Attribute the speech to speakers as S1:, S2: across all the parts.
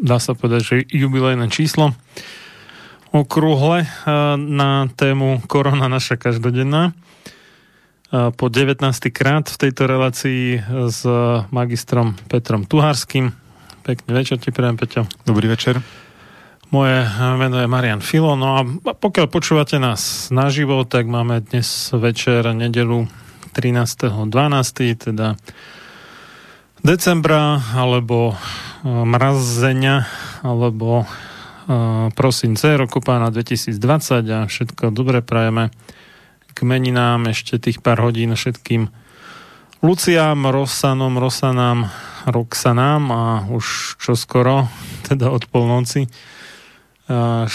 S1: dá sa povedať, že jubilejné číslo okrúhle eh, na tému Korona naša každodenná. Eh, po 19. krát v tejto relácii s magistrom Petrom Tuharským. Pekný večer ti prajem, Peťo.
S2: Dobrý večer.
S1: Moje meno je Marian Filo. No a pokiaľ počúvate nás naživo, tak máme dnes večer nedelu 13.12. teda decembra alebo mrazenia alebo prosince roku pána 2020 a všetko dobre prajeme k meninám ešte tých pár hodín všetkým Luciám, Rosanom, Rosanám, Roxanám a už čoskoro, teda od polnoci 14.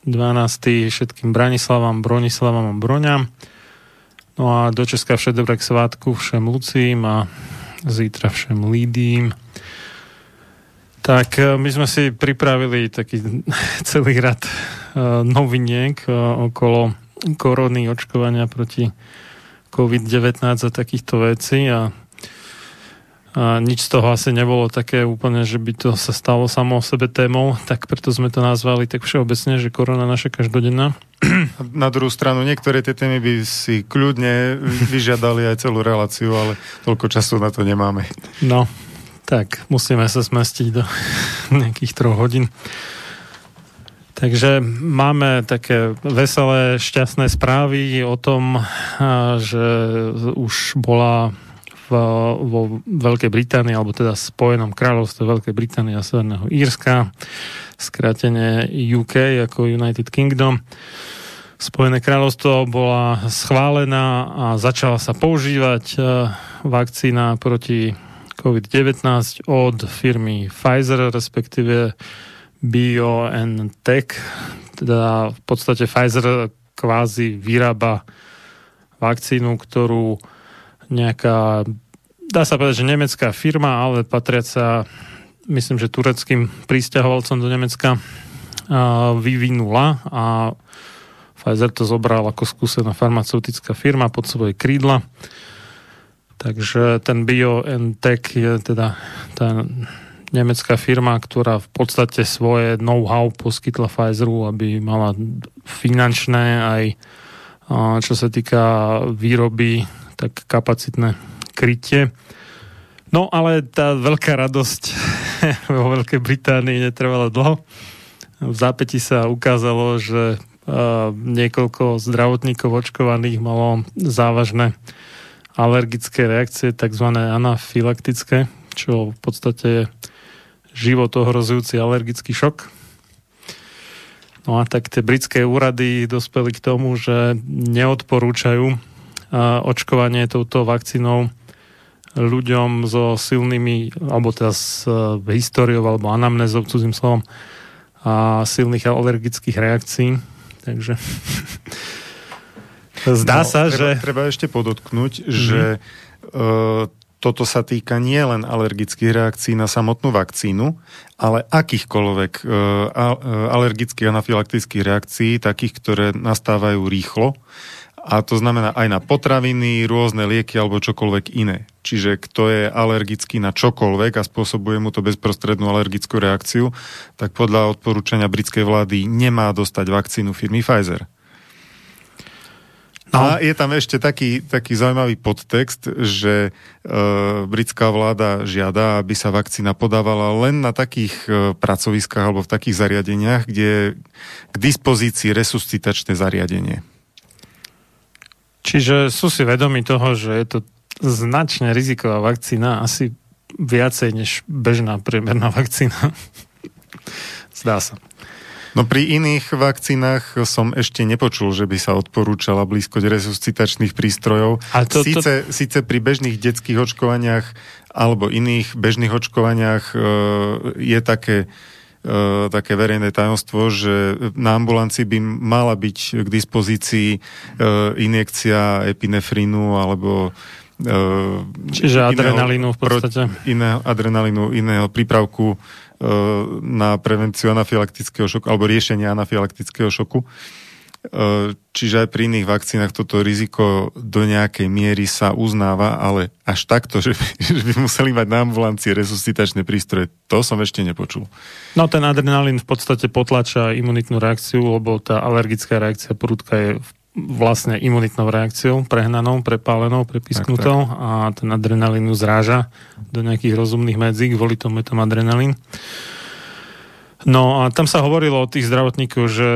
S1: 12. všetkým Branislavám, Bronislavám a Broňam. No a do Česka všetko k svátku všem Lucím a zítra všem Lídím. Tak e, my sme si pripravili taký celý rad e, noviniek e, okolo korony, očkovania proti COVID-19 a takýchto vecí a, a nič z toho asi nebolo také úplne, že by to sa stalo samo o sebe témou, tak preto sme to nazvali tak všeobecne, že korona naša každodenná.
S2: Na druhú stranu, niektoré tie témy by si kľudne vyžiadali aj celú reláciu, ale toľko času na to nemáme.
S1: No, tak musíme sa zmestiť do nejakých troch hodín. Takže máme také veselé, šťastné správy o tom, že už bola v, vo Veľkej Británii, alebo teda Spojenom kráľovstve Veľkej Británie a Severného Írska, skrátenie UK ako United Kingdom. Spojené kráľovstvo bola schválená a začala sa používať vakcína proti COVID-19 od firmy Pfizer, respektíve BioNTech. Teda v podstate Pfizer kvázi vyrába vakcínu, ktorú nejaká, dá sa povedať, že nemecká firma, ale patriaca, myslím, že tureckým prísťahovalcom do Nemecka vyvinula a Pfizer to zobral ako skúsená farmaceutická firma pod svoje krídla. Takže ten BioNTech je teda tá nemecká firma, ktorá v podstate svoje know-how poskytla Pfizeru, aby mala finančné aj čo sa týka výroby, tak kapacitné krytie. No ale tá veľká radosť vo Veľkej Británii netrvala dlho. V zápäti sa ukázalo, že niekoľko zdravotníkov očkovaných malo závažné alergické reakcie, tzv. anafylaktické, čo v podstate je život ohrozujúci alergický šok. No a tak tie britské úrady dospeli k tomu, že neodporúčajú očkovanie touto vakcínou ľuďom so silnými, alebo teda s e, históriou alebo anamnézou, cudzím slovom, a silných alergických reakcií. Takže zdá
S2: no,
S1: sa,
S2: treba,
S1: že...
S2: Treba ešte podotknúť, mm-hmm. že uh, toto sa týka nielen alergických reakcií na samotnú vakcínu, ale akýchkoľvek e, alergických anafylaktických reakcií, takých, ktoré nastávajú rýchlo. A to znamená aj na potraviny, rôzne lieky alebo čokoľvek iné. Čiže kto je alergický na čokoľvek a spôsobuje mu to bezprostrednú alergickú reakciu, tak podľa odporúčania britskej vlády nemá dostať vakcínu firmy Pfizer. No. A je tam ešte taký, taký zaujímavý podtext, že e, britská vláda žiada, aby sa vakcína podávala len na takých e, pracoviskách alebo v takých zariadeniach, kde je k dispozícii resuscitačné zariadenie.
S1: Čiže sú si vedomi toho, že je to značne riziková vakcína, asi viacej než bežná priemerná vakcína. Zdá sa.
S2: No pri iných vakcínach som ešte nepočul, že by sa odporúčala blízkoť resuscitačných prístrojov. A to, síce, to... síce pri bežných detských očkovaniach alebo iných bežných očkovaniach e, je také také verejné tajomstvo, že na ambulancii by mala byť k dispozícii e, injekcia epinefrinu alebo
S1: Čiže adrenalínu v podstate.
S2: Iného, adrenalínu, iného prípravku na prevenciu anafylaktického šoku alebo riešenie anafylaktického šoku. Čiže aj pri iných vakcínach toto riziko do nejakej miery sa uznáva, ale až takto, že by, že by museli mať na ambulancii resuscitačné prístroje, to som ešte nepočul.
S1: No ten adrenalín v podstate potlača imunitnú reakciu, lebo tá alergická reakcia prúdka je vlastne imunitnou reakciou, prehnanou, prepálenou, prepisknutou tak, tak. a ten adrenalín zráža do nejakých rozumných medzí, kvôli tomu je tam adrenalín. No a tam sa hovorilo o tých zdravotníkoch, že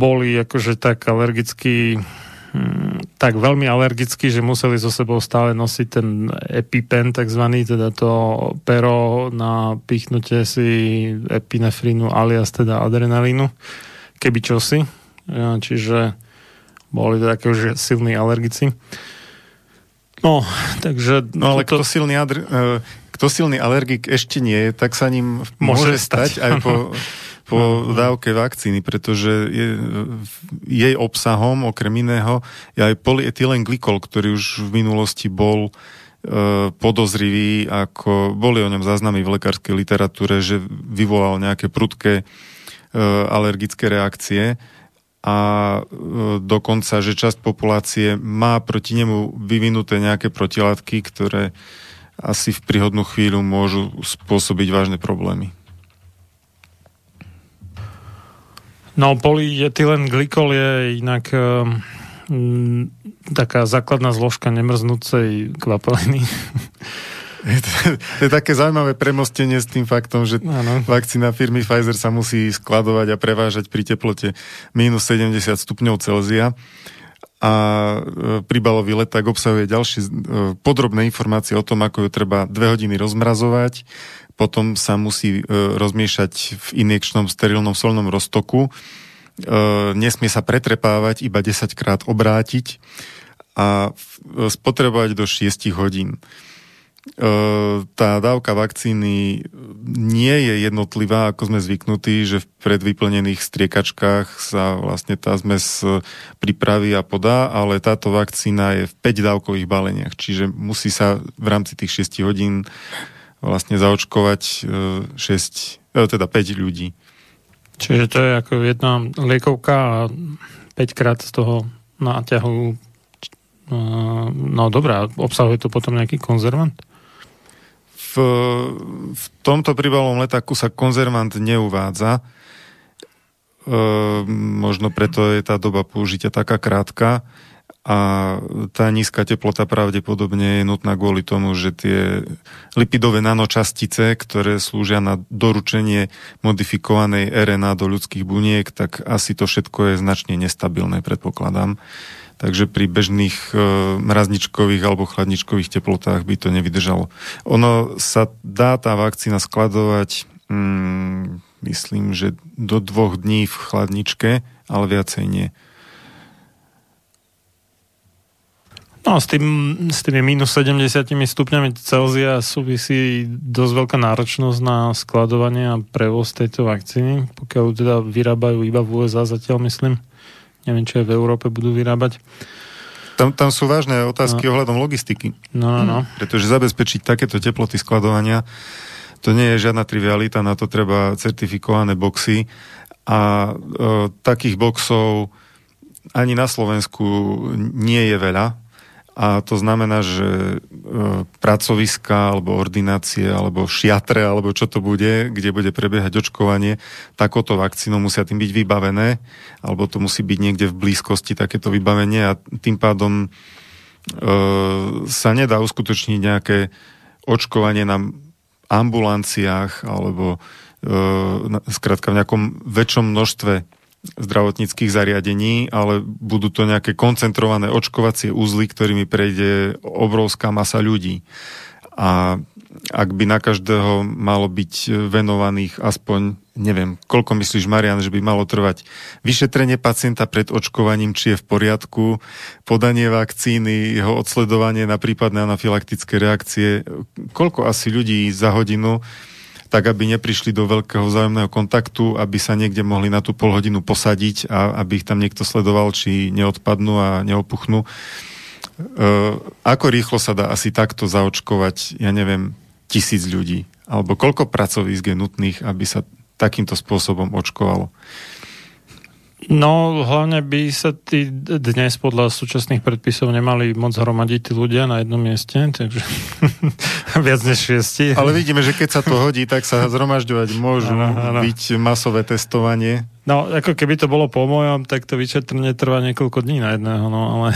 S1: boli akože tak alergicky hm, tak veľmi alergicky, že museli so sebou stále nosiť ten EpiPen, takzvaný, teda to pero na pichnutie si epinefrínu alias teda adrenalínu, keby čosi. Čiže boli to také už silní alergici. No, takže...
S2: No ale toto... kto, silný adr... Kto silný alergik ešte nie je, tak sa ním môže, môže stať. aj po, po dávke vakcíny, pretože je, jej obsahom, okrem iného, je aj polyetylen glykol, ktorý už v minulosti bol e, podozrivý, ako boli o ňom záznamy v lekárskej literatúre, že vyvolal nejaké prudké e, alergické reakcie. A e, dokonca, že časť populácie má proti nemu vyvinuté nejaké protilátky, ktoré asi v príhodnú chvíľu môžu spôsobiť vážne problémy.
S1: No, polyetylen glykol je inak um, taká základná zložka nemrznúcej kvapaliny.
S2: Je to, to je také zaujímavé premostenie s tým faktom, že ano. vakcína firmy Pfizer sa musí skladovať a prevážať pri teplote minus 70 stupňov Celzia a e, príbalový leták obsahuje ďalšie e, podrobné informácie o tom, ako ju treba dve hodiny rozmrazovať, potom sa musí e, rozmiešať v injekčnom sterilnom solnom roztoku, nesmie sa pretrepávať, iba 10 krát obrátiť a spotrebovať do 6 hodín tá dávka vakcíny nie je jednotlivá, ako sme zvyknutí, že v predvyplnených striekačkách sa vlastne tá zmes pripraví a podá, ale táto vakcína je v 5 dávkových baleniach, čiže musí sa v rámci tých 6 hodín vlastne zaočkovať 6, teda 5 ľudí.
S1: Čiže to je ako jedna liekovka a 5 krát z toho náťahu no dobré, obsahuje to potom nejaký konzervant?
S2: V, tomto príbalovom letáku sa konzervant neuvádza. E, možno preto je tá doba použitia taká krátka a tá nízka teplota pravdepodobne je nutná kvôli tomu, že tie lipidové nanočastice, ktoré slúžia na doručenie modifikovanej RNA do ľudských buniek, tak asi to všetko je značne nestabilné, predpokladám. Takže pri bežných e, mrazničkových alebo chladničkových teplotách by to nevydržalo. Ono sa dá tá vakcína skladovať, mm, myslím, že do dvoch dní v chladničke, ale viacej nie.
S1: No, s, tým, s tými minus 70 stupňami Celzia súvisí dosť veľká náročnosť na skladovanie a prevoz tejto vakcíny, pokiaľ teda vyrábajú iba v USA zatiaľ, myslím. Neviem, čo aj v Európe budú vyrábať.
S2: Tam, tam sú vážne otázky no. ohľadom logistiky.
S1: No, no, no.
S2: Pretože zabezpečiť takéto teploty skladovania, to nie je žiadna trivialita, na to treba certifikované boxy a e, takých boxov ani na Slovensku nie je veľa a to znamená, že e, pracoviska alebo ordinácie alebo šiatre alebo čo to bude, kde bude prebiehať očkovanie, takoto vakcínou musia tým byť vybavené alebo to musí byť niekde v blízkosti takéto vybavenie a tým pádom e, sa nedá uskutočniť nejaké očkovanie na ambulanciách alebo e, skrátka v nejakom väčšom množstve zdravotníckých zariadení, ale budú to nejaké koncentrované očkovacie úzly, ktorými prejde obrovská masa ľudí. A ak by na každého malo byť venovaných aspoň, neviem, koľko myslíš, Marian, že by malo trvať vyšetrenie pacienta pred očkovaním, či je v poriadku, podanie vakcíny, jeho odsledovanie na prípadné anafylaktické reakcie, koľko asi ľudí za hodinu tak aby neprišli do veľkého vzájomného kontaktu, aby sa niekde mohli na tú pol hodinu posadiť a aby ich tam niekto sledoval, či neodpadnú a neopuchnú. E, ako rýchlo sa dá asi takto zaočkovať, ja neviem, tisíc ľudí? Alebo koľko pracovísk je nutných, aby sa takýmto spôsobom očkovalo?
S1: No, hlavne by sa tí dnes podľa súčasných predpisov nemali moc hromadiť tí ľudia na jednom mieste, takže viac než šiesti.
S2: Ale vidíme, že keď sa to hodí, tak sa zhromažďovať môžu ano, ano. byť masové testovanie.
S1: No, ako keby to bolo po mojom, tak to vyšetrenie trvá niekoľko dní na jedného, no ale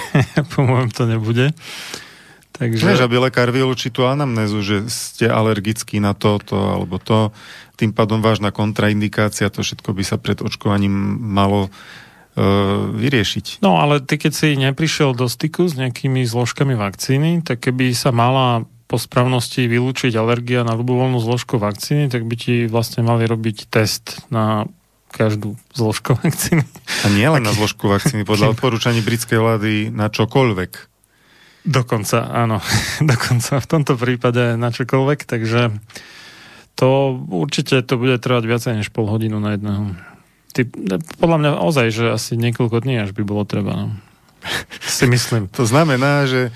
S1: po mojom to nebude.
S2: Takže... Vieš, aby lekár vylúči tú anamnézu, že ste alergickí na toto alebo to tým pádom vážna kontraindikácia, to všetko by sa pred očkovaním malo e, vyriešiť.
S1: No ale ty, keď si neprišiel do styku s nejakými zložkami vakcíny, tak keby sa mala po správnosti vylúčiť alergia na ľubovoľnú zložku vakcíny, tak by ti vlastne mali robiť test na každú zložku vakcíny.
S2: A nie len na zložku vakcíny, podľa odporúčaní britskej vlády na čokoľvek.
S1: Dokonca, áno. Dokonca v tomto prípade na čokoľvek, takže to určite to bude trvať viacej než pol hodinu na jedného. Ty, podľa mňa ozaj, že asi niekoľko dní až by bolo treba. No. Si myslím.
S2: to znamená, že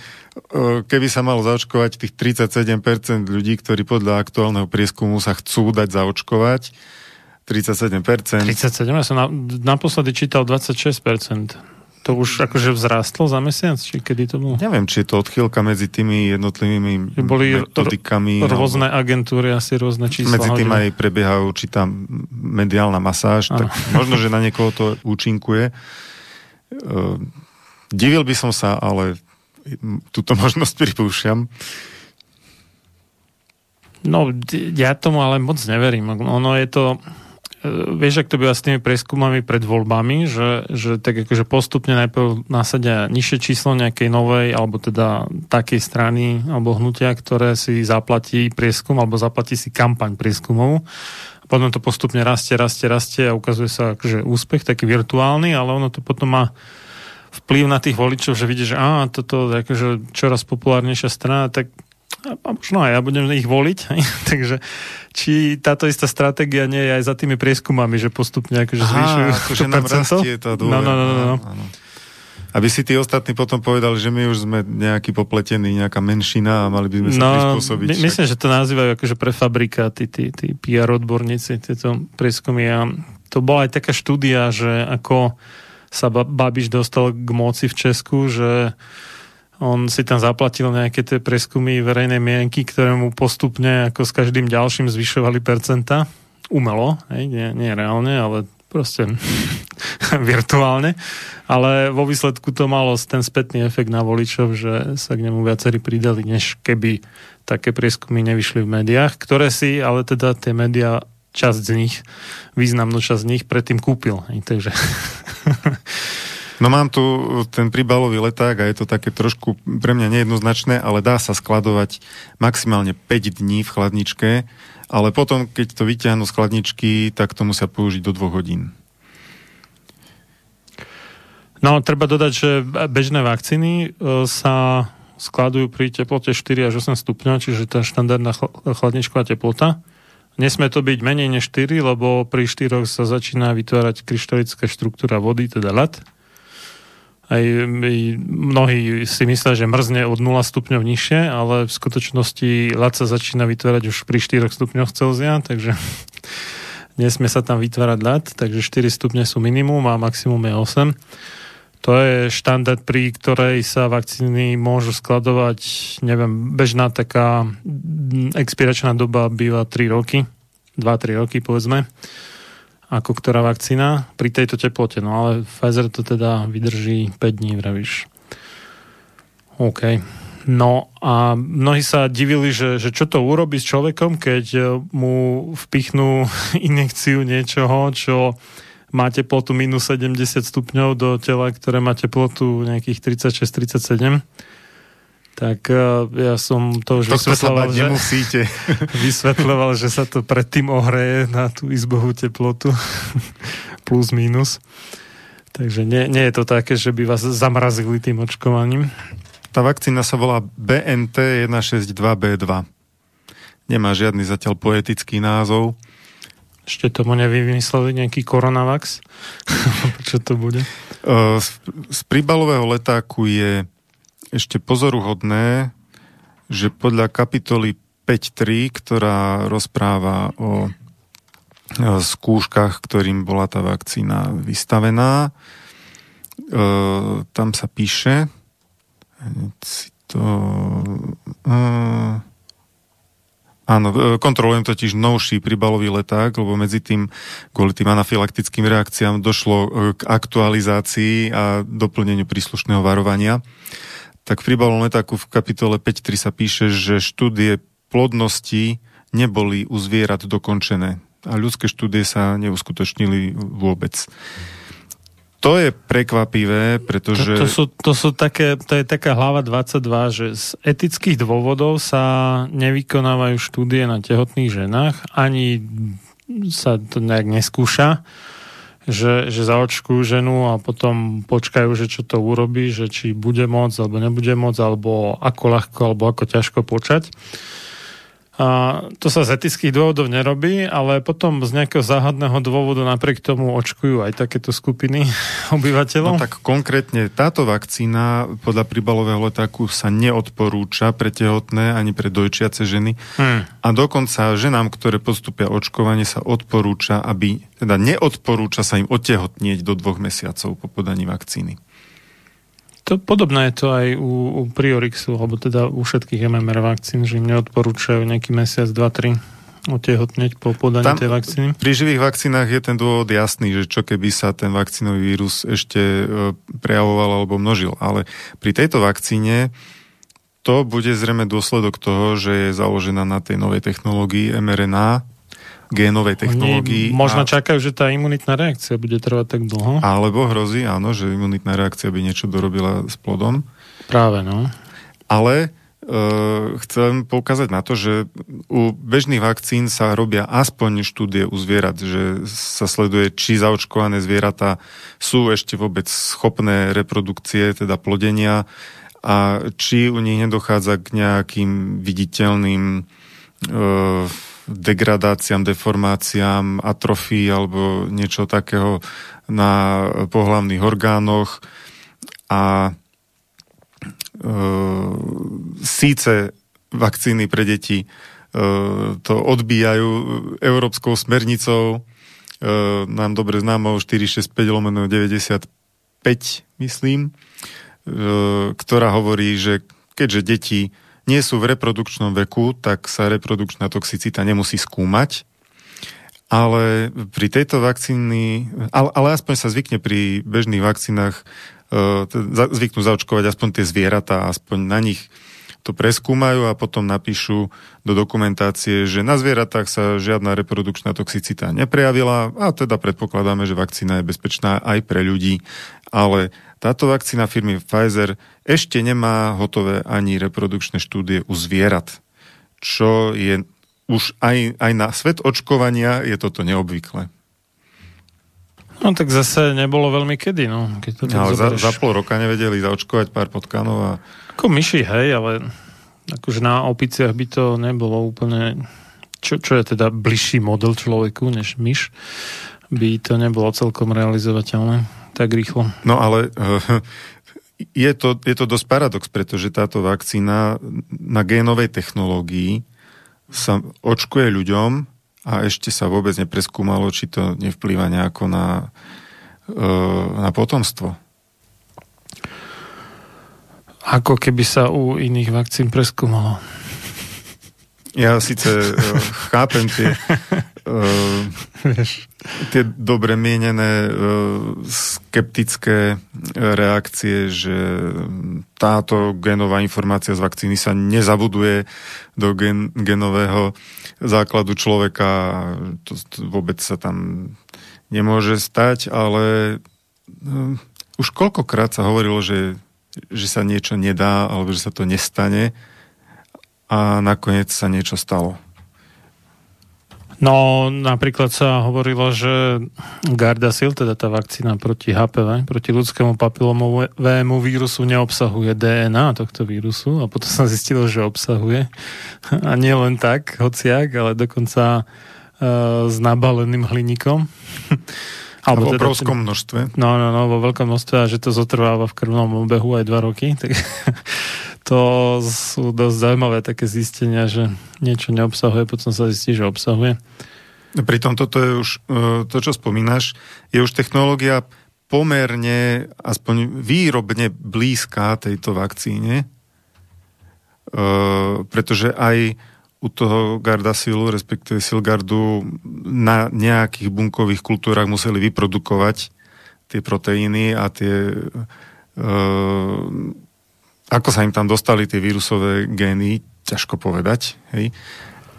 S2: keby sa malo zaočkovať tých 37% ľudí, ktorí podľa aktuálneho prieskumu sa chcú dať zaočkovať, 37%.
S1: 37, ja som na, naposledy čítal 26%. To už akože vzrástlo za mesiac? Či kedy to bolo?
S2: Neviem, či je to odchýlka medzi tými jednotlivými boli metodikami.
S1: rôzne alebo... agentúry, asi rôzne čísla.
S2: Medzi tým aj prebieha určitá mediálna masáž, ano. tak možno, že na niekoho to účinkuje. Uh, divil by som sa, ale túto možnosť pripúšťam.
S1: No, ja tomu ale moc neverím. Ono je to E, vieš, ak to býva s tými preskúmami pred voľbami, že, že tak akože postupne najprv nasadia nižšie číslo nejakej novej, alebo teda takej strany, alebo hnutia, ktoré si zaplatí prieskum, alebo zaplatí si kampaň prieskumov. Potom to postupne rastie, rastie, rastie a ukazuje sa akože úspech, taký virtuálny, ale ono to potom má vplyv na tých voličov, že vidí, že á, toto je akože čoraz populárnejšia strana, tak a možno aj ja budem ich voliť. Takže či táto istá stratégia nie je aj za tými prieskumami, že postupne akože zvýšujú
S2: Aha, akože nám rastie tá
S1: No, no, no, no. no.
S2: Aby si tí ostatní potom povedali, že my už sme nejaký popletení, nejaká menšina a mali by sme sa no, prispôsobiť. My,
S1: myslím, že to nazývajú akože prefabrikáty, tí, tí PR odborníci, tieto prieskumy. A to bola aj taká štúdia, že ako sa Babiš dostal k moci v Česku, že on si tam zaplatil nejaké tie preskumy verejnej mienky, ktoré mu postupne ako s každým ďalším zvyšovali percenta. Umelo, hej, nie, nie reálne, ale proste virtuálne. Ale vo výsledku to malo ten spätný efekt na voličov, že sa k nemu viacerí pridali, než keby také prieskumy nevyšli v médiách, ktoré si, ale teda tie médiá, časť z nich, významnú časť z nich predtým kúpil. Hej, takže
S2: No mám tu ten príbalový leták a je to také trošku pre mňa nejednoznačné, ale dá sa skladovať maximálne 5 dní v chladničke, ale potom, keď to vyťahnú z chladničky, tak to musia použiť do 2 hodín.
S1: No, treba dodať, že bežné vakcíny e, sa skladujú pri teplote 4 až 8 stupňov, čiže tá štandardná chladničková teplota. Nesmie to byť menej než 4, lebo pri 4 sa začína vytvárať kryštalická štruktúra vody, teda ľad aj mnohí si myslia, že mrzne od 0 stupňov nižšie, ale v skutočnosti ľad sa začína vytvárať už pri 4 stupňoch Celzia, takže nesmie sa tam vytvárať ľad, takže 4 stupne sú minimum a maximum je 8. To je štandard, pri ktorej sa vakcíny môžu skladovať, neviem, bežná taká expiračná doba býva 3 roky, 2-3 roky povedzme ako ktorá vakcína pri tejto teplote. No ale Pfizer to teda vydrží 5 dní, vravíš. OK. No a mnohí sa divili, že, že čo to urobí s človekom, keď e, mu vpichnú injekciu niečoho, čo má teplotu minus 70 stupňov do tela, ktoré má teplotu nejakých 36-37 tak uh, ja som to už vysvetľoval, že,
S2: nemusíte.
S1: vysvetľoval, že sa to predtým ohreje na tú izbohu teplotu plus minus. Takže nie, nie je to také, že by vás zamrazili tým očkovaním.
S2: Tá vakcína sa volá BNT 162B2. Nemá žiadny zatiaľ poetický názov.
S1: Ešte tomu nevymysleli nejaký koronavax? Čo to bude?
S2: Uh, z, z príbalového letáku je ešte pozoruhodné, že podľa kapitoly 5.3, ktorá rozpráva o skúškach, ktorým bola tá vakcína vystavená, e, tam sa píše, si to, e, áno, e, kontrolujem totiž novší príbalový leták, lebo medzi tým, kvôli tým anafylaktickým reakciám došlo k aktualizácii a doplneniu príslušného varovania tak v letáku v kapitole 5.3 sa píše, že štúdie plodnosti neboli u zvierat dokončené a ľudské štúdie sa neuskutočnili vôbec. To je prekvapivé, pretože...
S1: To, to, sú, to, sú také, to je taká hlava 22, že z etických dôvodov sa nevykonávajú štúdie na tehotných ženách, ani sa to nejak neskúša že, že zaočkujú ženu a potom počkajú, že čo to urobí, že či bude môcť alebo nebude môcť, alebo ako ľahko alebo ako ťažko počať. A to sa z etických dôvodov nerobí, ale potom z nejakého záhadného dôvodu napriek tomu očkujú aj takéto skupiny obyvateľov.
S2: No tak konkrétne táto vakcína podľa príbalového letáku sa neodporúča pre tehotné ani pre dojčiace ženy. Hmm. A dokonca ženám, ktoré postupia očkovanie, sa odporúča, aby, teda neodporúča sa im otehotnieť do dvoch mesiacov po podaní vakcíny.
S1: To, podobné je to aj u, u Priorixu, alebo teda u všetkých MMR vakcín, že im neodporúčajú nejaký mesiac, dva, tri otehotneť po podaní Tam, tej vakcíny?
S2: Pri živých vakcínach je ten dôvod jasný, že čo keby sa ten vakcínový vírus ešte e, prejavoval alebo množil. Ale pri tejto vakcíne to bude zrejme dôsledok toho, že je založená na tej novej technológii mRNA, génovej technológii.
S1: Oni možno a... čakajú, že tá imunitná reakcia bude trvať tak dlho.
S2: Alebo hrozí, áno, že imunitná reakcia by niečo dorobila s plodom.
S1: Práve, no.
S2: Ale Uh, chcem poukázať na to, že u bežných vakcín sa robia aspoň štúdie u zvierat, že sa sleduje, či zaočkované zvieratá sú ešte vôbec schopné reprodukcie, teda plodenia a či u nich nedochádza k nejakým viditeľným uh, degradáciám, deformáciám, atrofii alebo niečo takého na pohlavných orgánoch. A e, síce vakcíny pre deti e, to odbíjajú európskou smernicou, e, nám dobre známou 465 lomeno 95 myslím, ktorá hovorí, že keďže deti nie sú v reprodukčnom veku, tak sa reprodukčná toxicita nemusí skúmať. Ale pri tejto vakcíny, ale, ale aspoň sa zvykne pri bežných vakcínach uh, zvyknú zaočkovať aspoň tie zvieratá, aspoň na nich to preskúmajú a potom napíšu do dokumentácie, že na zvieratách sa žiadna reprodukčná toxicita neprejavila a teda predpokladáme, že vakcína je bezpečná aj pre ľudí. Ale táto vakcína firmy Pfizer ešte nemá hotové ani reprodukčné štúdie u zvierat, čo je už aj, aj na svet očkovania je toto neobvyklé.
S1: No tak zase nebolo veľmi kedy, no. Keď to
S2: no, ale za, za pol roka nevedeli zaočkovať pár potkanov a...
S1: Ako myši, hej, ale akože na opiciach by to nebolo úplne... Čo, čo je teda bližší model človeku než myš, by to nebolo celkom realizovateľné tak rýchlo.
S2: No ale uh, je to, je to dosť paradox, pretože táto vakcína na génovej technológii sa očkuje ľuďom a ešte sa vôbec nepreskúmalo, či to nevplýva nejako na, uh, na potomstvo.
S1: Ako keby sa u iných vakcín preskúmalo.
S2: Ja síce uh, chápem tie, uh, tie dobre mienené uh, skeptické reakcie, že táto genová informácia z vakcíny sa nezabuduje do gen, genového základu človeka. To, to vôbec sa tam nemôže stať, ale uh, už koľkokrát sa hovorilo, že, že sa niečo nedá alebo že sa to nestane a nakoniec sa niečo stalo.
S1: No, napríklad sa hovorilo, že Gardasil, teda tá vakcína proti HPV, proti ľudskému papilomovému vírusu neobsahuje DNA tohto vírusu a potom sa zistilo, že obsahuje. A nie len tak, hociak, ale dokonca uh, s nabaleným hliníkom.
S2: Alebo v teda obrovskom teda, množstve.
S1: No, no, no, vo veľkom množstve a že to zotrváva v krvnom obehu aj dva roky. Tak to sú dosť zaujímavé také zistenia, že niečo neobsahuje, potom sa zistí, že obsahuje.
S2: Pritom toto je už, e, to čo spomínaš, je už technológia pomerne, aspoň výrobne blízka tejto vakcíne, e, pretože aj u toho Gardasilu, respektíve Silgardu, na nejakých bunkových kultúrach museli vyprodukovať tie proteíny a tie e, ako sa im tam dostali tie vírusové gény, ťažko povedať. Hej.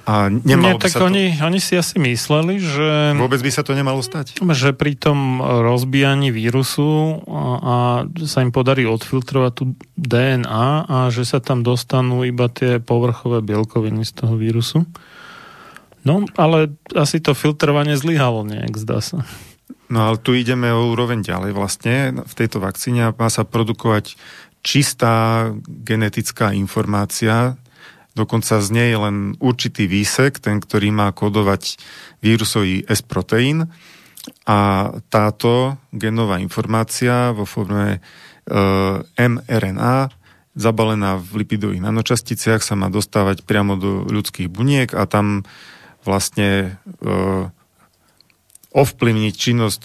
S1: A nemalo Nie, tak oni, to... oni si asi mysleli, že...
S2: Vôbec by sa to nemalo stať?
S1: Že pri tom rozbíjaní vírusu a, a sa im podarí odfiltrovať tú DNA a že sa tam dostanú iba tie povrchové bielkoviny z toho vírusu. No, ale asi to filtrovanie zlyhalo nejak, zdá sa.
S2: No ale tu ideme o úroveň ďalej vlastne. V tejto vakcíne má sa produkovať čistá genetická informácia, dokonca z nej len určitý výsek, ten, ktorý má kodovať vírusový S-proteín. A táto genová informácia vo forme e, mRNA zabalená v lipidových nanočasticiach sa má dostávať priamo do ľudských buniek a tam vlastne e, ovplyvniť činnosť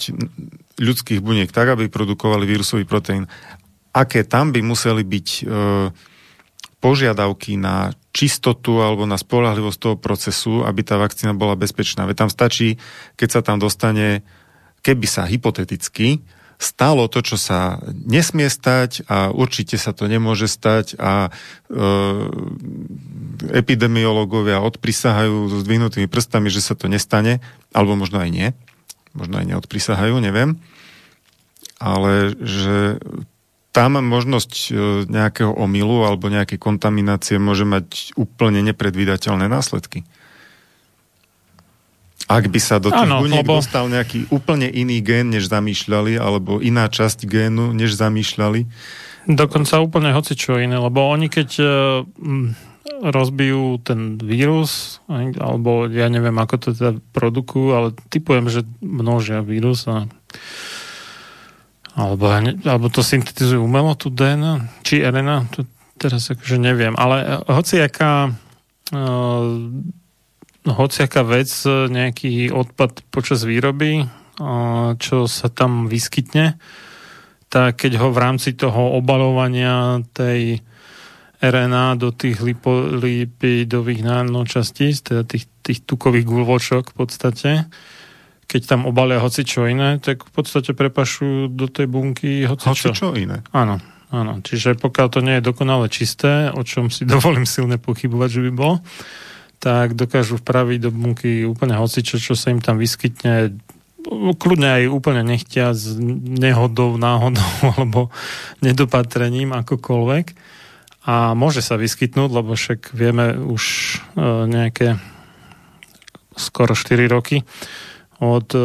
S2: ľudských buniek tak, aby produkovali vírusový proteín aké tam by museli byť e, požiadavky na čistotu alebo na spolahlivosť toho procesu, aby tá vakcína bola bezpečná. Veď tam stačí, keď sa tam dostane, keby sa hypoteticky stalo to, čo sa nesmie stať a určite sa to nemôže stať a e, epidemiológovia odprisahajú so zdvihnutými prstami, že sa to nestane, alebo možno aj nie, možno aj neodprisahajú, neviem, ale že tam možnosť e, nejakého omylu alebo nejakej kontaminácie môže mať úplne nepredvídateľné následky. Ak by sa do tých ano, buniek lebo... dostal nejaký úplne iný gén, než zamýšľali, alebo iná časť génu, než zamýšľali.
S1: Dokonca úplne hoci čo iné, lebo oni keď uh, rozbijú ten vírus, alebo ja neviem, ako to teda produkujú, ale typujem, že množia vírus a alebo, alebo to syntetizujú umelo, tú DNA, či RNA, to teraz akože neviem. Ale eh, hociaká uh, hociaká vec, nejaký odpad počas výroby, uh, čo sa tam vyskytne, tak keď ho v rámci toho obalovania tej RNA do tých lipidových nanočastíc, teda tých, tých tukových gulvočok v podstate, keď tam obalia hoci čo iné, tak v podstate prepašujú do tej bunky hoci,
S2: hoci čo. čo iné.
S1: Áno, áno. Čiže pokiaľ to nie je dokonale čisté, o čom si dovolím silne pochybovať, že by bolo, tak dokážu vpraviť do bunky úplne hocičo, čo sa im tam vyskytne kľudne aj úplne nechtia s nehodou, náhodou alebo nedopatrením akokoľvek a môže sa vyskytnúť, lebo však vieme už e, nejaké skoro 4 roky od e,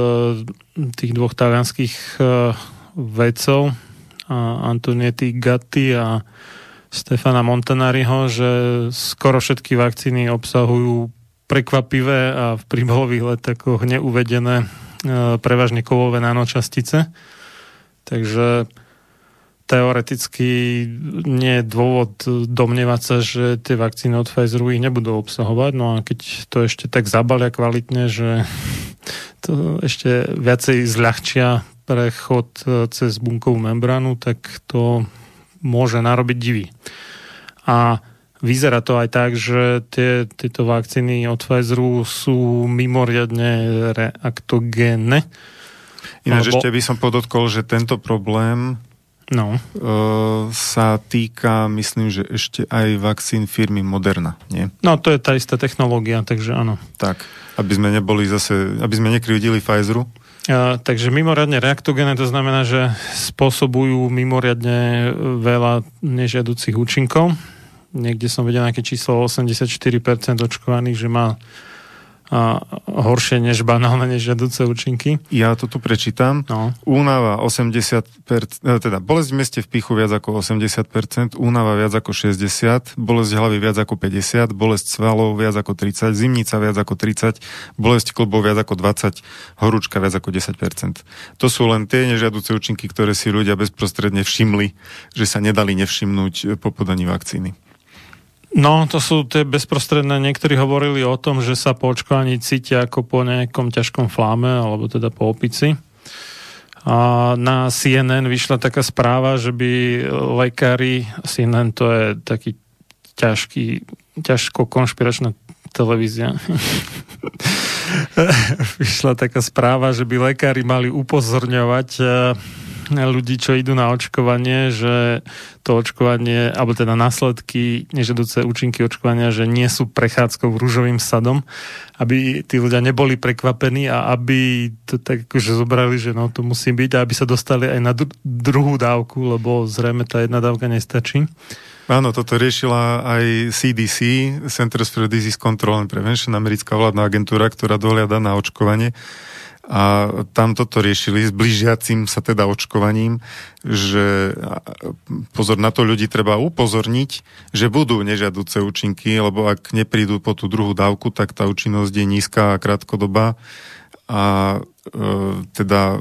S1: tých dvoch talianských e, vedcov Antonietti Gatti a Stefana Montanariho, že skoro všetky vakcíny obsahujú prekvapivé a v príbalových letakoch neuvedené prevažne kovové nanočastice. Takže teoreticky nie je dôvod domnievať sa, že tie vakcíny od Pfizeru ich nebudú obsahovať. No a keď to ešte tak zabalia kvalitne, že to ešte viacej zľahčia prechod e, cez bunkovú membránu, tak to môže narobiť divy. A vyzerá to aj tak, že tie, tieto vakcíny od Pfizeru sú mimoriadne reaktogénne.
S2: Ináč lebo... ešte by som podotkol, že tento problém
S1: no.
S2: Uh, sa týka, myslím, že ešte aj vakcín firmy Moderna, nie?
S1: No, to je tá istá technológia, takže áno.
S2: Tak, aby sme neboli zase, aby sme nekryvdili Pfizeru.
S1: Uh, takže mimoriadne reaktogéne, to znamená, že spôsobujú mimoriadne veľa nežiaducich účinkov. Niekde som vedel nejaké číslo 84% očkovaných, že má a horšie než banálne nežiaduce účinky.
S2: Ja to tu prečítam. No. Únava 80%, e, teda bolesť v meste v pichu viac ako 80%, únava viac ako 60%, bolesť hlavy viac ako 50%, bolesť svalov viac ako 30%, zimnica viac ako 30%, bolesť klbov viac ako 20%, horúčka viac ako 10%. To sú len tie nežiaduce účinky, ktoré si ľudia bezprostredne všimli, že sa nedali nevšimnúť po podaní vakcíny.
S1: No, to sú tie bezprostredné, niektorí hovorili o tom, že sa po očkovaní cítia ako po nejakom ťažkom fláme, alebo teda po opici. A na CNN vyšla taká správa, že by lekári, CNN to je taký ťažký, ťažko konšpiračná televízia. vyšla taká správa, že by lekári mali upozorňovať ľudí, čo idú na očkovanie, že to očkovanie, alebo teda následky, nežadúce účinky očkovania, že nie sú prechádzkou rúžovým sadom, aby tí ľudia neboli prekvapení a aby to tak akože zobrali, že no to musí byť a aby sa dostali aj na dru- druhú dávku, lebo zrejme tá jedna dávka nestačí.
S2: Áno, toto riešila aj CDC, Centers for Disease Control and Prevention, americká vládna agentúra, ktorá dohľada na očkovanie a tam toto riešili s blížiacim sa teda očkovaním, že pozor na to ľudí treba upozorniť, že budú nežiaduce účinky, lebo ak neprídu po tú druhú dávku, tak tá účinnosť je nízka a krátkodobá. A e, teda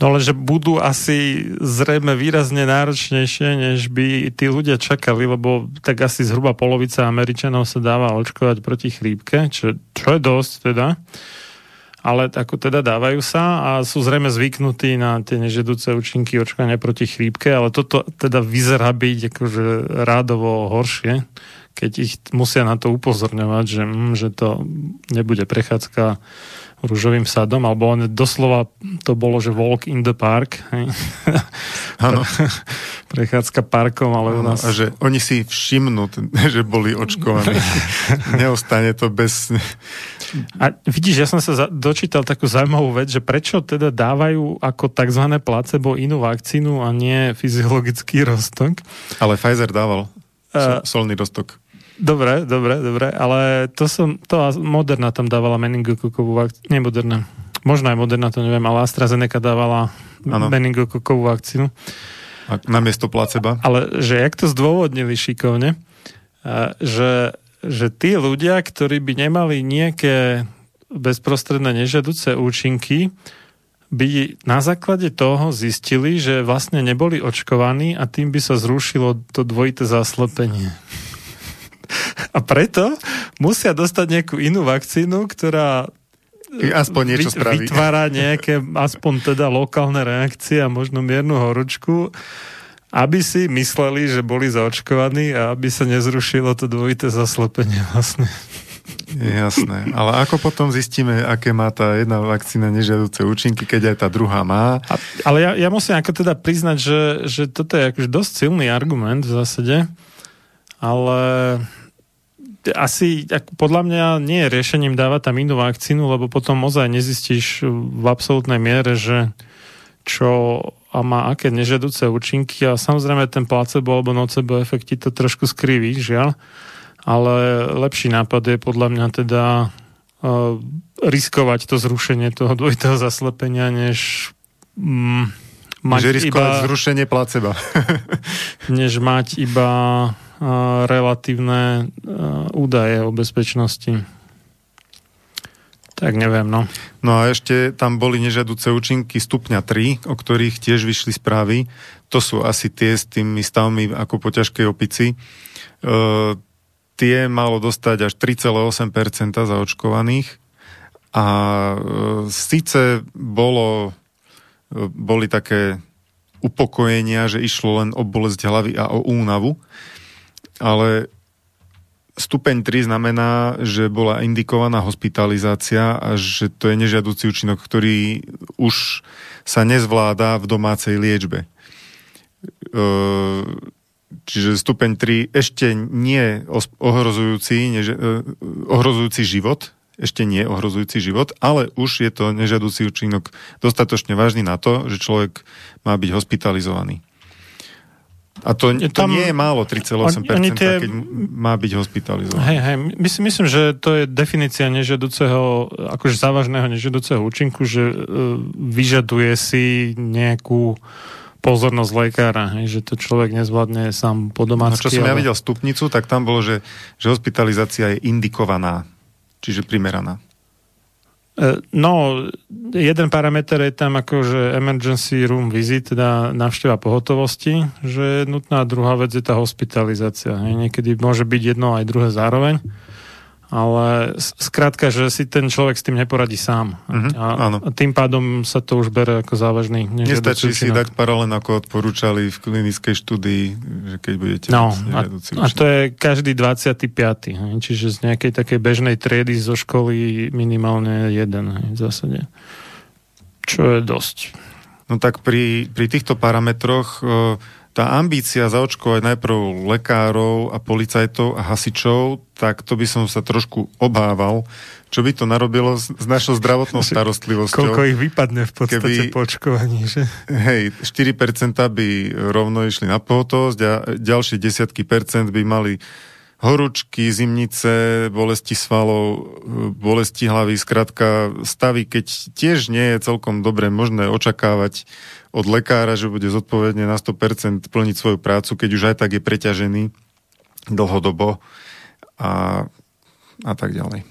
S1: No ale že budú asi zrejme výrazne náročnejšie, než by tí ľudia čakali, lebo tak asi zhruba polovica Američanov sa dáva očkovať proti chrípke, čo, čo je dosť teda ale ako teda dávajú sa a sú zrejme zvyknutí na tie nežedúce účinky očkovania proti chrípke, ale toto teda vyzerá byť akože rádovo horšie, keď ich musia na to upozorňovať, že, mm, že to nebude prechádzka rúžovým sadom, alebo on doslova to bolo, že walk in the park.
S2: Áno.
S1: Prechádzka parkom, ale u nás...
S2: A že oni si všimnú, že boli očkovaní. Neostane to bez...
S1: A vidíš, ja som sa dočítal takú zaujímavú vec, že prečo teda dávajú ako tzv. placebo inú vakcínu a nie fyziologický roztok?
S2: Ale Pfizer dával uh, solný roztok.
S1: Dobre, dobre, dobre, ale to som, to Moderna tam dávala meningokokovú vakcínu, nie Moderna, možno aj Moderna, to neviem, ale AstraZeneca dávala ano. meningokokovú vakcínu.
S2: A namiesto placeba.
S1: Ale že jak to zdôvodnili šikovne, že, že tí ľudia, ktorí by nemali nejaké bezprostredné nežiaduce účinky, by na základe toho zistili, že vlastne neboli očkovaní a tým by sa zrušilo to dvojité zaslepenie. A preto musia dostať nejakú inú vakcínu, ktorá
S2: aspoň niečo spraví.
S1: vytvára nejaké aspoň teda lokálne reakcie a možno miernu horúčku, aby si mysleli, že boli zaočkovaní a aby sa nezrušilo to dvojité zaslepenie vlastne.
S2: Jasné, ale ako potom zistíme, aké má tá jedna vakcína nežiaduce účinky, keď aj tá druhá má?
S1: A, ale ja, ja musím ako teda priznať, že, že toto je akože dosť silný argument v zásade, ale asi ak, podľa mňa nie je riešením dávať tam inú vakcínu, lebo potom ozaj nezistíš v absolútnej miere, že čo a má aké nežiaduce účinky a samozrejme ten placebo alebo nocebo efekt to trošku skriví, žiaľ ale lepší nápad je podľa mňa teda uh, riskovať to zrušenie toho dvojitého zaslepenia, než
S2: um, mať Že riskovať iba, zrušenie placeba.
S1: než mať iba uh, relatívne uh, údaje o bezpečnosti. Tak neviem, no.
S2: No a ešte tam boli nežiaduce účinky stupňa 3, o ktorých tiež vyšli správy. To sú asi tie s tými stavmi ako po ťažkej opici. Uh, tie malo dostať až 3,8% zaočkovaných a e, síce bolo, e, boli také upokojenia, že išlo len o bolesť hlavy a o únavu, ale stupeň 3 znamená, že bola indikovaná hospitalizácia a že to je nežiaducí účinok, ktorý už sa nezvláda v domácej liečbe. E, Čiže stupeň 3 ešte nie ohrozujúci, než, eh, ohrozujúci život, ešte nie ohrozujúci život, ale už je to nežiaducí účinok dostatočne vážny na to, že človek má byť hospitalizovaný. A to, to tam, nie je málo, 3,8%, tie... keď má byť hospitalizovaný.
S1: Hej, hej, myslím, myslím, že to je definícia nežiaduceho, akože závažného nežiaduceho účinku, že uh, vyžaduje si nejakú pozornosť lekára, hej, že to človek nezvládne sám po domácky.
S2: No, čo som ale... ja videl stupnicu, tak tam bolo, že, že hospitalizácia je indikovaná, čiže primeraná.
S1: E, no, jeden parameter je tam akože emergency room visit, teda návšteva pohotovosti, že je nutná. Druhá vec je tá hospitalizácia. Niekedy môže byť jedno aj druhé zároveň ale skrátka, že si ten človek s tým neporadí sám. Uh-huh, a, áno. a tým pádom sa to už bere ako závažný.
S2: Nestačí si dať paralén, ako odporúčali v klinickej štúdii, že keď budete...
S1: No, a, a to je každý 25. Čiže z nejakej takej bežnej triedy zo školy minimálne jeden v zásade. Čo je dosť.
S2: No tak pri, pri týchto parametroch uh, tá ambícia zaočkovať najprv lekárov a policajtov a hasičov, tak to by som sa trošku obával, čo by to narobilo s, s našou zdravotnou starostlivosťou.
S1: Koľko ich vypadne v podstate keby, po očkovaní, že?
S2: Hej, 4% by rovno išli na pohotovosť a ďalšie desiatky percent by mali horúčky, zimnice, bolesti svalov, bolesti hlavy, skratka stavy, keď tiež nie je celkom dobre možné očakávať od lekára, že bude zodpovedne na 100% plniť svoju prácu, keď už aj tak je preťažený dlhodobo a, a tak ďalej.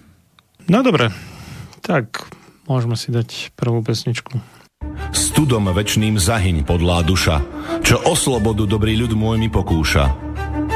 S1: No dobre, tak môžeme si dať prvú pesničku.
S3: Studom večným zahyň podlá duša, čo o slobodu dobrý ľud môj mi pokúša.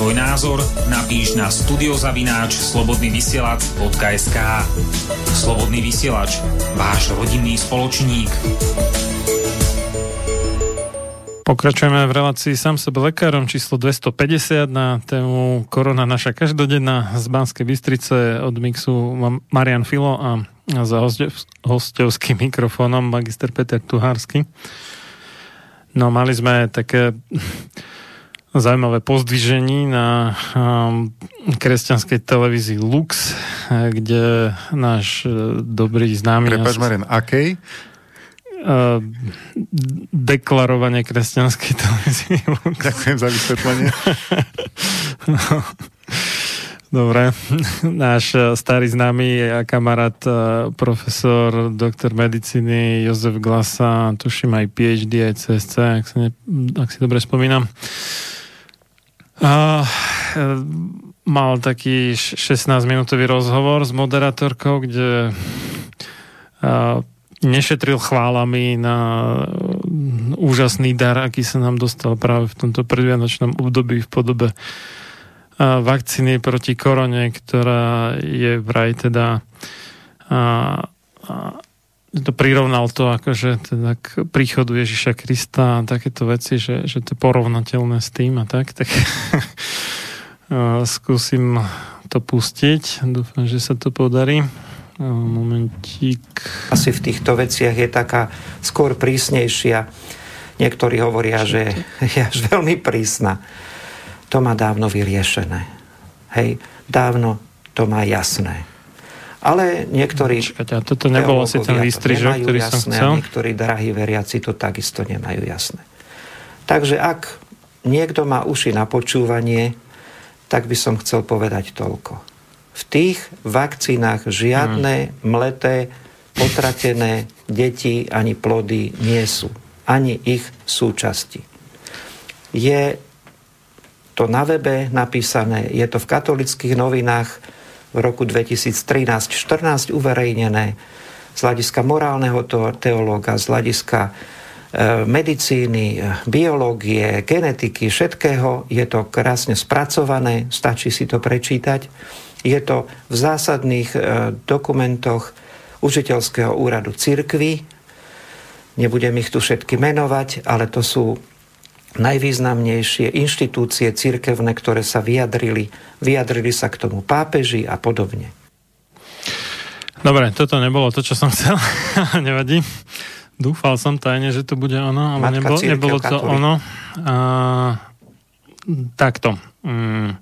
S4: Svoj názor, napíš na studiozavináč slobodnyvysielac.sk Slobodný vysielač, váš rodinný spoločník.
S1: Pokračujeme v relácii sám sebe lekárom číslo 250 na tému Korona naša každodenná z Banskej Bystrice od mixu Marian Filo a za hostovským mikrofónom magister Peter Tuhársky. No mali sme také zaujímavé pozdvižení na um, kresťanskej televízii Lux, kde náš uh, dobrý známy...
S2: Prepač, Marian, akej?
S1: Uh, deklarovanie kresťanskej televízie.
S2: Ďakujem za vysvetlenie.
S1: no. Dobre, náš uh, starý známy a kamarát uh, profesor, doktor medicíny Jozef Glasa, tuším aj PhD, aj CSC, ak, sa ne, ak si dobre spomínam, e, mal taký 16-minútový rozhovor s moderátorkou, kde a, nešetril chválami na úžasný dar, aký sa nám dostal práve v tomto predvianočnom období v podobe vakcíny proti korone, ktorá je vraj teda a, a, to prirovnal to akože teda k príchodu Ježiša Krista a takéto veci, že, že to je porovnateľné s tým a tak, tak skúsim to pustiť. Dúfam, že sa to podarí. Momentík.
S5: Asi v týchto veciach je taká skôr prísnejšia. Niektorí hovoria, že je až veľmi prísna. To má dávno vyriešené. Hej, dávno to má jasné. Ale niektorí...
S1: Čakajte, a toto nebol asi ten výstrižok, ktorý jasné, som chcel?
S5: Niektorí drahí veriaci to takisto nemajú jasné. Takže ak niekto má uši na počúvanie, tak by som chcel povedať toľko. V tých vakcínach žiadne hmm. mleté, potratené deti ani plody nie sú. Ani ich súčasti. Je to na webe napísané, je to v katolických novinách, v roku 2013-14 uverejnené z hľadiska morálneho teológa, z hľadiska e, medicíny, biológie, genetiky, všetkého. Je to krásne spracované, stačí si to prečítať. Je to v zásadných e, dokumentoch učiteľského úradu cirkvy. Nebudem ich tu všetky menovať, ale to sú najvýznamnejšie inštitúcie cirkevné, ktoré sa vyjadrili. Vyjadrili sa k tomu pápeži a podobne.
S1: Dobre, toto nebolo to, čo som chcel. Nevadí. Dúfal som tajne, že to bude ono, ale nebolo, nebolo to ono. A, takto. Mm.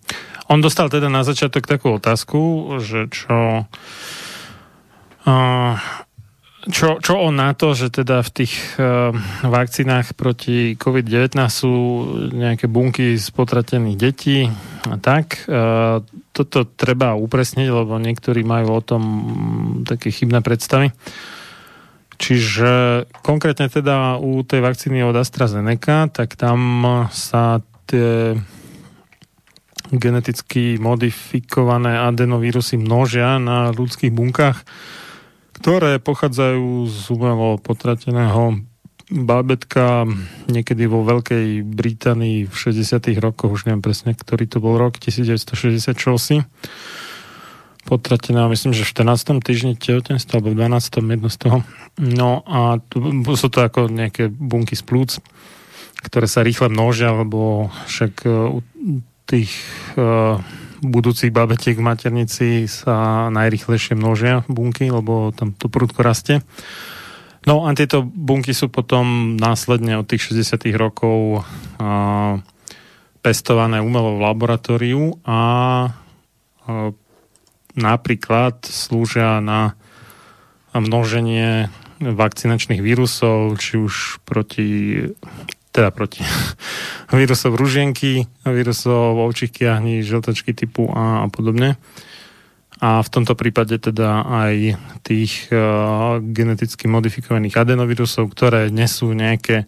S1: On dostal teda na začiatok takú otázku, že čo... Uh, čo, čo on na to, že teda v tých uh, vakcínach proti COVID-19 sú nejaké bunky z potratených detí a tak. Uh, to toto treba upresniť, lebo niektorí majú o tom také chybné predstavy. Čiže konkrétne teda u tej vakcíny od AstraZeneca, tak tam sa tie geneticky modifikované adenovírusy množia na ľudských bunkách, ktoré pochádzajú z umelo potrateného bábetka niekedy vo Veľkej Británii v 60 rokoch, už neviem presne, ktorý to bol rok, 1960 čosi. Potratená, myslím, že v 14. týždni tehotenstva, alebo v 12. jedno z toho. No a tu, sú to ako nejaké bunky z plúc, ktoré sa rýchle množia, lebo však e, tých uh, budúcich babetiek v maternici sa najrychlejšie množia bunky, lebo tam to prudko rastie. No a tieto bunky sú potom následne od tých 60 rokov a, pestované umelo v laboratóriu a, a napríklad slúžia na množenie vakcinačných vírusov, či už proti teda proti vírusov ružienky, vírusov ovčích kiahní, žltačky typu A a podobne. A v tomto prípade teda aj tých uh, geneticky modifikovaných adenovírusov, ktoré nesú nejaké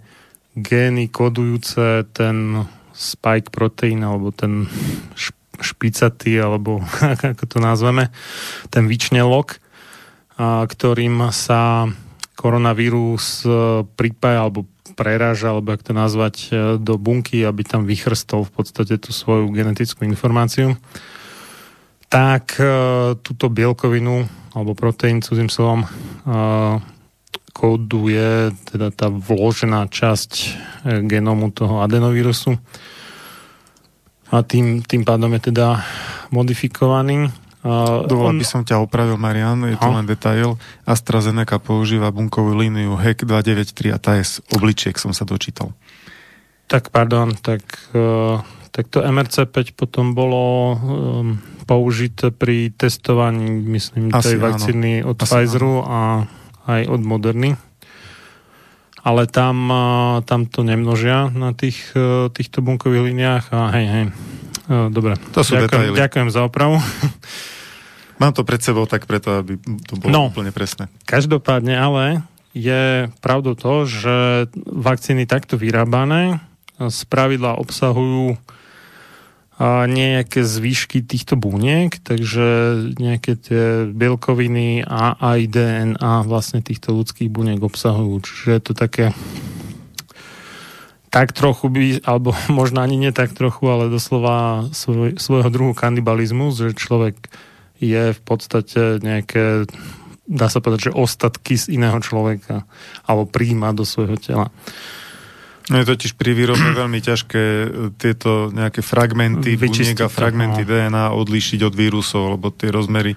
S1: gény kodujúce ten spike proteín alebo ten špicatý, alebo ako to nazveme, ten vyčnelok, uh, ktorým sa koronavírus uh, pripája alebo preráža, alebo ak to nazvať, uh, do bunky, aby tam vychrstol v podstate tú svoju genetickú informáciu tak e, túto bielkovinu alebo proteín cudzím slovom e, kóduje teda tá vložená časť e, genómu toho adenovírusu a tým, tým pádom je teda modifikovaný.
S2: Dovol by som ťa opravil, Marian, je to len detail. AstraZeneca používa bunkovú líniu HEC 293 a tá je z obličiek, som sa dočítal.
S1: Tak pardon, tak, tak to MRC5 potom bolo um, použité pri testovaní, myslím, Asi tej vakcíny áno. od Asi Pfizeru áno. a aj od Moderny. Ale tam, tam to nemnožia na tých, e, týchto bunkových liniách a hej, hej. E, dobre.
S2: To sú
S1: ďakujem,
S2: detaily.
S1: ďakujem za opravu.
S2: Mám to pred sebou tak preto, aby to bolo no, úplne presné.
S1: Každopádne ale je pravdou to, že vakcíny takto vyrábané z pravidla obsahujú a nejaké zvyšky týchto buniek, takže nejaké tie bielkoviny a aj DNA vlastne týchto ľudských buniek obsahujú. Čiže je to také tak trochu by, alebo možno ani nie tak trochu, ale doslova svoj, svojho druhu kanibalizmus, že človek je v podstate nejaké, dá sa povedať, že ostatky z iného človeka alebo príjma do svojho tela.
S2: No je totiž pri výrobe veľmi ťažké e, tieto nejaké fragmenty buniek a fragmenty no. DNA odlíšiť od vírusov, lebo tie rozmery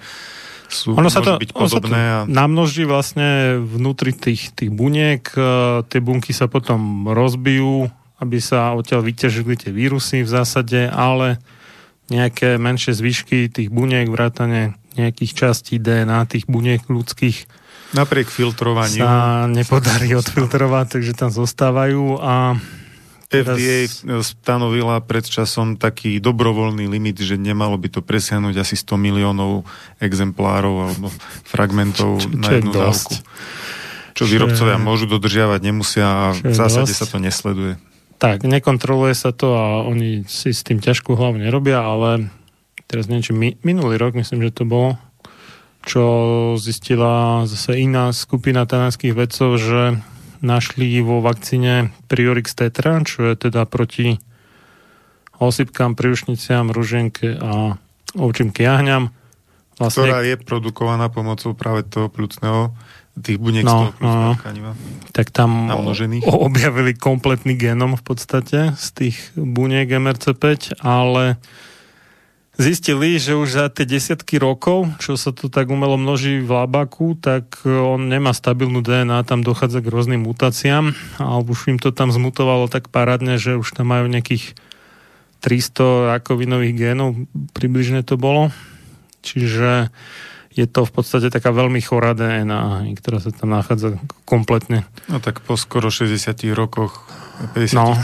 S2: sú, ono sa to, byť podobné.
S1: Ono sa to a... namnoží vlastne vnútri tých, tých buniek, e, tie bunky sa potom rozbijú, aby sa odtiaľ vyťažili tie vírusy v zásade, ale nejaké menšie zvyšky tých buniek, vrátane nejakých častí DNA tých buniek ľudských
S2: Napriek filtrovaniu
S1: sa nepodarí odfiltrovať, takže tam zostávajú a
S2: teraz... FDA stanovila pred časom taký dobrovoľný limit, že nemalo by to presiahnuť asi 100 miliónov exemplárov alebo fragmentov čo, čo na jednu dávku. Čo, čo výrobcovia je... môžu dodržiavať, nemusia a v zásade dosť. sa to nesleduje.
S1: Tak, nekontroluje sa to a oni si s tým ťažkú hlavu nerobia, ale teraz neviem, či mi, minulý rok, myslím, že to bolo, čo zistila zase iná skupina talianských vedcov, že našli vo vakcíne Priorix tetra, čo je teda proti osypkám, priušniciam, ruženke a ovčím kiahňam.
S2: Vlastne... Ktorá je produkovaná pomocou práve toho plúcneho tých buniek no, z toho no,
S1: Tak tam namnožených. objavili kompletný genom v podstate z tých buniek MRC5, ale zistili, že už za tie desiatky rokov, čo sa to tak umelo množí v labaku, tak e, on nemá stabilnú DNA, tam dochádza k rôznym mutáciám a už im to tam zmutovalo tak parádne, že už tam majú nejakých 300 rakovinových génov, približne to bolo. Čiže je to v podstate taká veľmi chorá DNA, ktorá sa tam nachádza kompletne.
S2: No tak po skoro 60 rokoch, 53, no,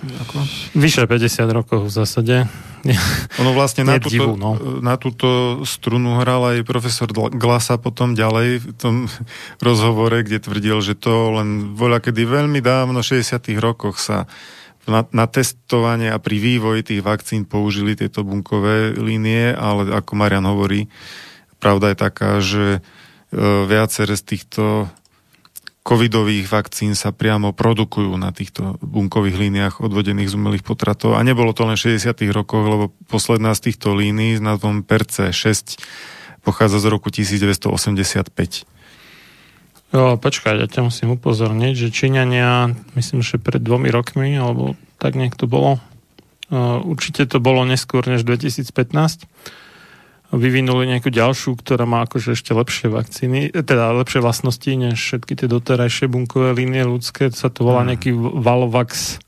S2: ako?
S1: Vyše 50 rokov v zásade
S2: ono vlastne na, túto, divu, no. na túto strunu hral aj profesor Glasa potom ďalej v tom rozhovore, kde tvrdil, že to len voľa kedy veľmi dávno, v 60 rokoch sa na, na testovanie a pri vývoji tých vakcín použili tieto bunkové línie, ale ako Marian hovorí, pravda je taká, že e, viaceré z týchto covidových vakcín sa priamo produkujú na týchto bunkových líniách odvodených z umelých potratov. A nebolo to len v 60. rokoch, lebo posledná z týchto línií s názvom Perce 6 pochádza z roku 1985.
S1: Jo, počkaj, ja ťa musím upozorniť, že Číňania, myslím, že pred dvomi rokmi, alebo tak niekto bolo, uh, určite to bolo neskôr než 2015, vyvinuli nejakú ďalšiu, ktorá má akože ešte lepšie vakcíny, teda lepšie vlastnosti než všetky tie doterajšie bunkové línie ľudské. Sa to volá hmm. nejaký Valovax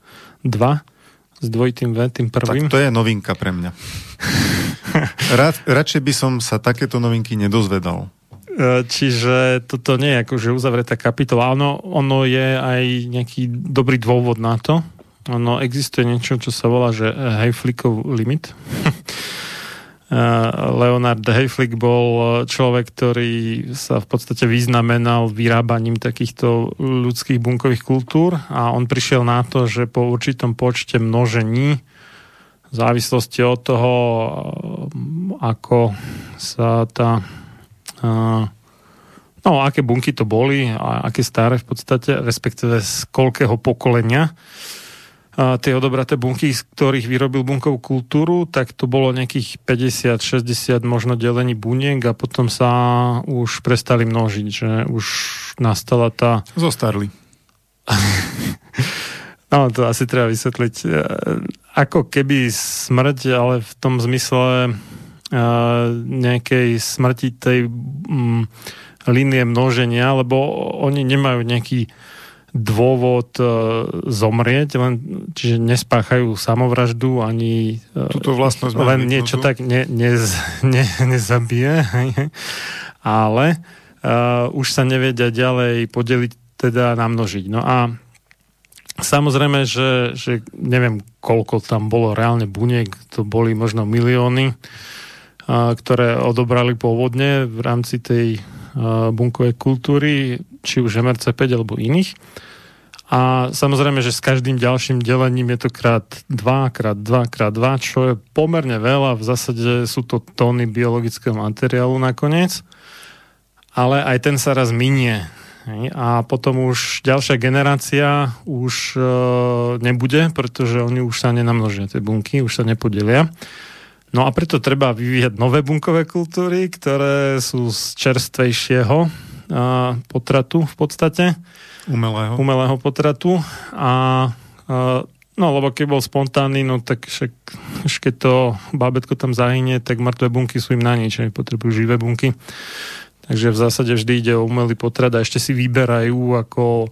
S1: 2 s dvojitým V, tým prvým.
S2: Tak to je novinka pre mňa. Rad, radšej by som sa takéto novinky nedozvedal.
S1: E, čiže toto nie je akože uzavretá kapitola. Ono, ono je aj nejaký dobrý dôvod na to. Ono existuje niečo, čo sa volá, že Hayflickov limit. Eh, Leonard Hayflick bol človek, ktorý sa v podstate vyznamenal vyrábaním takýchto ľudských bunkových kultúr a on prišiel na to, že po určitom počte množení v závislosti od toho, eh, ako sa tá eh, no, aké bunky to boli a aké staré v podstate, respektíve z koľkého pokolenia tie odobraté bunky, z ktorých vyrobil bunkovú kultúru, tak to bolo nejakých 50-60 možno delení buniek a potom sa už prestali množiť, že už nastala tá...
S2: Zostarli.
S1: no, to asi treba vysvetliť. E, ako keby smrť, ale v tom zmysle e, nejakej smrti tej mm, línie množenia, lebo oni nemajú nejaký dôvod e, zomrieť, len, čiže nespáchajú samovraždu ani
S2: e, Tuto vlastnosť
S1: len niečo tak ne, ne, ne, nezabije, ale uh, už sa nevedia ďalej podeliť, teda namnožiť. No a samozrejme, že, že neviem, koľko tam bolo reálne buniek, to boli možno milióny, uh, ktoré odobrali pôvodne v rámci tej bunkovej kultúry, či už MRC5 alebo iných. A samozrejme, že s každým ďalším delením je to krát 2, krát 2, krát 2, čo je pomerne veľa. V zásade sú to tóny biologického materiálu nakoniec. Ale aj ten sa raz minie. A potom už ďalšia generácia už e, nebude, pretože oni už sa nenamnožia, tie bunky, už sa nepodelia. No a preto treba vyvíjať nové bunkové kultúry, ktoré sú z čerstvejšieho potratu v podstate.
S2: Umelého.
S1: Umelého potratu. A, no, lebo keď bol spontánny, no tak však, keď to bábetko tam zahynie, tak mŕtve bunky sú im na nič, aj potrebujú živé bunky. Takže v zásade vždy ide o umelý potrat a ešte si vyberajú ako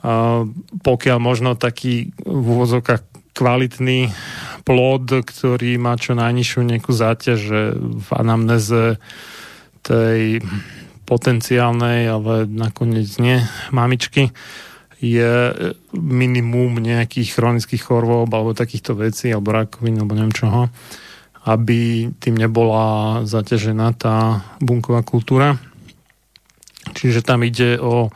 S1: a, pokiaľ možno taký v úvozovkách kvalitný plod, ktorý má čo najnižšiu nejakú záťaž v anamneze tej potenciálnej, ale nakoniec nie, mamičky, je minimum nejakých chronických chorôb alebo takýchto vecí, alebo rakovín, alebo neviem čoho, aby tým nebola zaťažená tá bunková kultúra. Čiže tam ide o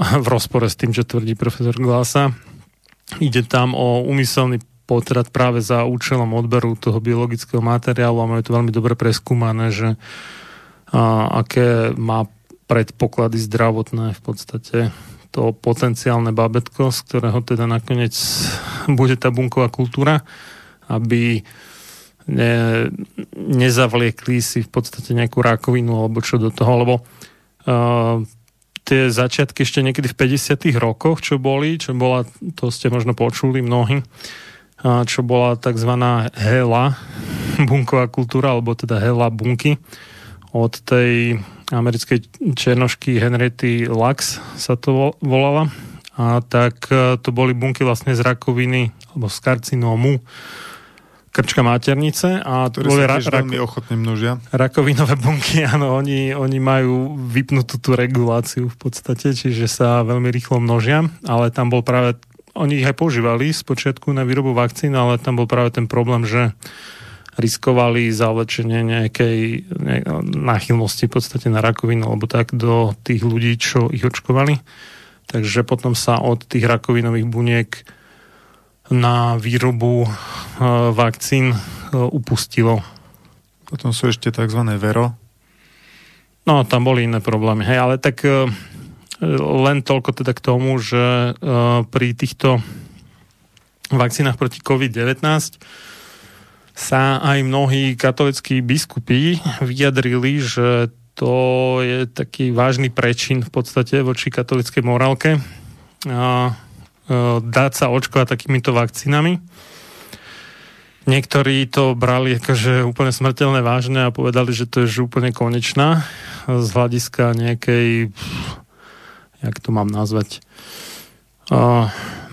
S1: v rozpore s tým, čo tvrdí profesor Glasa, Ide tam o úmyselný potrat práve za účelom odberu toho biologického materiálu a majú to veľmi dobre preskúmané, že a, aké má predpoklady zdravotné v podstate to potenciálne babetko, z ktorého teda nakoniec bude tá bunková kultúra, aby ne, nezavliekli si v podstate nejakú rakovinu alebo čo do toho, lebo uh, tie začiatky ešte niekedy v 50 rokoch, čo boli, čo bola, to ste možno počuli mnohí, čo bola tzv. hela bunková kultúra, alebo teda hela bunky od tej americkej černošky Henriety Lux sa to volala. A tak e, to boli bunky vlastne z rakoviny alebo z karcinómu krčka maternice a
S2: to boli ra- veľmi ochotne množia.
S1: Rakovinové bunky, áno, oni, oni majú vypnutú tú reguláciu v podstate, čiže sa veľmi rýchlo množia, ale tam bol práve oni ich aj používali z počiatku na výrobu vakcín, ale tam bol práve ten problém, že riskovali zavlečenie nejakej ne, náchylnosti v podstate na rakovinu alebo tak do tých ľudí, čo ich očkovali. Takže potom sa od tých rakovinových buniek na výrobu e, vakcín e, upustilo.
S2: Potom sú ešte tzv. vero.
S1: No, tam boli iné problémy. Hej, ale tak e, len toľko teda k tomu, že pri týchto vakcínach proti COVID-19 sa aj mnohí katolickí biskupy vyjadrili, že to je taký vážny prečin v podstate voči katolickej morálke a, dať sa očkovať takýmito vakcínami. Niektorí to brali akože úplne smrteľné vážne a povedali, že to je úplne konečná z hľadiska nejakej jak to mám nazvať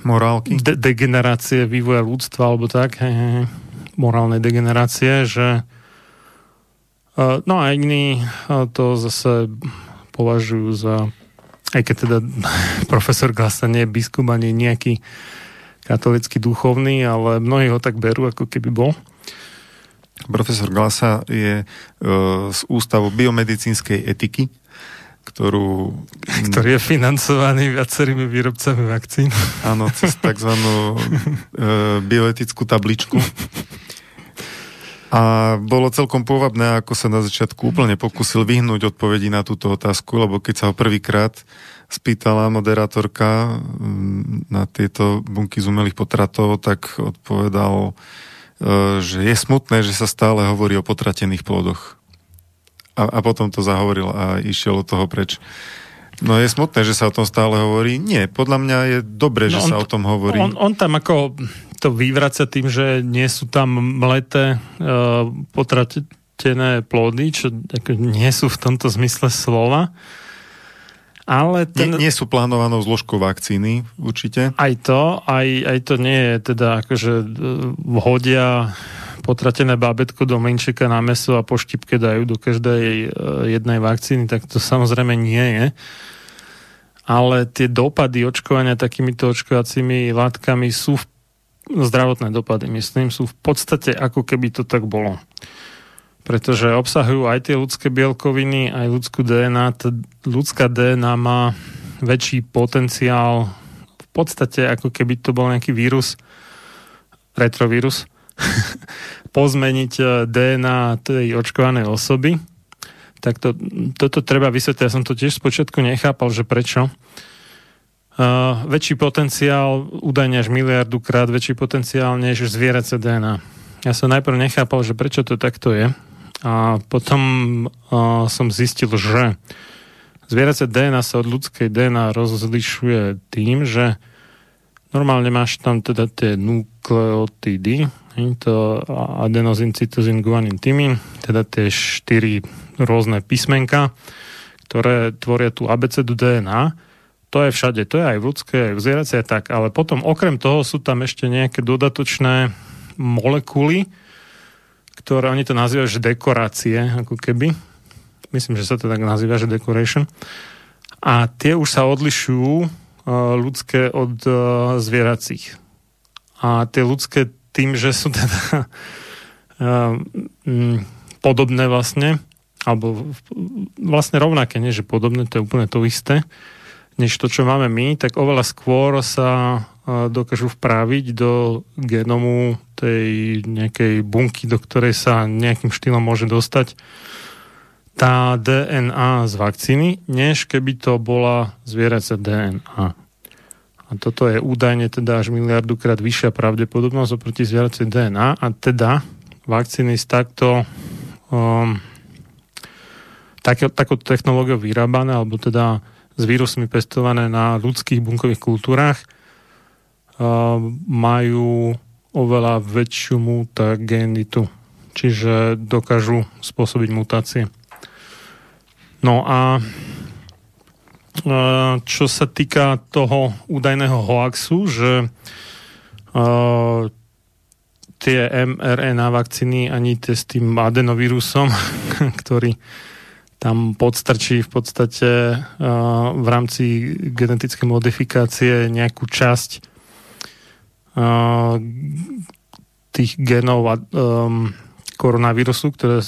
S2: morálky
S1: de- degenerácie vývoja ľudstva alebo tak hej, hej morálnej degenerácie, že e, no a iní e, to zase považujú za aj keď teda profesor Glasa nie je biskup ani nejaký katolický duchovný, ale mnohí ho tak berú, ako keby bol.
S2: Profesor Glasa je e, z Ústavu biomedicínskej etiky, ktorú...
S1: Ktorý je financovaný viacerými výrobcami vakcín.
S2: Áno, cez tzv. e, bioetickú tabličku. A bolo celkom pôvabné, ako sa na začiatku úplne pokusil vyhnúť odpovedi na túto otázku, lebo keď sa ho prvýkrát spýtala moderátorka mm, na tieto bunky z umelých potratov, tak odpovedal, e, že je smutné, že sa stále hovorí o potratených plodoch. A, a potom to zahovoril a išiel od toho preč. No je smutné, že sa o tom stále hovorí. Nie, podľa mňa je dobre, no že on, sa o tom hovorí.
S1: On, on tam ako to vyvracia tým, že nie sú tam mleté uh, potratené plody, čo ako, nie sú v tomto zmysle slova. Ale ten...
S2: nie, nie sú plánovanou zložkou vakcíny, určite.
S1: Aj to, aj, aj to nie je teda akože e, vhodia potratené bábetko do menšika na meso a po štipke dajú do každej uh, jednej vakcíny, tak to samozrejme nie je. Ale tie dopady očkovania takýmito očkovacími látkami sú v zdravotné dopady, myslím, sú v podstate ako keby to tak bolo. Pretože obsahujú aj tie ľudské bielkoviny, aj ľudskú DNA. Tá ľudská DNA má väčší potenciál v podstate ako keby to bol nejaký vírus, retrovírus, pozmeniť eh, DNA tej očkovanej osoby. Tak to, toto treba vysvetliť. Ja som to tiež spočiatku nechápal, že prečo Uh, väčší potenciál, údajne až miliardu krát väčší potenciál než zvierace DNA. Ja som najprv nechápal, že prečo to takto je a potom uh, som zistil, že zvierace DNA sa od ľudskej DNA rozlišuje tým, že normálne máš tam teda tie nukleotidy, to adenozin, cytozin, guanin, tymin, teda tie štyri rôzne písmenka, ktoré tvoria tú abecedu DNA to je všade, to je aj v ľudskej, aj v zvieracej, tak, ale potom okrem toho sú tam ešte nejaké dodatočné molekuly, ktoré oni to nazývajú, že dekorácie, ako keby. Myslím, že sa to tak nazýva, že decoration. A tie už sa odlišujú uh, ľudské od uh, zvieracích. A tie ľudské tým, že sú teda uh, m, podobné vlastne, alebo vlastne rovnaké, nie že podobné, to je úplne to isté, než to, čo máme my, tak oveľa skôr sa dokážu vpraviť do genomu tej nejakej bunky, do ktorej sa nejakým štýlom môže dostať tá DNA z vakcíny, než keby to bola zvieracia DNA. A toto je údajne teda až miliardukrát vyššia pravdepodobnosť oproti zvieracej DNA a teda vakcíny s takto um, také, takouto technológiou vyrábané, alebo teda s vírusmi pestované na ľudských bunkových kultúrach majú oveľa väčšiu mutagenitu, čiže dokážu spôsobiť mutácie. No a čo sa týka toho údajného hoaxu, že tie mRNA vakcíny ani tie s tým adenovírusom, ktorý tam podstrčí v podstate v rámci genetickej modifikácie nejakú časť tých genov um, koronavírusu, ktoré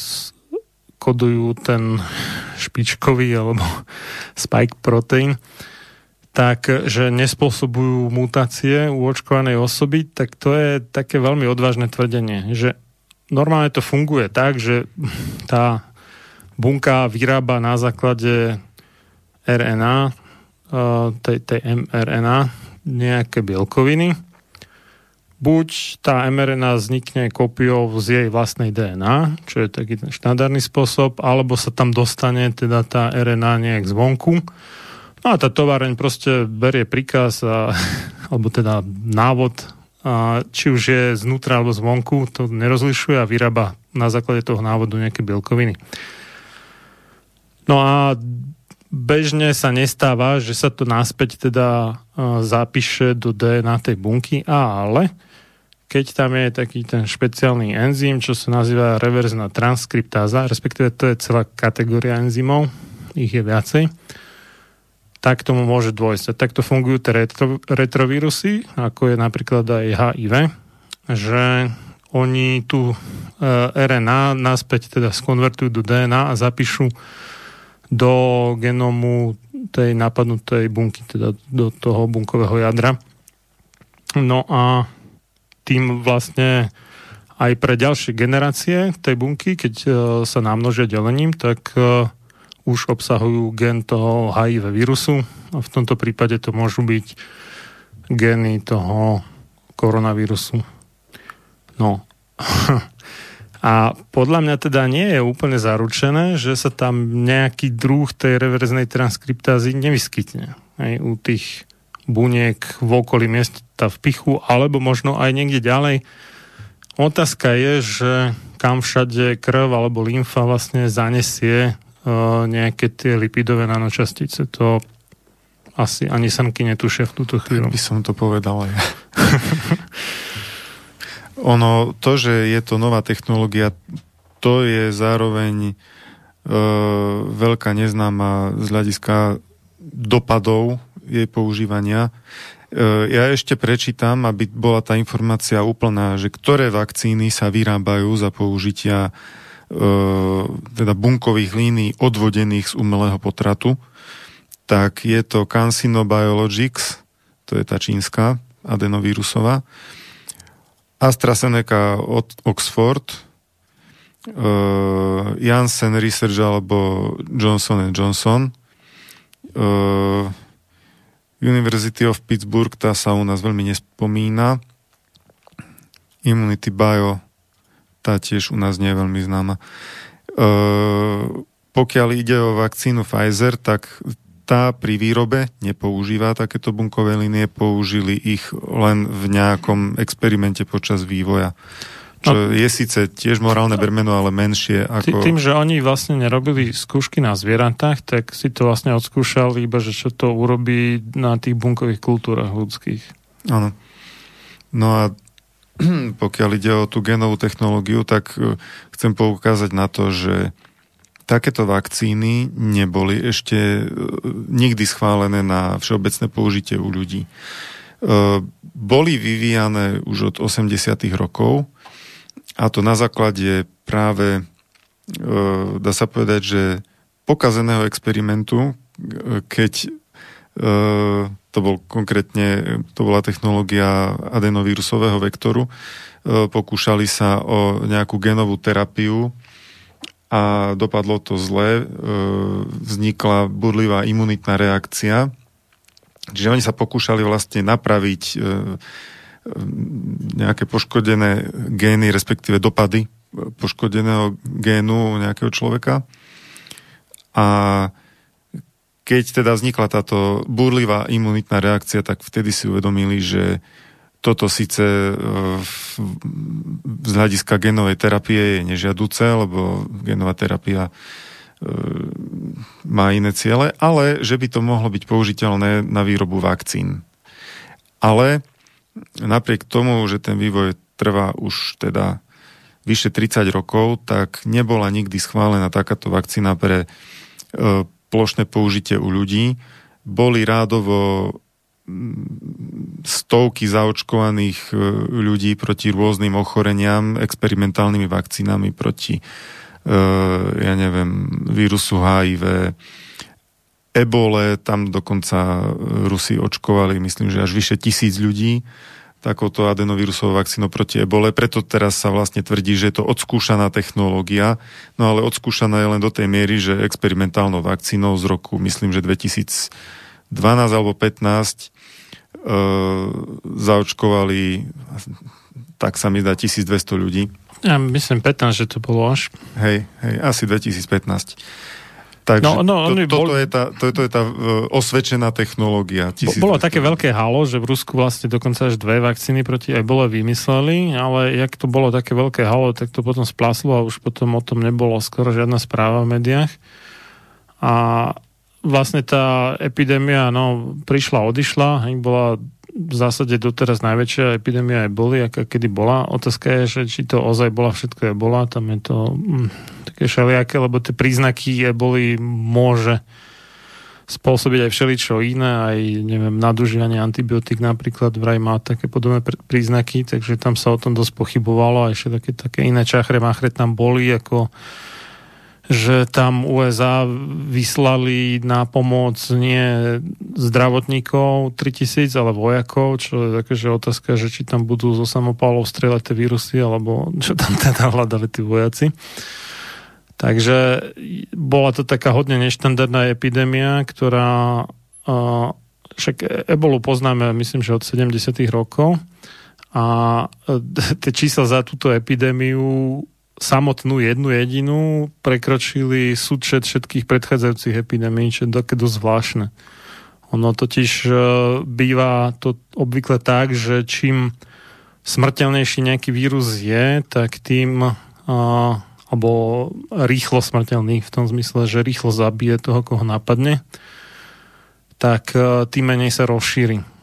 S1: kodujú ten špičkový alebo spike protein, tak, že nespôsobujú mutácie u očkovanej osoby, tak to je také veľmi odvážne tvrdenie, že normálne to funguje tak, že tá bunka vyrába na základe RNA, tej, tej mRNA, nejaké bielkoviny buď tá mRNA vznikne kópiou z jej vlastnej DNA, čo je taký ten štandardný spôsob, alebo sa tam dostane teda tá RNA nejak zvonku. No a tá továreň proste berie príkaz a, alebo teda návod, a či už je znútra alebo zvonku, to nerozlišuje a vyrába na základe toho návodu nejaké bielkoviny. No a bežne sa nestáva, že sa to náspäť teda zapíše do DNA tej bunky, ale keď tam je taký ten špeciálny enzym, čo sa nazýva reverzná transkriptáza, respektíve to je celá kategória enzymov, ich je viacej, tak tomu môže dôjsť. A takto fungujú tie retro, retrovírusy, ako je napríklad aj HIV, že oni tu e, RNA naspäť teda skonvertujú do DNA a zapíšu do genomu tej napadnutej bunky, teda do toho bunkového jadra. No a tým vlastne aj pre ďalšie generácie tej bunky, keď uh, sa namnožia delením, tak uh, už obsahujú gen toho HIV vírusu a v tomto prípade to môžu byť geny toho koronavírusu. No. A podľa mňa teda nie je úplne zaručené, že sa tam nejaký druh tej reverznej transkriptázy nevyskytne. Aj u tých buniek v okolí miesta v pichu, alebo možno aj niekde ďalej. Otázka je, že kam všade krv alebo lymfa vlastne zanesie uh, nejaké tie lipidové nanočastice. To asi ani samky netušia v túto chvíľu.
S2: By som to povedal aj. ono, to, že je to nová technológia, to je zároveň uh, veľká neznáma z hľadiska dopadov jej používania. E, ja ešte prečítam, aby bola tá informácia úplná, že ktoré vakcíny sa vyrábajú za použitia e, teda bunkových línií odvodených z umelého potratu. Tak je to CanSino Biologics, to je tá čínska adenovírusová, AstraZeneca od Oxford, uh, Janssen Research alebo Johnson Johnson, University of Pittsburgh, tá sa u nás veľmi nespomína. Immunity Bio, tá tiež u nás nie je veľmi známa. E, pokiaľ ide o vakcínu Pfizer, tak tá pri výrobe nepoužíva takéto bunkové linie, použili ich len v nejakom experimente počas vývoja. Čo no, je síce tiež morálne bremeno, ale menšie ako...
S1: Tým, že oni vlastne nerobili skúšky na zvieratách, tak si to vlastne odskúšali iba, že čo to urobí na tých bunkových kultúrach ľudských.
S2: Áno. No a pokiaľ ide o tú genovú technológiu, tak e, chcem poukázať na to, že takéto vakcíny neboli ešte e, nikdy schválené na všeobecné použitie u ľudí. E, boli vyvíjane už od 80. rokov, a to na základe práve, e, dá sa povedať, že pokazeného experimentu, e, keď e, to bol konkrétne, to bola technológia adenovírusového vektoru, pokúšali sa o nejakú genovú terapiu a dopadlo to zle, vznikla burlivá imunitná reakcia, Čiže oni sa pokúšali vlastne napraviť nejaké poškodené gény, respektíve dopady poškodeného génu nejakého človeka. A keď teda vznikla táto burlivá imunitná reakcia, tak vtedy si uvedomili, že toto síce e, z hľadiska genovej terapie je nežiaduce, lebo genová terapia e, má iné ciele, ale že by to mohlo byť použiteľné na výrobu vakcín. Ale napriek tomu, že ten vývoj trvá už teda vyše 30 rokov, tak nebola nikdy schválená takáto vakcína pre e, plošné použitie u ľudí. Boli rádovo stovky zaočkovaných ľudí proti rôznym ochoreniam, experimentálnymi vakcínami proti ja neviem, vírusu HIV, ebole, tam dokonca Rusi očkovali, myslím, že až vyše tisíc ľudí takouto adenovírusovou vakcínou proti ebole. Preto teraz sa vlastne tvrdí, že je to odskúšaná technológia, no ale odskúšaná je len do tej miery, že experimentálnou vakcínou z roku, myslím, že 2012 alebo 15 e, zaočkovali tak sa mi dá 1200 ľudí.
S1: Ja myslím 15, že to bolo až.
S2: Hej, hej, asi 2015. Takže no, no, to, toto, bol... je tá, to, to je tá uh, osvedčená technológia.
S1: Bolo také veľké halo, že v Rusku vlastne dokonca až dve vakcíny proti ebole vymysleli, ale jak to bolo také veľké halo, tak to potom splaslo a už potom o tom nebolo skoro žiadna správa v médiách. A vlastne tá epidémia no, prišla, odišla, bola v zásade doteraz najväčšia epidémia boli, aká kedy bola. Otázka je, že či to ozaj bola všetko bola, tam je to hm, také šeliaké, lebo tie príznaky boli môže spôsobiť aj všeličo iné, aj neviem, nadužívanie antibiotík napríklad vraj má také podobné príznaky, takže tam sa o tom dosť pochybovalo, aj ešte také, také iné čachre, machre tam boli, ako že tam USA vyslali na pomoc nie zdravotníkov 3000, ale vojakov, čo je také, otázka, že či tam budú zo samopálov strieľať tie vírusy, alebo čo tam teda hľadali tí vojaci. Takže bola to taká hodne neštandardná epidémia, ktorá však ebolu poznáme, myslím, že od 70. rokov a tie čísla za túto epidémiu samotnú jednu jedinú prekročili súčet všetkých predchádzajúcich epidémií, čo je také dosť zvláštne. Ono totiž e, býva to obvykle tak, že čím smrteľnejší nejaký vírus je, tak tým uh, alebo rýchlo smrteľný v tom zmysle, že rýchlo zabije toho, koho napadne, tak uh, tým menej sa rozšíri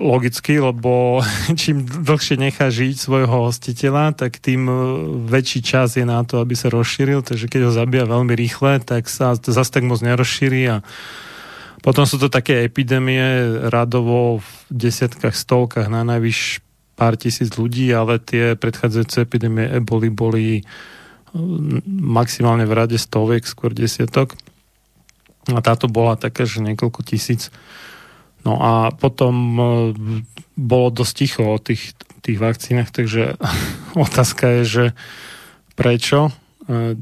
S1: logicky, lebo čím dlhšie nechá žiť svojho hostiteľa, tak tým e, väčší čas je na to, aby sa rozšíril, takže keď ho zabíja veľmi rýchle, tak sa zase tak moc nerozšíri a potom sú to také epidémie radovo v desiatkách, stovkách, na najvyš pár tisíc ľudí, ale tie predchádzajúce epidémie eboli boli e, maximálne v rade stoviek, skôr desiatok. A táto bola taká, že niekoľko tisíc No a potom e, bolo dosť ticho o tých, tých vakcínach, takže otázka je, že prečo? E,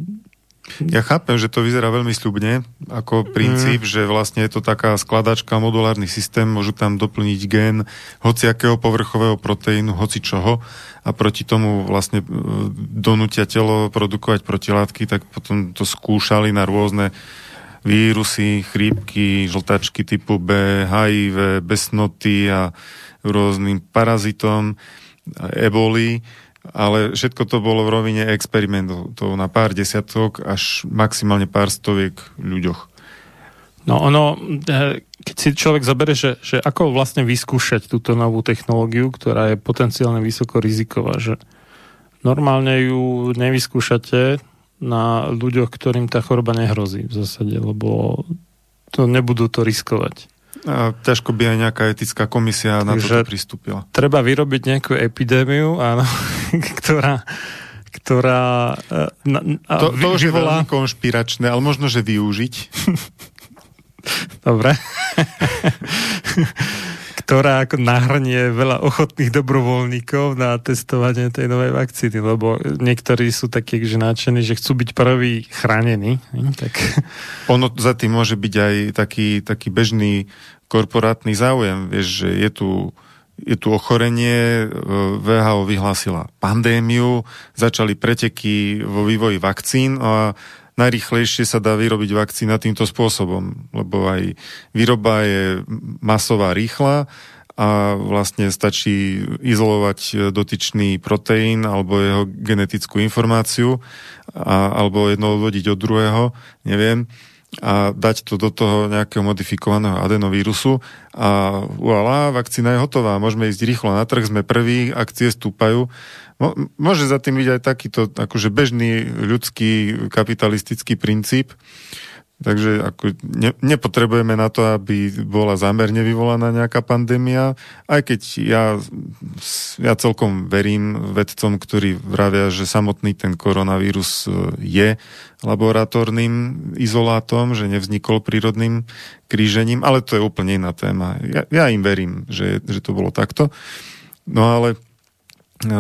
S2: ja chápem, že to vyzerá veľmi sľubne, ako princíp, mm. že vlastne je to taká skladačka, modulárny systém, môžu tam doplniť gen hociakého povrchového proteínu, hoci čoho a proti tomu vlastne e, donútia telo produkovať protilátky, tak potom to skúšali na rôzne vírusy, chrípky, žltačky typu B, HIV, besnoty a rôznym parazitom, eboli, ale všetko to bolo v rovine experimentov, to na pár desiatok až maximálne pár stoviek ľuďoch.
S1: No ono, eh, keď si človek zoberie, že, že ako vlastne vyskúšať túto novú technológiu, ktorá je potenciálne vysoko riziková, že normálne ju nevyskúšate na ľuďoch, ktorým tá choroba nehrozí v zásade, lebo to nebudú to riskovať.
S2: A ťažko by aj nejaká etická komisia na to pristúpila.
S1: Treba vyrobiť nejakú epidémiu, áno, ktorá ktorá...
S2: Na, a to, to už je veľmi konšpiračné, ale možno, že využiť.
S1: Dobre. ktorá ako nahrnie veľa ochotných dobrovoľníkov na testovanie tej novej vakcíny, lebo niektorí sú takí, že nadšení, že chcú byť prvý chránení. Tak...
S2: Ono za tým môže byť aj taký, taký bežný korporátny záujem, vieš, že je tu je tu ochorenie, VHO vyhlásila pandémiu, začali preteky vo vývoji vakcín a najrychlejšie sa dá vyrobiť vakcína týmto spôsobom, lebo aj výroba je masová, rýchla a vlastne stačí izolovať dotyčný proteín alebo jeho genetickú informáciu a, alebo jedno odvodiť od druhého, neviem, a dať to do toho nejakého modifikovaného adenovírusu a voilà, vakcína je hotová, môžeme ísť rýchlo na trh, sme prví, akcie stúpajú Môže za tým byť aj takýto akože bežný ľudský kapitalistický princíp. Takže ako ne, nepotrebujeme na to, aby bola zámerne vyvolaná nejaká pandémia, aj keď ja, ja celkom verím vedcom, ktorí vravia, že samotný ten koronavírus e, je laboratórnym izolátom, že nevznikol prírodným krížením, ale to je úplne iná téma. Ja, ja im verím, že, že to bolo takto. No ale e,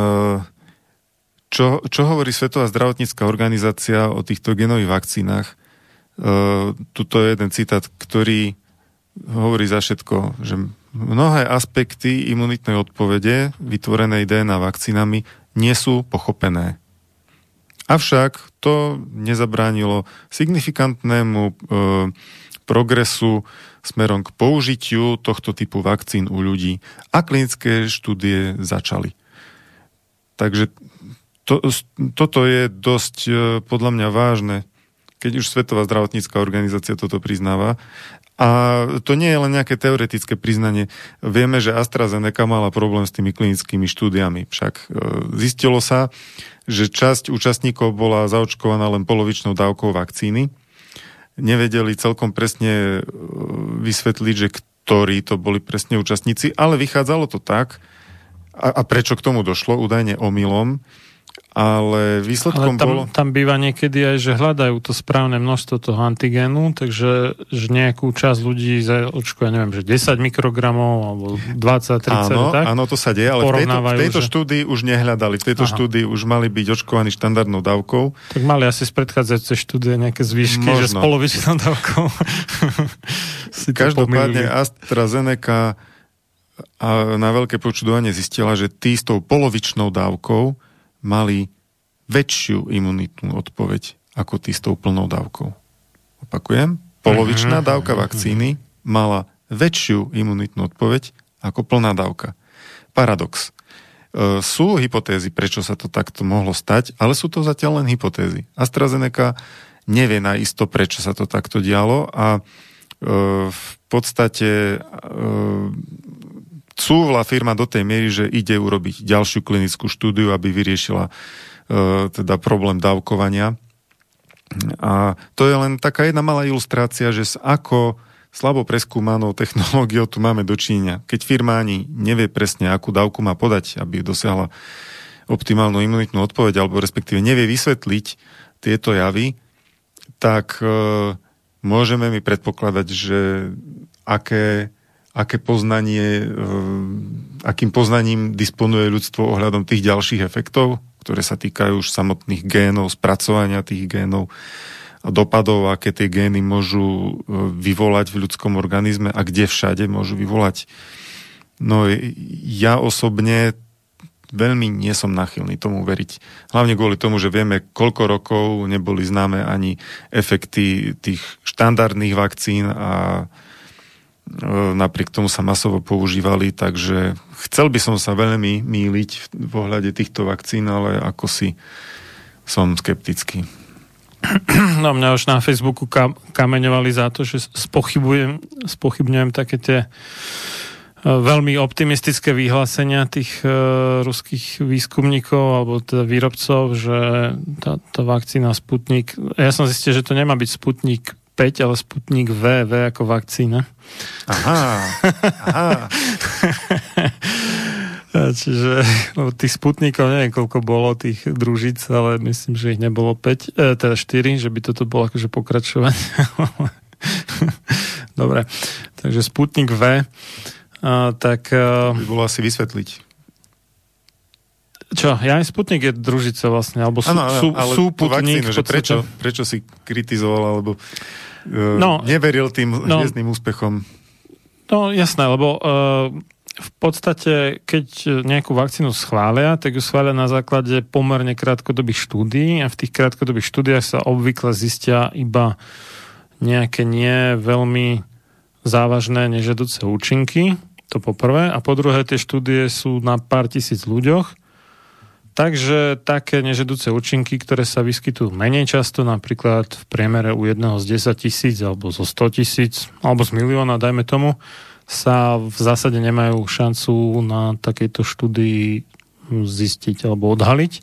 S2: čo, čo hovorí Svetová zdravotnícká organizácia o týchto genových vakcínach? Uh, tuto je jeden citát, ktorý hovorí za všetko, že mnohé aspekty imunitnej odpovede vytvorenej DNA vakcínami nie sú pochopené. Avšak to nezabránilo signifikantnému e, progresu smerom k použitiu tohto typu vakcín u ľudí a klinické štúdie začali. Takže to, toto je dosť e, podľa mňa vážne keď už Svetová zdravotnícká organizácia toto priznáva. A to nie je len nejaké teoretické priznanie. Vieme, že AstraZeneca mala problém s tými klinickými štúdiami. Však e, zistilo sa, že časť účastníkov bola zaočkovaná len polovičnou dávkou vakcíny. Nevedeli celkom presne e, vysvetliť, že ktorí to boli presne účastníci, ale vychádzalo to tak, a, a prečo k tomu došlo, údajne omylom, ale výsledkom
S1: ale tam,
S2: bolo...
S1: tam býva niekedy aj, že hľadajú to správne množstvo toho antigénu, takže že nejakú časť ľudí očkuje, neviem, že 10 mikrogramov alebo 20, 30,
S2: áno,
S1: tak?
S2: Áno, to sa deje, ale v tejto, v tejto že... štúdii už nehľadali. V tejto Aha. štúdii už mali byť očkovaní štandardnou dávkou.
S1: Tak mali asi z predchádzajúcej štúdie nejaké zvýšky, Možno. že s polovičnou dávkou.
S2: Každopádne AstraZeneca a na veľké počudovanie zistila, že tí s tou polovičnou dávkou mali väčšiu imunitnú odpoveď ako tí s tou plnou dávkou. Opakujem, polovičná mhm. dávka vakcíny mala väčšiu imunitnú odpoveď ako plná dávka. Paradox. E, sú hypotézy, prečo sa to takto mohlo stať, ale sú to zatiaľ len hypotézy. AstraZeneca nevie naisto, prečo sa to takto dialo a e, v podstate e, cúvla firma do tej miery, že ide urobiť ďalšiu klinickú štúdiu, aby vyriešila e, teda problém dávkovania. A to je len taká jedna malá ilustrácia, že s ako slabo preskúmanou technológiou tu máme dočinenia. Keď firma ani nevie presne, akú dávku má podať, aby dosiahla optimálnu imunitnú odpoveď, alebo respektíve nevie vysvetliť tieto javy, tak e, môžeme mi predpokladať, že aké aké poznanie, e, akým poznaním disponuje ľudstvo ohľadom tých ďalších efektov, ktoré sa týkajú už samotných génov, spracovania tých génov a dopadov, aké tie gény môžu e, vyvolať v ľudskom organizme a kde všade môžu vyvolať. No ja osobne veľmi nie som nachylný tomu veriť. Hlavne kvôli tomu, že vieme, koľko rokov neboli známe ani efekty tých štandardných vakcín a E, napriek tomu sa masovo používali, takže chcel by som sa veľmi míliť v ohľade týchto vakcín, ale ako si som skeptický.
S1: No mňa už na Facebooku kameňovali za to, že spochybujem, spochybňujem také tie e, veľmi optimistické vyhlásenia tých uh, ruských výskumníkov alebo teda výrobcov, že tá, tá vakcína Sputnik, ja som zistil, že to nemá byť Sputnik 5, ale Sputnik V, V ako vakcína.
S2: Aha, aha.
S1: Čiže no, tých Sputnikov, neviem koľko bolo tých družic, ale myslím, že ich nebolo 5, e, teda 4, že by toto bolo akože pokračovať. Dobre, takže Sputnik V, a, tak...
S2: A... By bolo asi vysvetliť.
S1: Čo, ja aj Sputnik je družica vlastne, alebo sú, ano, sú, ale sú Putnik,
S2: vakcínu, že prečo, prečo si kritizoval, alebo no, neveril tým no, hviezdnym úspechom.
S1: No jasné, lebo uh, v podstate, keď nejakú vakcínu schvália, tak ju schvália na základe pomerne krátkodobých štúdií a v tých krátkodobých štúdiách sa obvykle zistia iba nejaké nie veľmi závažné nežedúce účinky, to po prvé. A po druhé, tie štúdie sú na pár tisíc ľuďoch Takže také nežedúce účinky, ktoré sa vyskytujú menej často, napríklad v priemere u jedného z 10 tisíc alebo zo 100 tisíc alebo z milióna, dajme tomu, sa v zásade nemajú šancu na takejto štúdii zistiť alebo odhaliť.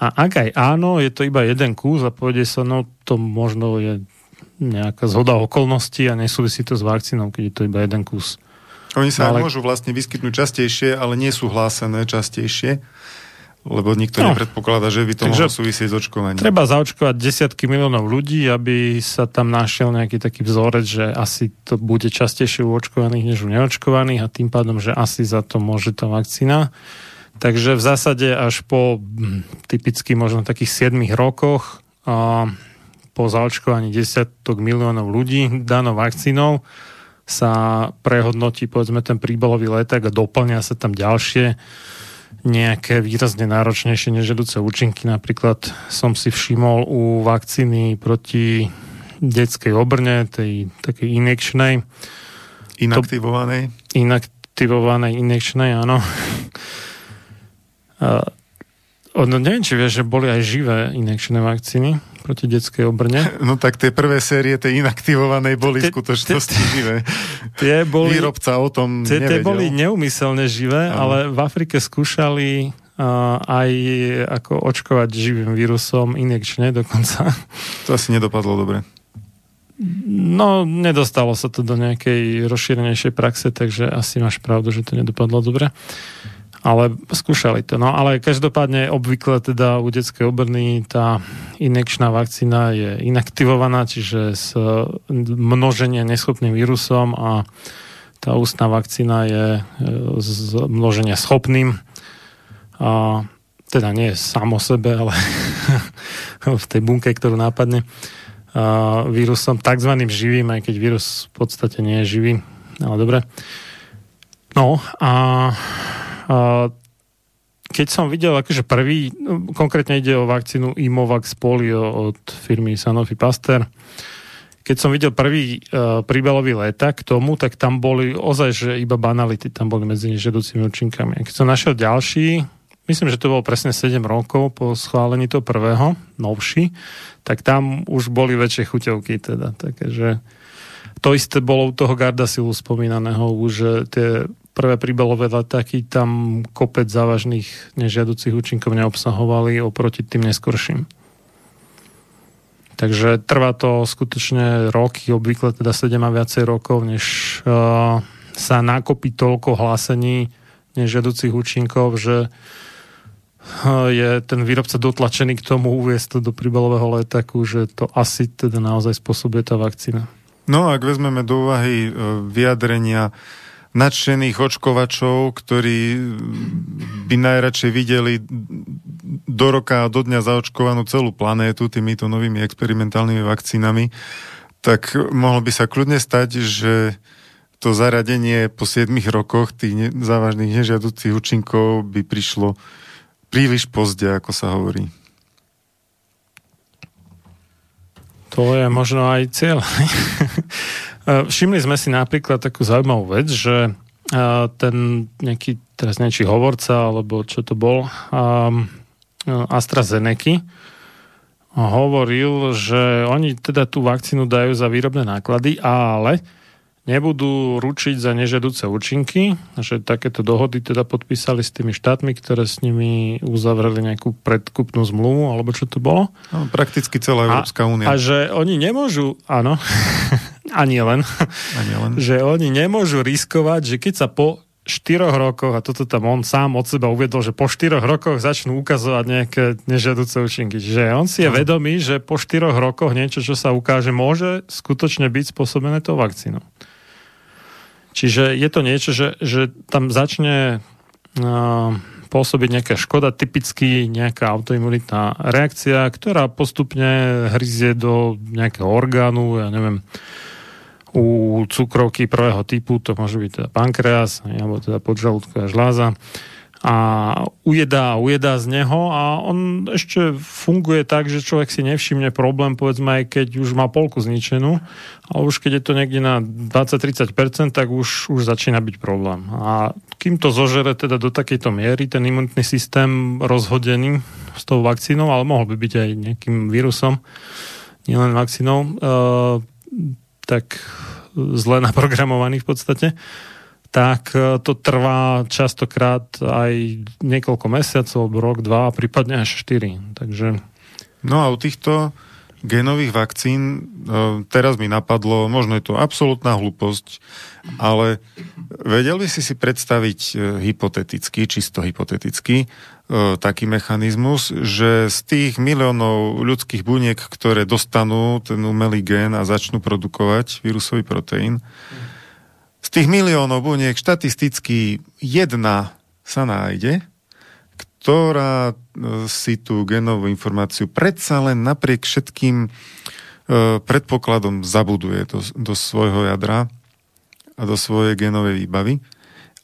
S1: A ak aj áno, je to iba jeden kus a povede sa, no to možno je nejaká zhoda okolností a nesúvisí to s vakcínou, keď je to iba jeden kus.
S2: Oni sa ale... môžu vlastne vyskytnúť častejšie, ale nie sú hlásené častejšie, lebo nikto no. nepredpokladá, že by to mohlo súvisieť s očkovaním.
S1: Treba zaočkovať desiatky miliónov ľudí, aby sa tam našiel nejaký taký vzorec, že asi to bude častejšie u očkovaných než u neočkovaných a tým pádom, že asi za to môže tá vakcína. Takže v zásade až po hm, typicky možno takých 7 rokoch a po zaočkovaní desiatok miliónov ľudí danou vakcínou sa prehodnotí povedzme ten príbalový leták a doplňa sa tam ďalšie nejaké výrazne náročnejšie nežedúce účinky. Napríklad som si všimol u vakcíny proti detskej obrne, tej takej injekčnej.
S2: Inaktivovanej?
S1: To, inaktivovanej, injekčnej, áno. No neviem, či vieš, že boli aj živé injekčné vakcíny proti detskej obrne.
S2: No tak tie prvé série tej inaktivovanej boli v skutočnosti živé.
S1: Tie boli,
S2: Výrobca o tom
S1: tie, tie boli neumyselne živé, ano. ale v Afrike skúšali uh, aj ako očkovať živým vírusom injekčne dokonca.
S2: To asi nedopadlo dobre.
S1: No, nedostalo sa to do nejakej rozšírenejšej praxe, takže asi máš pravdu, že to nedopadlo dobre. Ale skúšali to. No ale každopádne obvykle teda u detskej obrny tá inekčná vakcína je inaktivovaná, čiže s množenie neschopným vírusom a tá ústna vakcína je z e, množenia schopným. A teda nie sám sebe, ale v tej bunke, ktorú nápadne vírusom, takzvaným živým, aj keď vírus v podstate nie je živý. Ale dobre. No a keď som videl akože prvý, no, konkrétne ide o vakcínu Imovax Polio od firmy Sanofi Pasteur, keď som videl prvý uh, príbalový leták k tomu, tak tam boli ozaj, že iba banality, tam boli medzi nežedúcimi účinkami. A keď som našiel ďalší, myslím, že to bolo presne 7 rokov po schválení toho prvého, novší, tak tam už boli väčšie chuťovky teda. Takže to isté bolo u toho Gardasilu spomínaného, že tie prvé príbalové letáky tam kopec závažných nežiaducich účinkov neobsahovali oproti tým neskorším. Takže trvá to skutočne roky, obvykle teda 7 a viacej rokov, než uh, sa nakopí toľko hlásení nežiaducich účinkov, že uh, je ten výrobca dotlačený k tomu uviesť to do príbalového letáku, že to asi teda naozaj spôsobuje tá vakcína.
S2: No ak vezmeme do úvahy uh, vyjadrenia nadšených očkovačov, ktorí by najradšej videli do roka a do dňa zaočkovanú celú planétu týmito novými experimentálnymi vakcínami, tak mohlo by sa kľudne stať, že to zaradenie po 7 rokoch tých závažných nežiaducich účinkov by prišlo príliš pozde, ako sa hovorí.
S1: To je možno aj cieľ. Eh, všimli sme si napríklad takú zaujímavú vec, že eh, ten nejaký, teraz niečí hovorca, alebo čo to bol, um, AstraZeneca, hovoril, že oni teda tú vakcínu dajú za výrobné náklady, ale nebudú ručiť za nežedúce účinky, že takéto dohody teda podpísali s tými štátmi, ktoré s nimi uzavreli nejakú predkupnú zmluvu, alebo čo to bolo.
S2: No, prakticky celá Európska únia.
S1: A, a že oni nemôžu, áno, ani len, ani len, že oni nemôžu riskovať, že keď sa po štyroch rokoch, a toto tam on sám od seba uviedol, že po štyroch rokoch začnú ukazovať nejaké nežiaduce účinky. Že on si je vedomý, že po štyroch rokoch niečo, čo sa ukáže, môže skutočne byť spôsobené tou vakcínou. Čiže je to niečo, že, že tam začne uh, pôsobiť nejaká škoda, typicky nejaká autoimunitná reakcia, ktorá postupne hryzie do nejakého orgánu, ja neviem, u cukrovky prvého typu, to môže byť teda pankreas, alebo teda podžalúdková žláza a ujedá a ujedá z neho a on ešte funguje tak, že človek si nevšimne problém, povedzme aj keď už má polku zničenú, ale už keď je to niekde na 20-30%, tak už, už začína byť problém. A kým to zožere teda do takejto miery, ten imunitný systém rozhodený s tou vakcínou, ale mohol by byť aj nejakým vírusom, nielen vakcínou, e, tak zle naprogramovaný v podstate, tak e, to trvá častokrát aj niekoľko mesiacov, rok, dva, prípadne až štyri. Takže...
S2: No a u týchto genových vakcín, e, teraz mi napadlo, možno je to absolútna hlúposť, ale vedel by si si predstaviť e, hypoteticky, čisto hypoteticky, taký mechanizmus, že z tých miliónov ľudských buniek, ktoré dostanú ten umelý gen a začnú produkovať vírusový proteín, z tých miliónov buniek štatisticky jedna sa nájde, ktorá e, si tú genovú informáciu predsa len napriek všetkým e, predpokladom zabuduje do, do svojho jadra a do svojej genovej výbavy,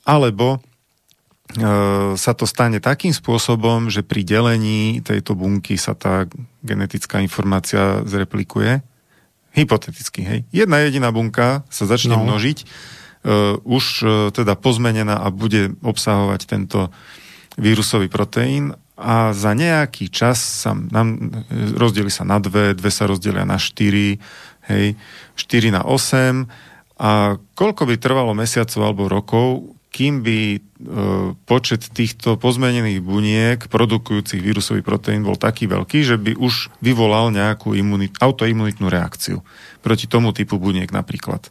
S2: alebo e, sa to stane takým spôsobom, že pri delení tejto bunky sa tá genetická informácia zreplikuje. Hypoteticky, hej. Jedna jediná bunka sa začne no. množiť, uh, už uh, teda pozmenená a bude obsahovať tento vírusový proteín a za nejaký čas sa nám rozdeli sa na dve, dve sa rozdelia na štyri, hej, 4 na 8 a koľko by trvalo mesiacov alebo rokov, kým by e, počet týchto pozmenených buniek produkujúcich vírusový proteín bol taký veľký, že by už vyvolal nejakú imunit, autoimunitnú reakciu proti tomu typu buniek napríklad.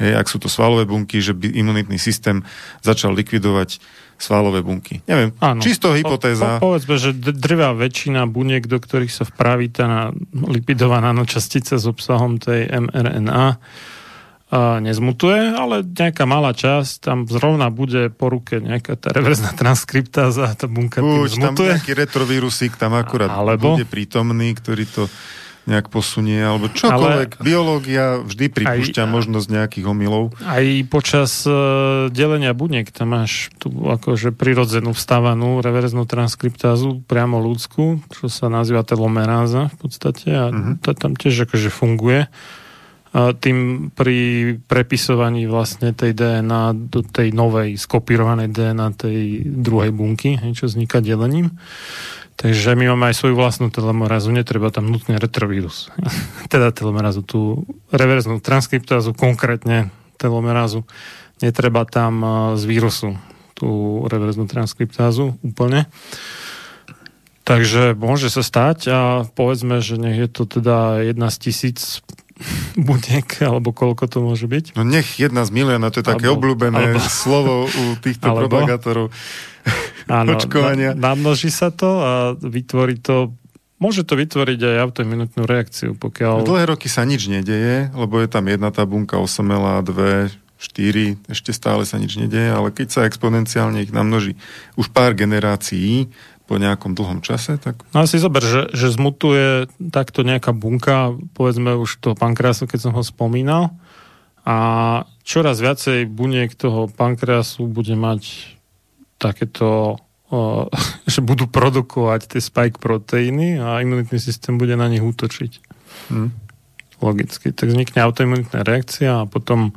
S2: Hej, ak sú to svalové bunky, že by imunitný systém začal likvidovať svalové bunky. Neviem, Áno. čisto hypotéza.
S1: Po, po, povedzme, že drvá väčšina buniek, do ktorých sa vpraví tá lipidová nanočastica s obsahom tej mRNA, nezmutuje, ale nejaká malá časť, tam zrovna bude po ruke nejaká tá reverzná transkriptáza a tá bunka Uč,
S2: tým zmutuje. tam nejaký retrovírusík tam akurát Alebo... bude prítomný, ktorý to nejak posunie, alebo čokoľvek. Ale Biológia vždy pripúšťa aj, možnosť nejakých omylov.
S1: Aj počas uh, delenia buniek tam máš tú akože prirodzenú vstávanú reverznú transkriptázu, priamo ľudskú, čo sa nazýva telomeráza v podstate a uh-huh. to tam tiež akože funguje. Tým pri prepisovaní vlastne tej DNA do tej novej skopírovanej DNA tej druhej bunky, čo vzniká delením. Takže my máme aj svoju vlastnú telomerázu, netreba tam nutne retrovírus. teda telomerázu, tú reverznú transkriptázu, konkrétne telomerázu, netreba tam z vírusu tú reverznú transkriptázu úplne. Takže môže sa stať a povedzme, že nech je to teda jedna z tisíc buniek, alebo koľko to môže byť?
S2: No nech jedna z milióna, to je také alebo, obľúbené alebo, slovo u týchto alebo, propagátorov áno, očkovania.
S1: Na, namnoží sa to a vytvorí to Môže to vytvoriť aj autoimunitnú reakciu, pokiaľ...
S2: Dlhé roky sa nič nedeje, lebo je tam jedna tá bunka osamela, dve, štyri, ešte stále sa nič nedeje, ale keď sa exponenciálne ich namnoží už pár generácií, po nejakom dlhom čase. Tak...
S1: No si zober, že, že zmutuje takto nejaká bunka, povedzme už toho pankreasu, keď som ho spomínal, a čoraz viacej buniek toho pankreasu bude mať takéto, o, že budú produkovať tie spike proteíny a imunitný systém bude na nich útočiť. Hmm. Logicky. Tak vznikne autoimunitná reakcia a potom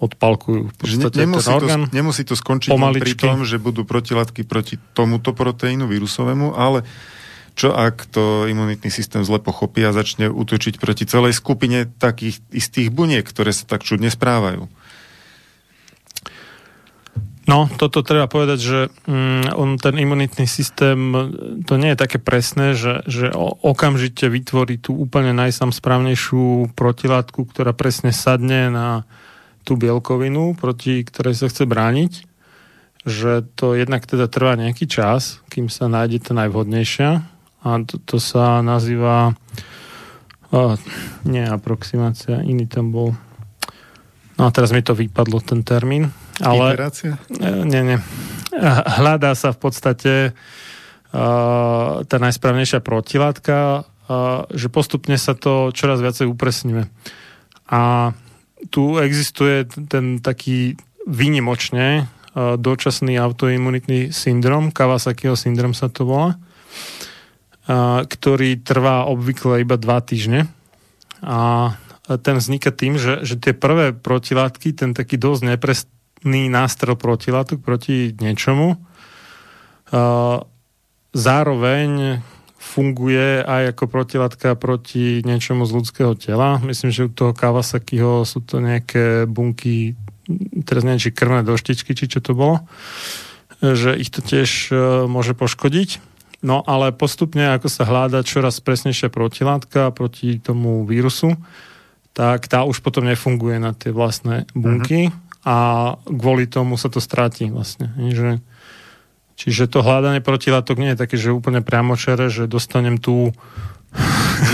S1: odpalkujú v podstate
S2: ne, nemusí ten orgán. To, nemusí to skončiť pri tom, že budú protilátky proti tomuto proteínu vírusovému, ale čo ak to imunitný systém zle pochopí a začne útočiť proti celej skupine takých istých buniek, ktoré sa tak čudne správajú?
S1: No, toto treba povedať, že mm, on, ten imunitný systém, to nie je také presné, že, že okamžite vytvorí tú úplne najsam správnejšiu protilátku, ktorá presne sadne na tú bielkovinu, proti ktorej sa chce brániť, že to jednak teda trvá nejaký čas, kým sa nájde tá najvhodnejšia a to, to sa nazýva oh, nie aproximácia, iný tam bol no a teraz mi to vypadlo ten termín ale,
S2: Iterácia?
S1: Nie, nie. Hľadá sa v podstate uh, tá najsprávnejšia protilátka, uh, že postupne sa to čoraz viacej upresňuje. A tu existuje ten taký výnimočne dočasný autoimunitný syndrom, Kawasakiho syndrom sa to volá, ktorý trvá obvykle iba dva týždne. A ten vzniká tým, že, že tie prvé protilátky, ten taký dosť neprestný nástrel protilátok proti niečomu, zároveň funguje aj ako protilátka proti niečomu z ľudského tela. Myslím, že u toho Kawasakiho sú to nejaké bunky, teraz neviem, či krvné doštičky, či čo to bolo, že ich to tiež e, môže poškodiť. No ale postupne, ako sa hľada čoraz presnejšia protilátka proti tomu vírusu, tak tá už potom nefunguje na tie vlastné bunky uh-huh. a kvôli tomu sa to stráti vlastne. Že, čiže to hľadanie protilátok nie je také, že úplne priamočere, že dostanem tú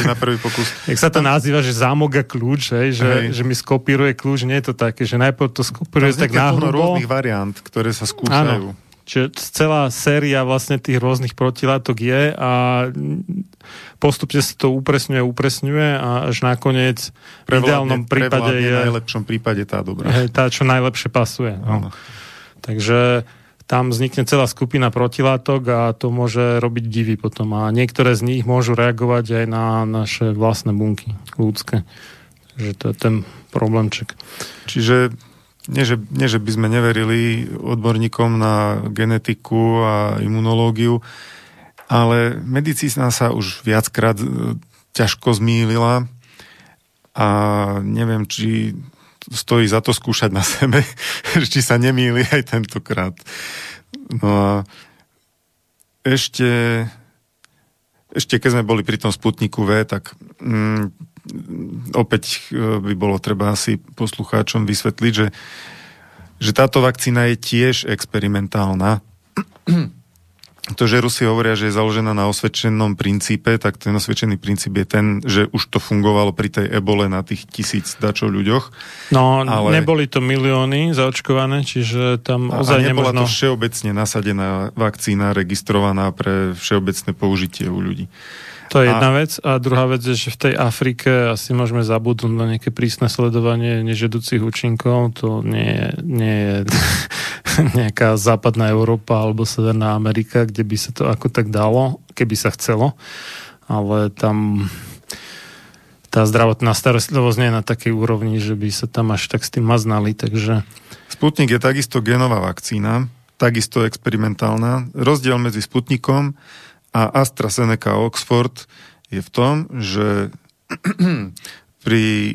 S2: na prvý pokus.
S1: Jak sa to nazýva, že zámok a kľúč, hej, že, hej. že mi skopíruje kľúč, nie je to také, že najprv to skopíruje tak náhrubo.
S2: rôznych variant, ktoré sa skúšajú. Áno.
S1: Čiže celá séria vlastne tých rôznych protilátok je a postupne sa to upresňuje, upresňuje a až nakoniec v ideálnom prípade je...
S2: v najlepšom prípade tá dobrá.
S1: Je tá, čo najlepšie pasuje. No. Takže tam vznikne celá skupina protilátok a to môže robiť divy potom. A niektoré z nich môžu reagovať aj na naše vlastné bunky ľudské. Takže to je ten problémček.
S2: Čiže nie že, nie, že by sme neverili odborníkom na genetiku a imunológiu, ale medicína sa už viackrát e, ťažko zmýlila a neviem, či stojí za to skúšať na sebe, či sa nemýli aj tentokrát. No a ešte, ešte keď sme boli pri tom Sputniku V, tak mm, opäť e, by bolo treba asi poslucháčom vysvetliť, že, že táto vakcína je tiež experimentálna. To, že Rusi hovoria, že je založená na osvedčenom princípe, tak ten osvedčený princíp je ten, že už to fungovalo pri tej ebole na tých tisíc dačov ľuďoch.
S1: No, ale... neboli to milióny zaočkované, čiže tam ozaj
S2: a nebola
S1: nemožno...
S2: to všeobecne nasadená vakcína registrovaná pre všeobecné použitie u ľudí.
S1: To je jedna a... vec. A druhá vec je, že v tej Afrike asi môžeme zabudnúť na nejaké prísne sledovanie nežedúcich účinkov. To nie je, nie je nejaká západná Európa alebo Severná Amerika, kde by sa to ako tak dalo, keby sa chcelo. Ale tam tá zdravotná starostlivosť nie je na takej úrovni, že by sa tam až tak s tým maznali, takže...
S2: Sputnik je takisto genová vakcína, takisto experimentálna. Rozdiel medzi Sputnikom a AstraZeneca Oxford je v tom, že pri e,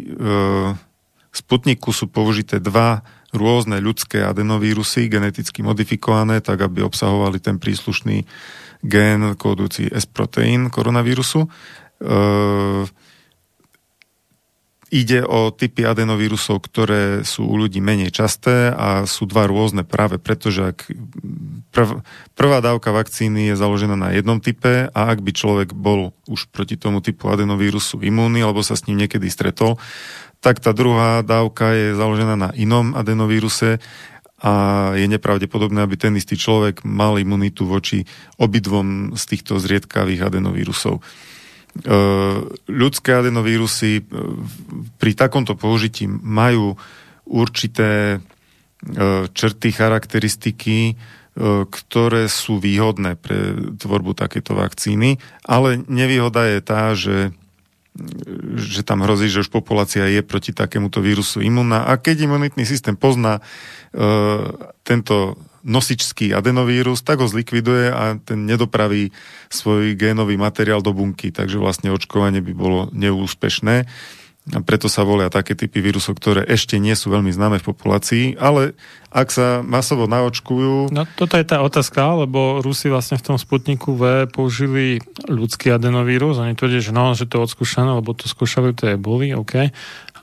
S2: Sputniku sú použité dva rôzne ľudské adenovírusy, geneticky modifikované, tak aby obsahovali ten príslušný gén kódujúci S-proteín koronavírusu. E, Ide o typy adenovírusov, ktoré sú u ľudí menej časté a sú dva rôzne práve preto, že ak prv, prvá dávka vakcíny je založená na jednom type a ak by človek bol už proti tomu typu adenovírusu imúnny alebo sa s ním niekedy stretol, tak tá druhá dávka je založená na inom adenovíruse a je nepravdepodobné, aby ten istý človek mal imunitu voči obidvom z týchto zriedkavých adenovírusov. E, ľudské adenovírusy e, pri takomto použití majú určité e, črty, charakteristiky, ktoré sú výhodné pre tvorbu takéto vakcíny, ale nevýhoda je tá, že že tam hrozí, že už populácia je proti takémuto vírusu imunná. A keď imunitný systém pozná e, tento nosičský adenovírus, tak ho zlikviduje a ten nedopraví svoj génový materiál do bunky, takže vlastne očkovanie by bolo neúspešné. A preto sa volia také typy vírusov, ktoré ešte nie sú veľmi známe v populácii, ale ak sa masovo naočkujú...
S1: No toto je tá otázka, lebo Rusi vlastne v tom Sputniku V použili ľudský adenovírus. Oni tvrdia, že no, že to je odskúšané, lebo to skúšali, to je boli, OK.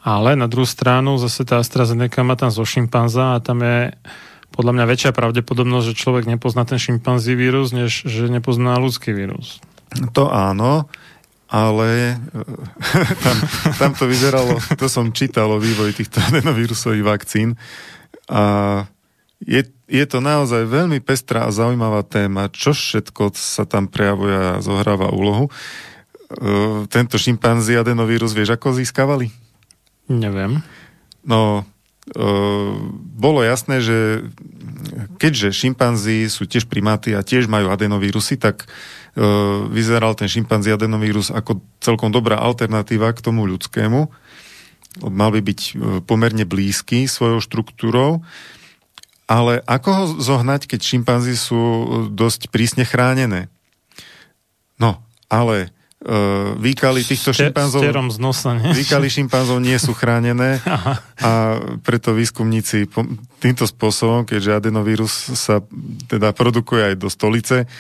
S1: Ale na druhú stranu zase tá AstraZeneca má tam zo šimpanza a tam je podľa mňa väčšia pravdepodobnosť, že človek nepozná ten šimpanzí vírus, než že nepozná ľudský vírus.
S2: To áno, ale tam, tam to vyzeralo, to som čítal o vývoji týchto adenovírusových vakcín a je, je to naozaj veľmi pestrá a zaujímavá téma, čo všetko sa tam prejavuje a zohráva úlohu. Uh, tento šimpanzi adenovírus, vieš, ako získavali?
S1: Neviem.
S2: No, bolo jasné, že keďže šimpanzi sú tiež primáty a tiež majú adenovírusy, tak vyzeral ten šimpanzi adenovírus ako celkom dobrá alternatíva k tomu ľudskému. Mal by byť pomerne blízky svojou štruktúrou. Ale ako ho zohnať, keď šimpanzi sú dosť prísne chránené? No, ale Uh, výkaly týchto Ste, šimpanzov...
S1: z nosa, nie?
S2: Výkaly šimpanzov nie sú chránené a preto výskumníci týmto spôsobom, keďže adenovírus sa teda produkuje aj do stolice,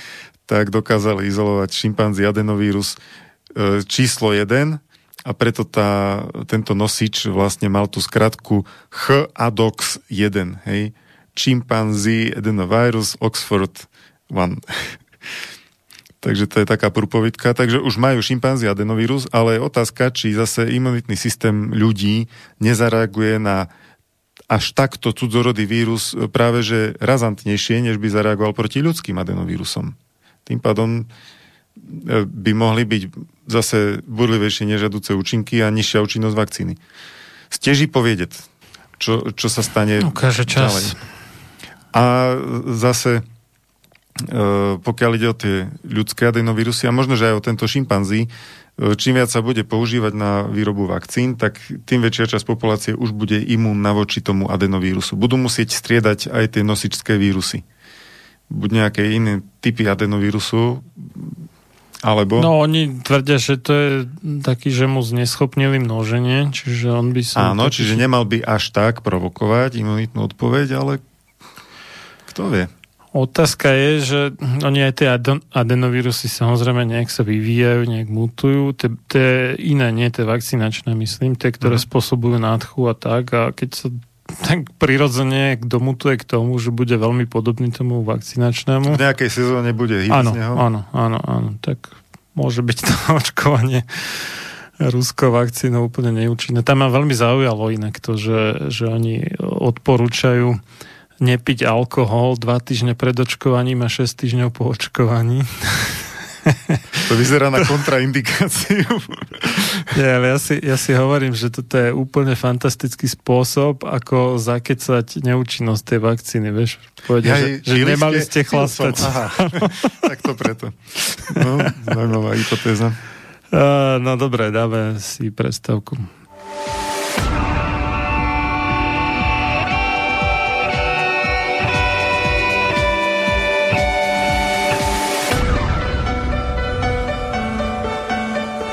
S2: tak dokázali izolovať šimpanzi adenovírus e, číslo 1 a preto tá, tento nosič vlastne mal tú skratku HADOX 1, hej. Chimpanzee adenovirus Oxford 1. Takže to je taká prúpovidka. Takže už majú šimpanzi adenovírus, ale je otázka, či zase imunitný systém ľudí nezareaguje na až takto cudzorodý vírus práve že razantnejšie, než by zareagoval proti ľudským adenovírusom. Tým pádom e, by mohli byť zase burlivejšie nežadúce účinky a nižšia účinnosť vakcíny. Steží povedec, čo, čo sa stane
S1: Ukáže čas. Ďalej.
S2: A zase, e, pokiaľ ide o tie ľudské adenovírusy a možno, že aj o tento šimpanzí, E, čím viac sa bude používať na výrobu vakcín, tak tým väčšia časť populácie už bude imúnna voči tomu adenovírusu. Budú musieť striedať aj tie nosičské vírusy. Buď nejaké iné typy adenovírusu, alebo...
S1: No oni tvrdia, že to je taký, že mu zneschopnili množenie, čiže on by
S2: sa... Áno, taký... čiže nemal by až tak provokovať imunitnú odpoveď, ale kto vie.
S1: Otázka je, že oni aj tie adenovírusy samozrejme nejak sa vyvíjajú, nejak mutujú. Tie iné, nie tie vakcinačné, myslím, tie, ktoré mm. spôsobujú nádchu a tak. A keď sa tak prirodzene domutuje k tomu, že bude veľmi podobný tomu vakcinačnému.
S2: V nejakej sezóne bude hýb
S1: áno, áno, áno, áno. Tak môže byť to očkovanie ruskou vakcínou úplne neúčinné. Tam ma veľmi zaujalo inak to, že, že oni odporúčajú nepiť alkohol dva týždne pred očkovaním a 6 týždňov po očkovaní.
S2: To vyzerá na kontraindikáciu.
S1: Nie, ale ja si, ja si hovorím, že toto je úplne fantastický spôsob, ako zakecať neúčinnosť tej vakcíny, vieš. Povedia, ja, že, že nemali ste chlastať. Aha,
S2: tak to preto. No, zaujímavá hypotéza.
S1: Uh, no dobre, dáme si predstavku.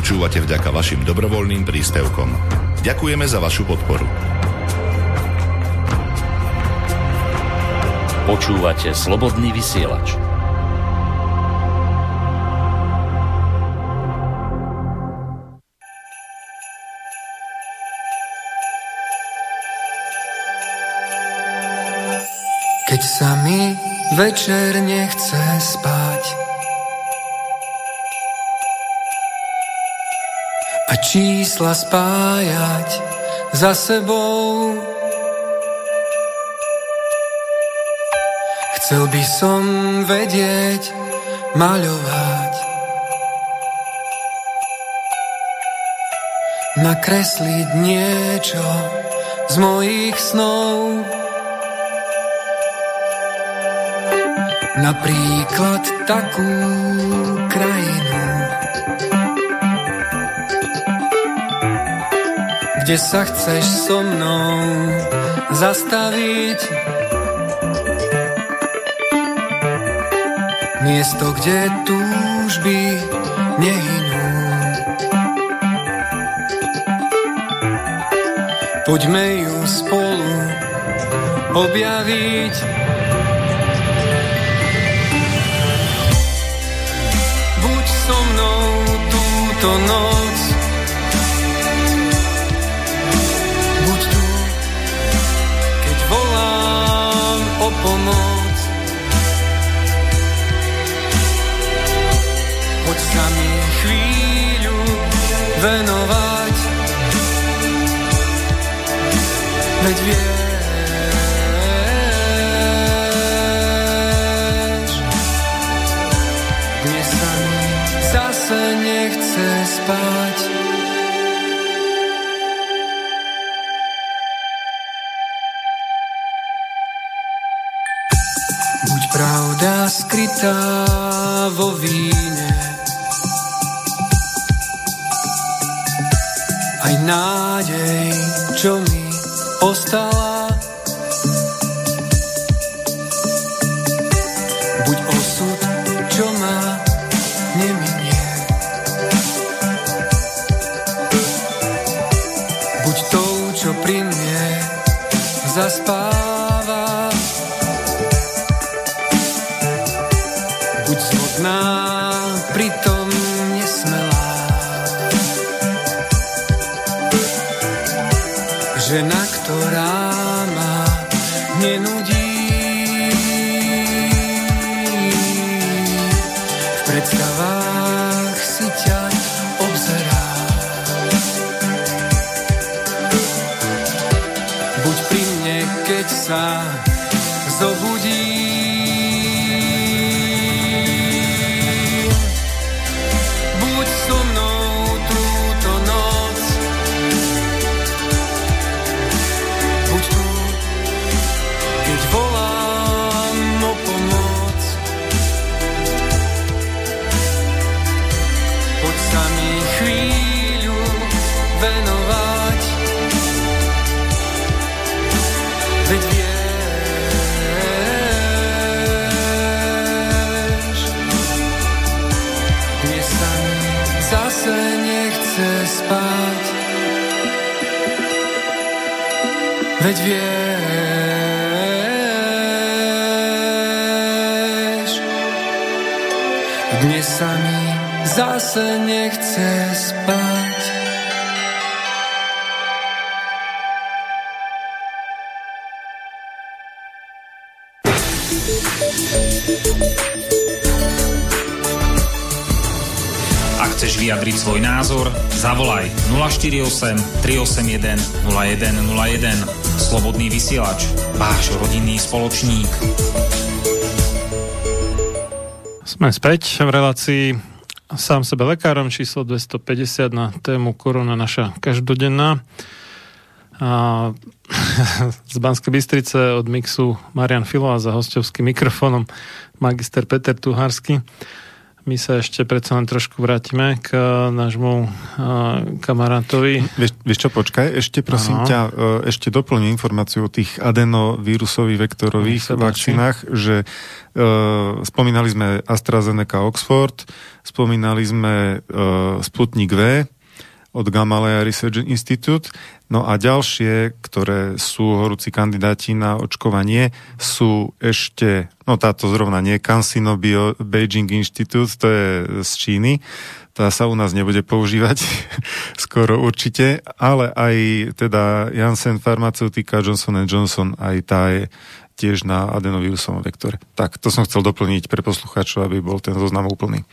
S3: Počúvate vďaka vašim dobrovoľným príspevkom. Ďakujeme za vašu podporu.
S6: Počúvate slobodný vysielač.
S7: Keď sa mi večer nechce spať čísla spájať za sebou. Chcel by som vedieť, maľovať, nakresliť niečo z mojich snov. Napríklad takú krajinu, kde sa chceš so mnou zastaviť. Miesto, kde túžby nehynú. Poďme ju spolu objaviť. Buď so mnou túto noc veď vieš, dnes sa mi zase nechce spať.
S4: 381 0101. Slobodný vysielač, váš rodinný spoločník.
S1: Sme späť v relácii sám sebe lekárom číslo 250 na tému korona naša každodenná. A z Banskej Bystrice od mixu Marian Filo a za hostovským mikrofónom magister Peter Tuhársky. My sa ešte predsa len trošku vrátime k nášmu kamarátovi.
S2: Vieš, vieš čo, počkaj, ešte prosím Aha. ťa, e, ešte doplním informáciu o tých adenovírusových vektorových vakcínach, že uh, spomínali sme AstraZeneca Oxford, spomínali sme uh, Sputnik V, od Gamalea Research Institute. No a ďalšie, ktoré sú horúci kandidáti na očkovanie, sú ešte, no táto zrovna nie, CanSino Bio Beijing Institute, to je z Číny. Tá sa u nás nebude používať skoro určite, ale aj teda Janssen Pharmaceutica Johnson Johnson, aj tá je tiež na adenovírusovom vektore. Tak, to som chcel doplniť pre poslucháčov, aby bol ten zoznam úplný.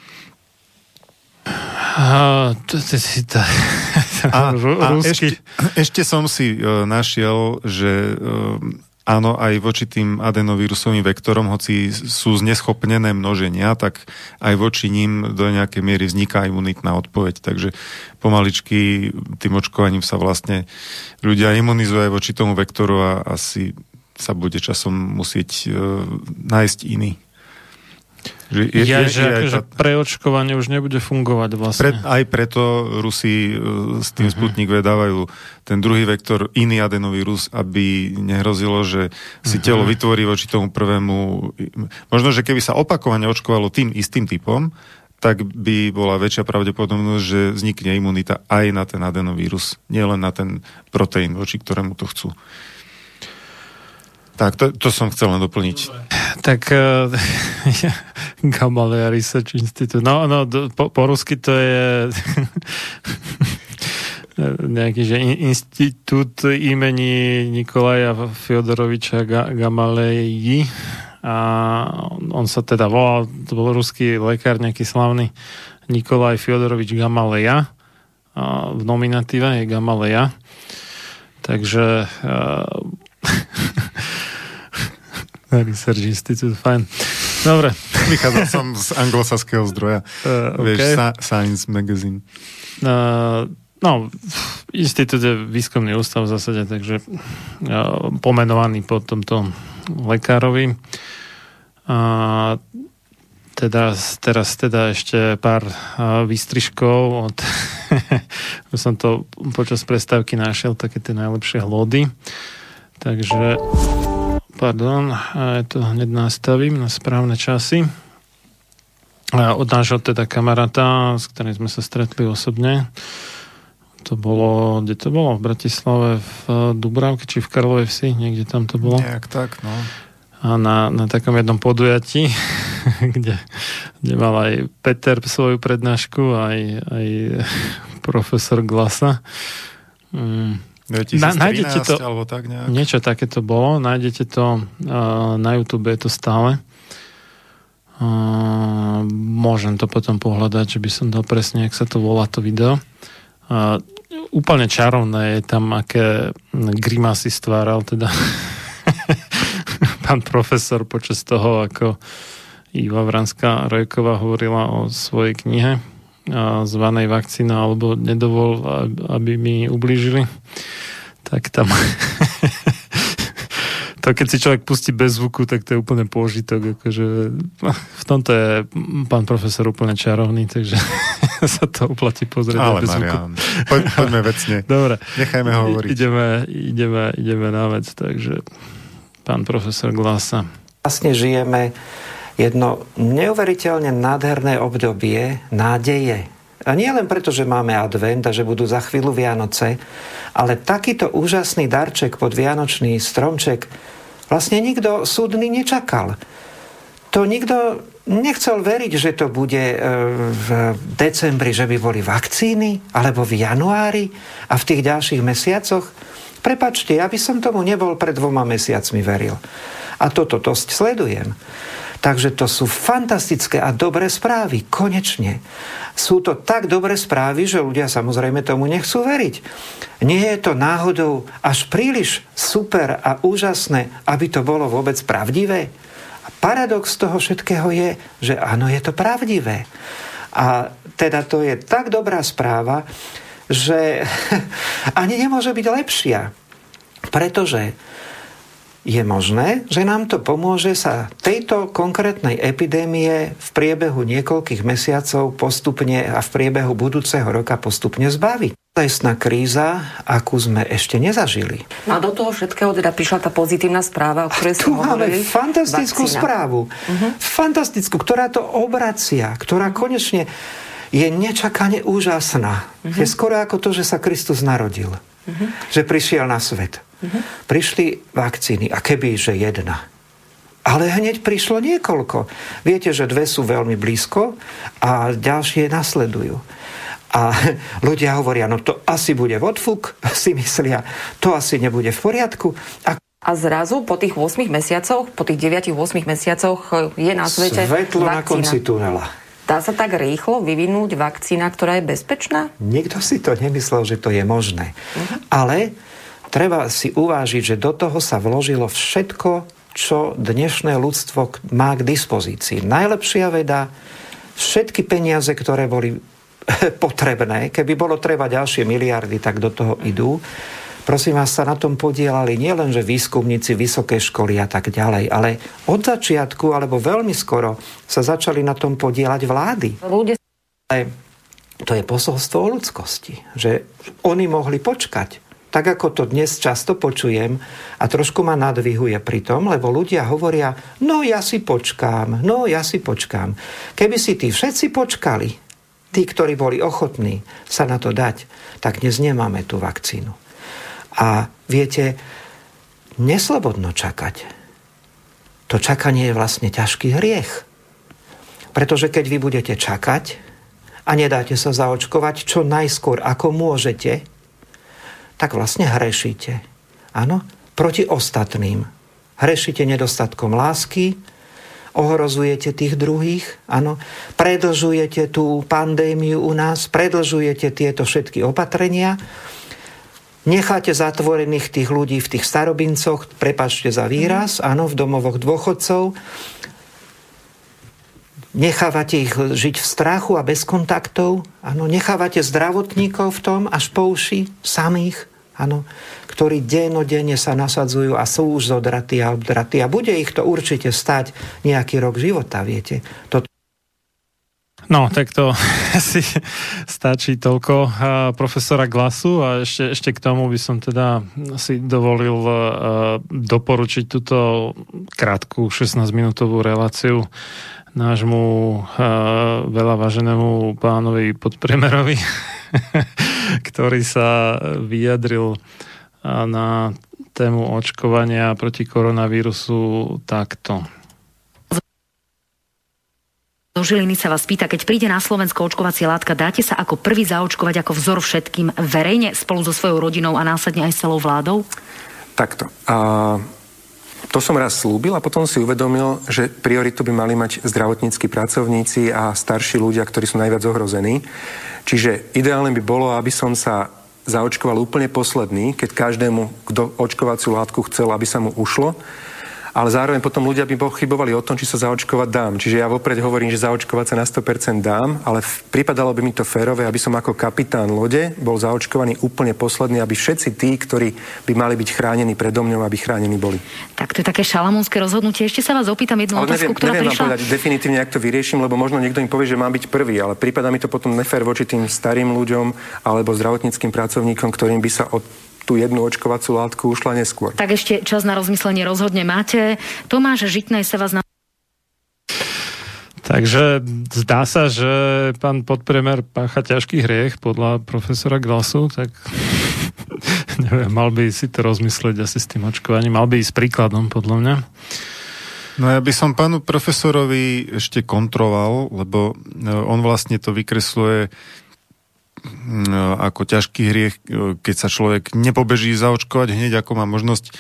S1: A,
S2: a, ešte, ešte som si uh, našiel, že uh, áno, aj voči tým adenovírusovým vektorom, hoci sú zneschopnené množenia, tak aj voči ním do nejakej miery vzniká imunitná odpoveď. Takže pomaličky tým očkovaním sa vlastne ľudia imunizujú aj voči tomu vektoru a asi sa bude časom musieť uh, nájsť iný.
S1: Že je, ja, je, že je akože tá... preočkovanie už nebude fungovať vlastne. Pre,
S2: aj preto Rusi e, s tým uh-huh. Sputnik vedávajú ten druhý vektor, iný adenovírus, aby nehrozilo, že si uh-huh. telo vytvorí voči tomu prvému... Možno, že keby sa opakovane očkovalo tým istým typom, tak by bola väčšia pravdepodobnosť, že vznikne imunita aj na ten adenovírus, nielen na ten proteín, voči ktorému to chcú. Tak, to, to som chcel len doplniť.
S1: Tak uh, Gamaleya Research Institute. No, no po, po rusky to je nejaký že institút imení Nikolaja Fyodoroviča Gamaleji a on sa teda volal, to bol ruský lekár, nejaký slavný Nikolaj Fyodorovič Gamaleja a v nominatíve je Gamaleja takže uh, Research Institute, fajn. Dobre.
S2: Vychádzal som z anglosaského zdroja. Uh, okay. Vieš, Science Magazine.
S1: Uh, no, institút je výskumný ústav v zásade, takže uh, pomenovaný po tomto lekárovi. A teda, teraz teda ešte pár výstrižkov od som to počas prestávky našiel také tie najlepšie hlody. Takže Pardon, ja to hneď nastavím na správne časy. Od nášho teda kamaráta, s ktorým sme sa stretli osobne, to bolo, kde to bolo? V Bratislave, v Dubravke, či v Karlovej vsi, niekde tam to bolo?
S2: Nejak tak, no.
S1: A na, na takom jednom podujatí, kde, kde mal aj Peter svoju prednášku, aj, aj profesor Glasa. Mm
S2: 2013 na, nájdete to, alebo tak nejak.
S1: Niečo takéto bolo, nájdete to uh, na YouTube, je to stále. Uh, môžem to potom pohľadať, že by som dal presne, ak sa to volá to video. Uh, úplne čarovné je tam, aké grimasy stváral teda pán profesor počas toho, ako Iva Vranská Rojková hovorila o svojej knihe zvanej vakcína alebo nedovol, aby mi ublížili, tak tam to keď si človek pustí bez zvuku, tak to je úplne pôžitok. Akože, v tomto je pán profesor úplne čarovný, takže sa to uplatí pozrieť
S2: Ale
S1: bez
S2: Marian, zvuku. Poď, poďme vecne.
S1: Dobre.
S2: Nechajme ho hovoriť.
S1: Ideme, ideme, ideme na vec, takže pán profesor Glasa.
S5: Vlastne žijeme jedno neuveriteľne nádherné obdobie nádeje. A nie len preto, že máme advent a že budú za chvíľu Vianoce, ale takýto úžasný darček pod Vianočný stromček vlastne nikto súdny nečakal. To nikto nechcel veriť, že to bude e, v decembri, že by boli vakcíny, alebo v januári a v tých ďalších mesiacoch. Prepačte, ja by som tomu nebol pred dvoma mesiacmi veril. A toto dosť sledujem. Takže to sú fantastické a dobré správy. Konečne. Sú to tak dobré správy, že ľudia samozrejme tomu nechcú veriť. Nie je to náhodou až príliš super a úžasné, aby to bolo vôbec pravdivé? A paradox toho všetkého je, že áno, je to pravdivé. A teda to je tak dobrá správa, že ani nemôže byť lepšia. Pretože je možné, že nám to pomôže sa tejto konkrétnej epidémie v priebehu niekoľkých mesiacov postupne a v priebehu budúceho roka postupne zbaviť. Lesná kríza, akú sme ešte nezažili.
S8: A do toho všetkého teda prišla tá pozitívna správa, o ktorej
S5: máme hovorili. fantastickú Vakcína. správu. Uh-huh. Fantastickú, ktorá to obracia, ktorá konečne je nečakane úžasná. Uh-huh. Je skoro ako to, že sa Kristus narodil. Uh-huh. Že prišiel na svet. Uh-huh. Prišli vakcíny a keby, že jedna. Ale hneď prišlo niekoľko. Viete, že dve sú veľmi blízko a ďalšie nasledujú. A ľudia hovoria, no to asi bude odfuk, si myslia, to asi nebude v poriadku. A
S8: a zrazu po tých 8 mesiacoch, po tých 9-8 mesiacoch je na svete
S5: Svetlo vakcína. na konci tunela.
S8: Dá sa tak rýchlo vyvinúť vakcína, ktorá je bezpečná?
S5: Nikto si to nemyslel, že to je možné. Uh-huh. Ale treba si uvážiť, že do toho sa vložilo všetko, čo dnešné ľudstvo má k dispozícii. Najlepšia veda, všetky peniaze, ktoré boli potrebné, keby bolo treba ďalšie miliardy, tak do toho idú. Prosím vás, sa na tom podielali nielenže výskumníci vysoké školy a tak ďalej, ale od začiatku alebo veľmi skoro sa začali na tom podielať vlády. Ľudia... To je posolstvo o ľudskosti, že oni mohli počkať tak ako to dnes často počujem a trošku ma nadvihuje pri tom, lebo ľudia hovoria, no ja si počkám, no ja si počkám. Keby si tí všetci počkali, tí, ktorí boli ochotní sa na to dať, tak dnes nemáme tú vakcínu. A viete, neslobodno čakať. To čakanie je vlastne ťažký hriech. Pretože keď vy budete čakať a nedáte sa zaočkovať čo najskôr, ako môžete, tak vlastne hrešíte. Áno, proti ostatným. Hrešíte nedostatkom lásky, ohrozujete tých druhých, áno, predlžujete tú pandémiu u nás, predlžujete tieto všetky opatrenia, necháte zatvorených tých ľudí v tých starobincoch, prepačte za výraz, áno, v domovoch dôchodcov, nechávate ich žiť v strachu a bez kontaktov, áno, nechávate zdravotníkov v tom až po uši samých, áno, ktorí dennodenne sa nasadzujú a sú už zodratí a obdratí. A bude ich to určite stať nejaký rok života, viete. To...
S1: No, tak to si stačí toľko profesora Glasu a ešte, ešte k tomu by som teda si dovolil uh, doporučiť túto krátku 16-minútovú reláciu nášmu uh, veľa váženému pánovi podpremerovi, ktorý sa vyjadril uh, na tému očkovania proti koronavírusu takto.
S9: Do Žiliny sa vás pýta, keď príde na Slovensko očkovacia látka, dáte sa ako prvý zaočkovať ako vzor všetkým verejne spolu so svojou rodinou a následne aj s celou vládou?
S10: Takto. A to som raz slúbil a potom si uvedomil, že prioritu by mali mať zdravotníckí pracovníci a starší ľudia, ktorí sú najviac ohrození. Čiže ideálne by bolo, aby som sa zaočkoval úplne posledný, keď každému, kto očkovaciu látku chcel, aby sa mu ušlo ale zároveň potom ľudia by pochybovali o tom, či sa zaočkovať dám. Čiže ja vopred hovorím, že zaočkovať sa na 100% dám, ale pripadalo by mi to férové, aby som ako kapitán lode bol zaočkovaný úplne posledný, aby všetci tí, ktorí by mali byť chránení predo mňou, aby chránení boli.
S9: Tak to je také šalamúnske rozhodnutie. Ešte sa vás opýtam jednu ale otázku, neviem, ktorá
S10: neviem
S9: prišla.
S10: povedať definitívne, ak to vyrieším, lebo možno niekto im povie, že mám byť prvý, ale prípada mi to potom nefér voči tým starým ľuďom alebo zdravotníckým pracovníkom, ktorým by sa od tú jednu očkovacú látku ušla neskôr.
S9: Tak ešte čas na rozmyslenie rozhodne máte. Tomáš Žitnej sa vás na...
S1: Takže zdá sa, že pán podpremer pácha ťažký hriech podľa profesora Glasu, tak neviem, mal by si to rozmyslieť asi s tým očkovaním, mal by ísť príkladom podľa mňa.
S2: No ja by som pánu profesorovi ešte kontroval, lebo e, on vlastne to vykresluje ako ťažký hriech, keď sa človek nepobeží zaočkovať hneď, ako má možnosť,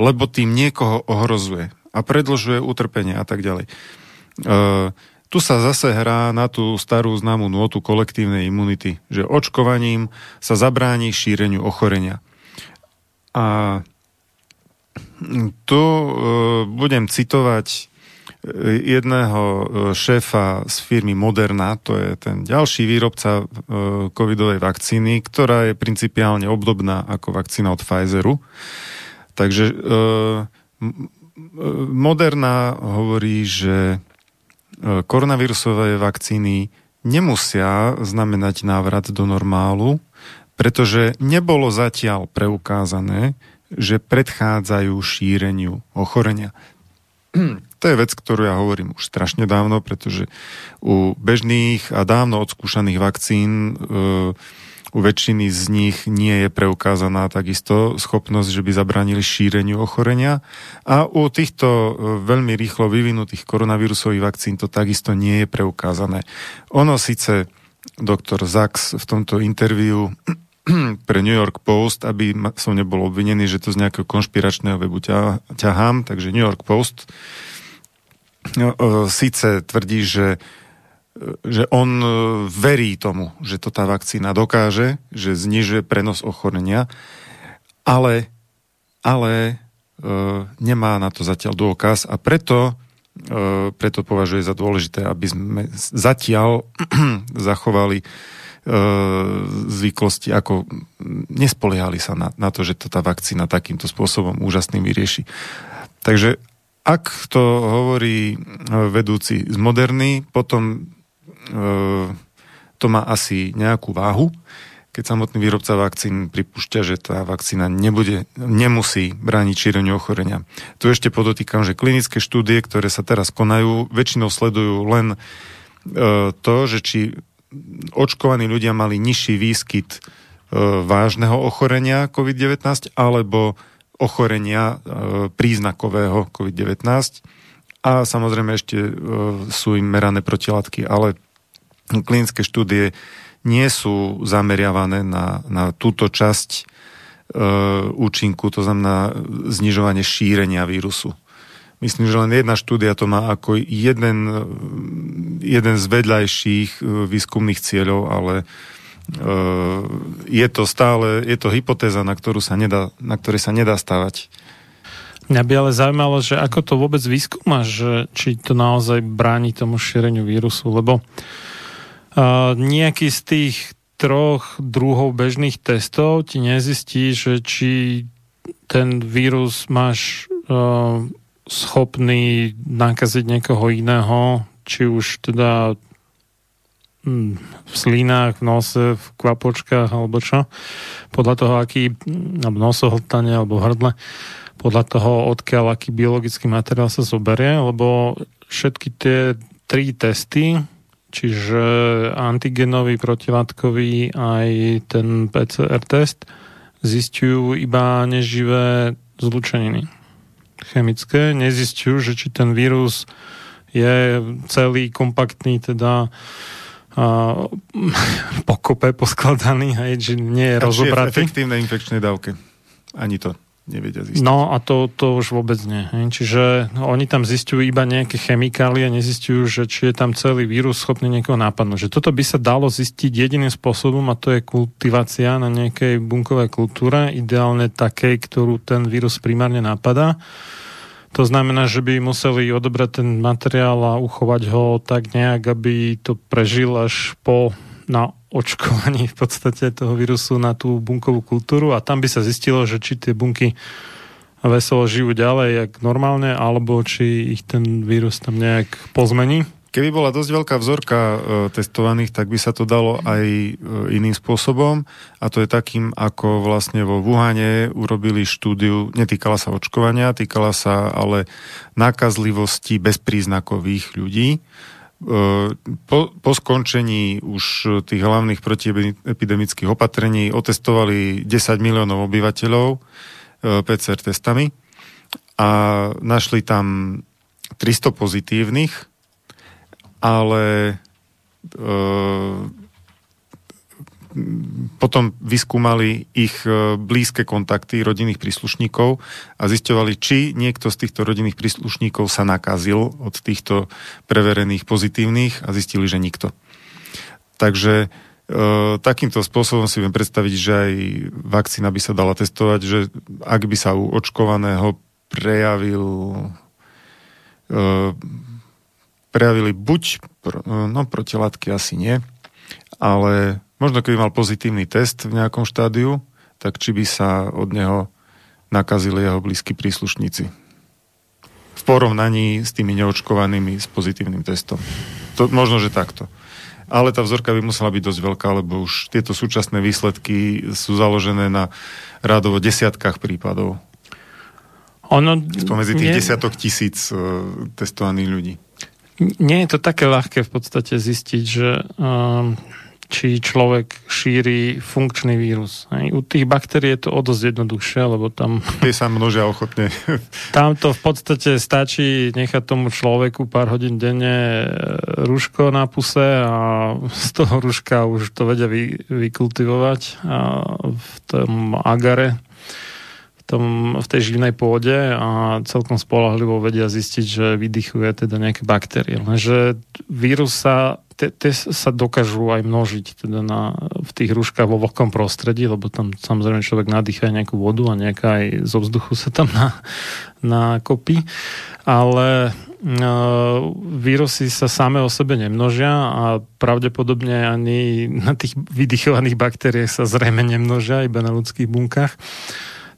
S2: lebo tým niekoho ohrozuje a predlžuje utrpenie a tak ďalej. Tu sa zase hrá na tú starú známu nôtu kolektívnej imunity, že očkovaním sa zabráni šíreniu ochorenia. A tu e, budem citovať e, jedného e, šéfa z firmy Moderna, to je ten ďalší výrobca covidovej vakcíny, ktorá je principiálne obdobná ako vakcína od Pfizeru. Takže Moderna hovorí, že E, koronavírusové vakcíny nemusia znamenať návrat do normálu, pretože nebolo zatiaľ preukázané, že predchádzajú šíreniu ochorenia. To je vec, ktorú ja hovorím už strašne dávno, pretože u bežných a dávno odskúšaných vakcín e, u väčšiny z nich nie je preukázaná takisto schopnosť, že by zabránili šíreniu ochorenia. A u týchto e, veľmi rýchlo vyvinutých koronavírusových vakcín to takisto nie je preukázané. Ono síce doktor Zax v tomto interviu pre New York Post, aby som nebol obvinený, že to z nejakého konšpiračného webu ťahám, takže New York Post síce tvrdí, že že on e, verí tomu, že to tá vakcína dokáže, že znižuje prenos ochorenia, ale, ale e, nemá na to zatiaľ dôkaz a preto, e, preto považuje za dôležité, aby sme zatiaľ zachovali e, zvyklosti, ako nespoliehali sa na, na to, že to tá vakcína takýmto spôsobom úžasným vyrieši. Takže ak to hovorí e, vedúci z Moderny, potom to má asi nejakú váhu, keď samotný výrobca vakcín pripúšťa, že tá vakcína nebude, nemusí brániť šíreniu ochorenia. Tu ešte podotýkam, že klinické štúdie, ktoré sa teraz konajú, väčšinou sledujú len e, to, že či očkovaní ľudia mali nižší výskyt e, vážneho ochorenia COVID-19 alebo ochorenia e, príznakového COVID-19 a samozrejme ešte sú im merané protilátky, ale klinické štúdie nie sú zameriavané na, na túto časť e, účinku, to znamená znižovanie šírenia vírusu. Myslím, že len jedna štúdia to má ako jeden, jeden z vedľajších e, výskumných cieľov, ale e, je to stále, je to hypotéza, na, ktorú sa nedá, na ktorej sa nedá stavať.
S1: Mňa by ale zaujímalo, že ako to vôbec vyskúmaš, či to naozaj bráni tomu šíreniu vírusu, lebo uh, nejaký z tých troch druhov bežných testov ti nezistí, že či ten vírus máš uh, schopný nakaziť niekoho iného, či už teda v slínach, v nose, v kvapočkách alebo čo. Podľa toho, aký, alebo nosohltanie, alebo hrdle, podľa toho, odkiaľ aký biologický materiál sa zoberie, lebo všetky tie tri testy, čiže antigenový, protilátkový aj ten PCR test zistujú iba neživé zlučeniny chemické, nezistujú, že či ten vírus je celý kompaktný, teda a, pokope poskladaný, hej, že nie je rozobratý.
S2: v efektívnej infekčnej dávke. Ani to nevedia zistiť.
S1: No a to, to už vôbec nie. Čiže oni tam zistujú iba nejaké chemikálie, nezistujú, že či je tam celý vírus schopný niekoho nápadnúť. Že toto by sa dalo zistiť jediným spôsobom a to je kultivácia na nejakej bunkovej kultúre, ideálne takej, ktorú ten vírus primárne napadá. To znamená, že by museli odobrať ten materiál a uchovať ho tak nejak, aby to prežil až po na očkovaní v podstate toho vírusu na tú bunkovú kultúru a tam by sa zistilo, že či tie bunky veselo žijú ďalej jak normálne, alebo či ich ten vírus tam nejak pozmení.
S2: Keby bola dosť veľká vzorka e, testovaných, tak by sa to dalo aj e, iným spôsobom. A to je takým, ako vlastne vo Wuhane urobili štúdiu, netýkala sa očkovania, týkala sa ale nákazlivosti bezpríznakových ľudí. Po, po skončení už tých hlavných protiepidemických opatrení otestovali 10 miliónov obyvateľov e, PCR testami a našli tam 3 300 pozitívnych, ale potom vyskúmali ich e, blízke kontakty rodinných príslušníkov a zisťovali, či niekto z týchto rodinných príslušníkov sa nakazil od týchto preverených pozitívnych a zistili, že nikto. Takže e, takýmto spôsobom si viem predstaviť, že aj vakcína by sa dala testovať, že ak by sa u očkovaného prejavil e, prejavili buď no, protilátky asi nie, ale Možno keby mal pozitívny test v nejakom štádiu, tak či by sa od neho nakazili jeho blízki príslušníci. V porovnaní s tými neočkovanými s pozitívnym testom. To, možno, že takto. Ale tá vzorka by musela byť dosť veľká, lebo už tieto súčasné výsledky sú založené na rádovo desiatkách prípadov. Ono, Spomedzi tých nie, desiatok tisíc uh, testovaných ľudí.
S1: Nie je to také ľahké v podstate zistiť, že uh, či človek šíri funkčný vírus. Hej. U tých baktérií je to o dosť jednoduchšie, lebo tam...
S2: Tie sa množia ochotne.
S1: Tam to v podstate stačí nechať tomu človeku pár hodín denne e, rúško na puse a z toho rúška už to vedia vy, vykultivovať a v tom agare tom, v tej živnej pôde a celkom spolahlivo vedia zistiť, že vydychuje teda nejaké baktérie. Lenže vírus sa, te, te sa dokážu aj množiť teda na, v tých rúškach vo vlhkom prostredí, lebo tam samozrejme človek nadýcha nejakú vodu a nejaká aj zo vzduchu sa tam na, nakopí. Ale e, vírusy sa same o sebe nemnožia a pravdepodobne ani na tých vydychovaných baktériách sa zrejme nemnožia, iba na ľudských bunkách.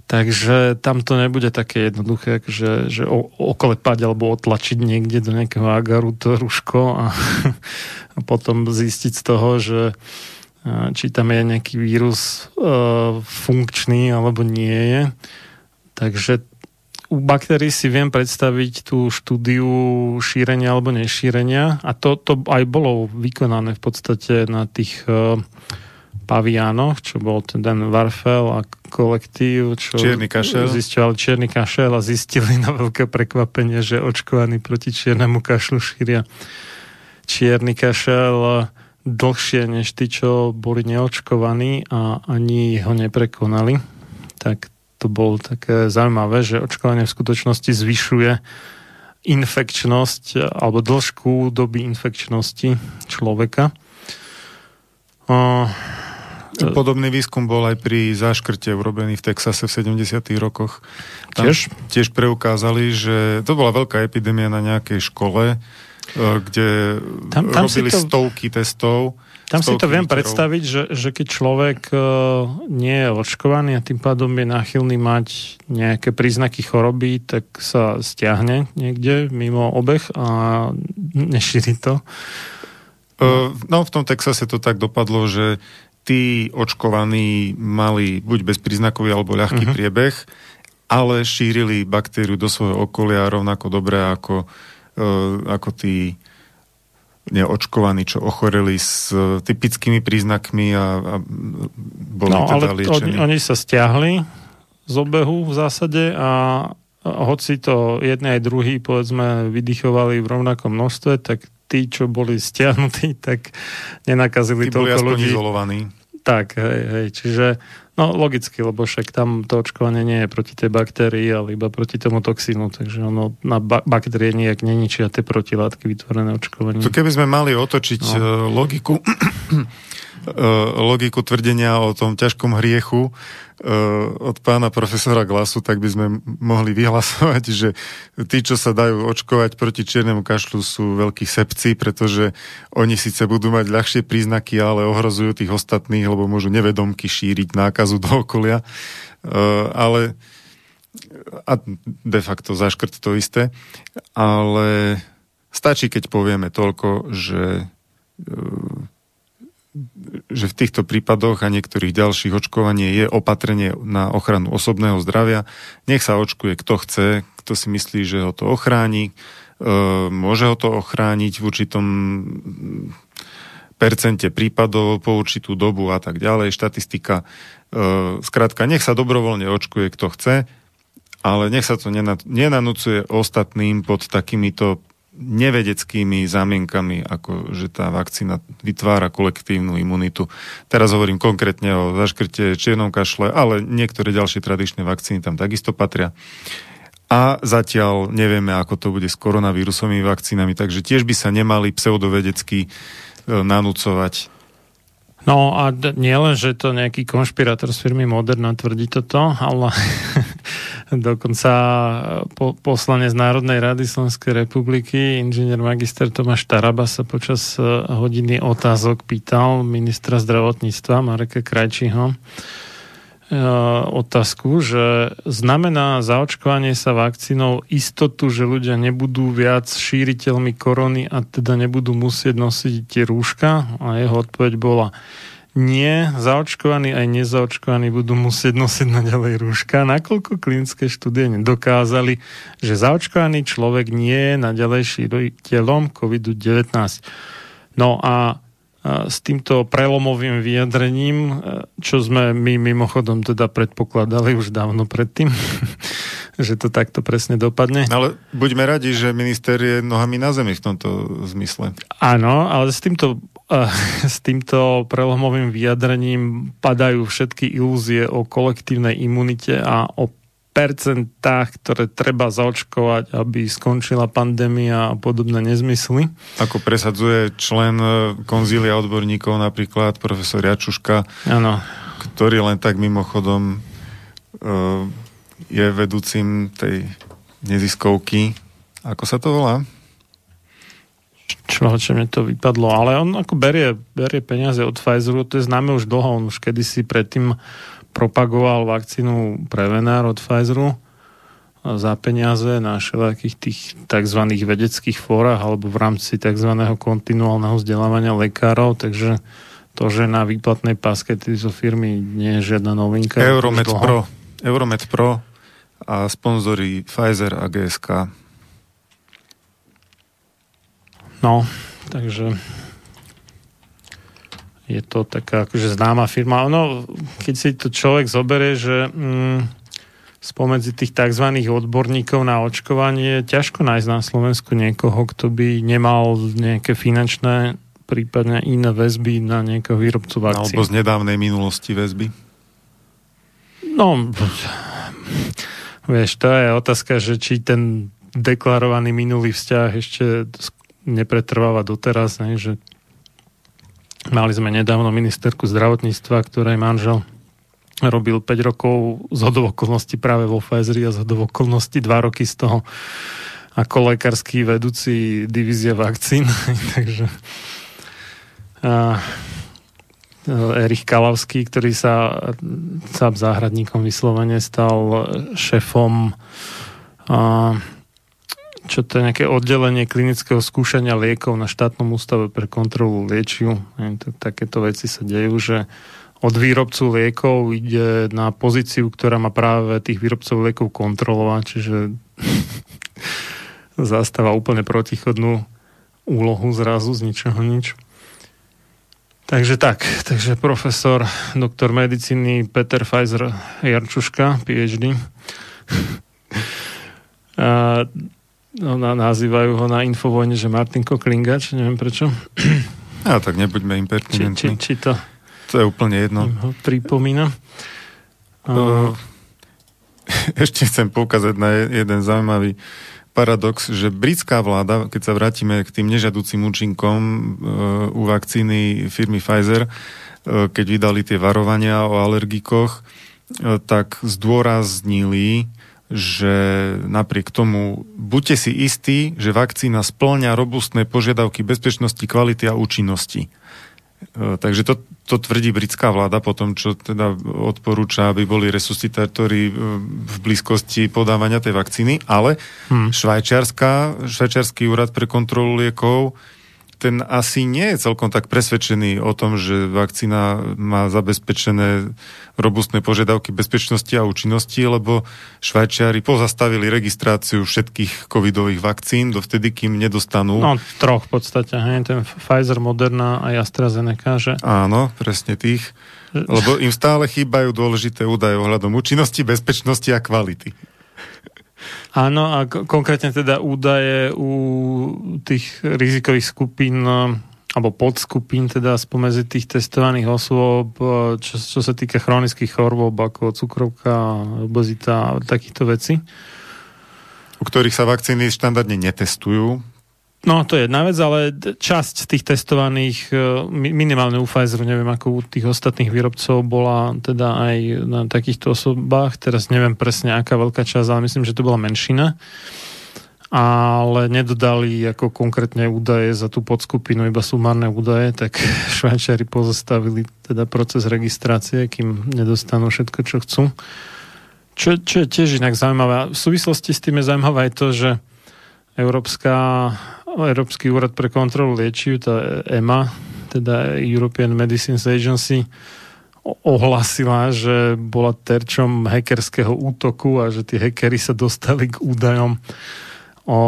S1: Takže tam to nebude také jednoduché, že, že oklepať alebo otlačiť niekde do nejakého agaru to ruško a, a potom zistiť z toho, že či tam je nejaký vírus uh, funkčný alebo nie je. Takže u baktérií si viem predstaviť tú štúdiu šírenia alebo nešírenia a to, to aj bolo vykonané v podstate na tých uh, paviánoch, čo bol ten Warfel a kolektív, čo
S2: čierny kašel.
S1: zisťovali čierny kašel a zistili na veľké prekvapenie, že očkovaní proti čiernemu kašlu šíria čierny kašel dlhšie než tí, čo boli neočkovaní a ani ho neprekonali. Tak to bolo také zaujímavé, že očkovanie v skutočnosti zvyšuje infekčnosť alebo dĺžku doby infekčnosti človeka.
S2: Podobný výskum bol aj pri záškrte urobený v Texase v 70. rokoch. Tam tiež? Tiež preukázali, že to bola veľká epidémia na nejakej škole, e, kde tam, tam robili to... stovky testov.
S1: Tam si to viem predstaviť, že, že keď človek uh, nie je očkovaný a tým pádom je náchylný mať nejaké príznaky choroby, tak sa stiahne niekde mimo obeh a nešíri to.
S2: No v tom Texase to tak dopadlo, že tí očkovaní mali buď bezpríznakový alebo ľahký uh-huh. priebeh, ale šírili baktériu do svojho okolia rovnako dobre ako, uh, ako tí neočkovaní, čo ochoreli s uh, typickými príznakmi a, a boli no, teda ale liečení.
S1: Oni, oni sa stiahli z obehu v zásade a hoci to jedný aj druhý povedzme vydychovali v rovnakom množstve, tak tí, čo boli stiahnutí, tak nenakazili tí toľko
S2: boli ľudí. izolovaní.
S1: Tak, hej, hej, čiže no logicky, lebo však tam to očkovanie nie je proti tej baktérii, ale iba proti tomu toxínu, takže ono na ba- baktérie nijak neničia tie protilátky vytvorené očkovaním.
S2: To keby sme mali otočiť no. E, logiku E, logiku tvrdenia o tom ťažkom hriechu od pána profesora Glasu, tak by sme mohli vyhlasovať, že tí, čo sa dajú očkovať proti čiernemu kašlu, sú veľkí sepci, pretože oni síce budú mať ľahšie príznaky, ale ohrozujú tých ostatných, lebo môžu nevedomky šíriť nákazu do okolia. E, ale a de facto zaškrt to isté, ale stačí, keď povieme toľko, že že v týchto prípadoch a niektorých ďalších očkovanie je opatrenie na ochranu osobného zdravia. Nech sa očkuje kto chce, kto si myslí, že ho to ochráni. E, môže ho to ochrániť v určitom percente prípadov po určitú dobu a tak ďalej. Štatistika. E, skrátka, nech sa dobrovoľne očkuje kto chce, ale nech sa to nenanúcuje ostatným pod takýmito nevedeckými zámienkami, ako že tá vakcína vytvára kolektívnu imunitu. Teraz hovorím konkrétne o zaškrte čiernom kašle, ale niektoré ďalšie tradičné vakcíny tam takisto patria. A zatiaľ nevieme, ako to bude s koronavírusovými vakcínami, takže tiež by sa nemali pseudovedecky e, nanúcovať
S1: No a nie len, že to nejaký konšpirátor z firmy Moderna tvrdí toto, ale dokonca po, poslanec Národnej rady Slovenskej republiky, inžinier magister Tomáš Taraba sa počas e, hodiny otázok pýtal ministra zdravotníctva Mareka Krajčího, E, otázku, že znamená zaočkovanie sa vakcínou istotu, že ľudia nebudú viac šíriteľmi korony a teda nebudú musieť nosiť tie rúška? A jeho odpoveď bola nie, zaočkovaní aj nezaočkovaní budú musieť nosiť naďalej rúška, nakoľko klinické štúdie nedokázali, že zaočkovaný človek nie je naďalej šíriteľom COVID-19. No a s týmto prelomovým vyjadrením, e, čo sme my mimochodom teda predpokladali už dávno predtým, že to takto presne dopadne.
S2: Ale buďme radi, že minister je nohami na zemi v tomto zmysle.
S1: Áno, ale s týmto, s týmto prelomovým vyjadrením padajú všetky ilúzie o kolektívnej imunite a o percentách, ktoré treba zaočkovať, aby skončila pandémia a podobné nezmysly.
S2: Ako presadzuje člen e, konzília odborníkov, napríklad profesor Jačuška,
S1: ano.
S2: ktorý len tak mimochodom uh, je vedúcim tej neziskovky. Ako sa to volá?
S1: Čo mne to vypadlo, ale on ako berie, berie peniaze od Pfizeru, to je známe už dlho, on už kedysi predtým propagoval vakcínu Prevenar od Pfizeru za peniaze na všelijakých tých tzv. vedeckých fórach alebo v rámci tzv. kontinuálneho vzdelávania lekárov, takže to, že na výplatnej páske tieto firmy nie je žiadna novinka.
S2: Euromed Pro, Euromed Pro a sponzory Pfizer a GSK.
S1: No, takže je to taká akože známa firma. Ono, keď si to človek zoberie, že mm, spomedzi tých tzv. odborníkov na očkovanie je ťažko nájsť na Slovensku niekoho, kto by nemal nejaké finančné prípadne iné väzby na nejakého výrobcu vakcín.
S2: Alebo z nedávnej minulosti väzby?
S1: No, vieš, to je otázka, že či ten deklarovaný minulý vzťah ešte nepretrváva doteraz, ne, že Mali sme nedávno ministerku zdravotníctva, ktorej manžel robil 5 rokov z hodovokolnosti práve vo Pfizeri a z hodovokolnosti 2 roky z toho ako lekársky vedúci divízie vakcín. Takže a, Erich Kalavský, ktorý sa, sa záhradníkom vyslovene stal šefom a, čo to je nejaké oddelenie klinického skúšania liekov na štátnom ústave pre kontrolu liečiv. Takéto veci sa dejú, že od výrobcu liekov ide na pozíciu, ktorá má práve tých výrobcov liekov kontrolovať, čiže zastáva úplne protichodnú úlohu zrazu z ničoho nič. Takže tak, takže profesor, doktor medicíny Peter Pfizer Jarčuška, PhD. A No, na, nazývajú ho na Infovojne, že Martin Koklingač, neviem prečo.
S2: A tak nebuďme impertinentní.
S1: Či, či, či to...
S2: To je úplne jedno.
S1: Ho pripomína.
S2: Uh, ešte chcem poukázať na jeden zaujímavý paradox, že britská vláda, keď sa vrátime k tým nežadúcim účinkom uh, u vakcíny firmy Pfizer, uh, keď vydali tie varovania o alergikoch, uh, tak zdôraznili, že napriek tomu buďte si istí, že vakcína splňa robustné požiadavky bezpečnosti, kvality a účinnosti. E, takže to, to tvrdí britská vláda po tom, čo teda odporúča, aby boli resuscitátori e, v blízkosti podávania tej vakcíny, ale hmm. švajčiarsky úrad pre kontrolu liekov ten asi nie je celkom tak presvedčený o tom, že vakcína má zabezpečené robustné požiadavky bezpečnosti a účinnosti, lebo Švajčiari pozastavili registráciu všetkých covidových vakcín dovtedy, kým nedostanú...
S1: No, troch v podstate, hej, ten Pfizer, Moderna a AstraZeneca, že?
S2: Áno, presne tých. Lebo im stále chýbajú dôležité údaje ohľadom účinnosti, bezpečnosti a kvality.
S1: Áno, a konkrétne teda údaje u tých rizikových skupín alebo podskupín teda spomedzi tých testovaných osôb, čo, čo sa týka chronických chorôb ako cukrovka, obezita a takýchto vecí.
S2: U ktorých sa vakcíny štandardne netestujú,
S1: No, to je jedna vec, ale časť tých testovaných, e, minimálne u Pfizeru, neviem ako u tých ostatných výrobcov, bola teda aj na takýchto osobách. Teraz neviem presne, aká veľká časť, ale myslím, že to bola menšina. Ale nedodali ako konkrétne údaje za tú podskupinu, iba sumárne údaje, tak Švajčiari pozastavili teda proces registrácie, kým nedostanú všetko, čo chcú. Čo, čo je tiež inak zaujímavé. V súvislosti s tým je zaujímavé aj to, že Európska Európsky úrad pre kontrolu liečiv, tá EMA, teda European Medicines Agency, ohlasila, že bola terčom hackerského útoku a že tí hackery sa dostali k údajom o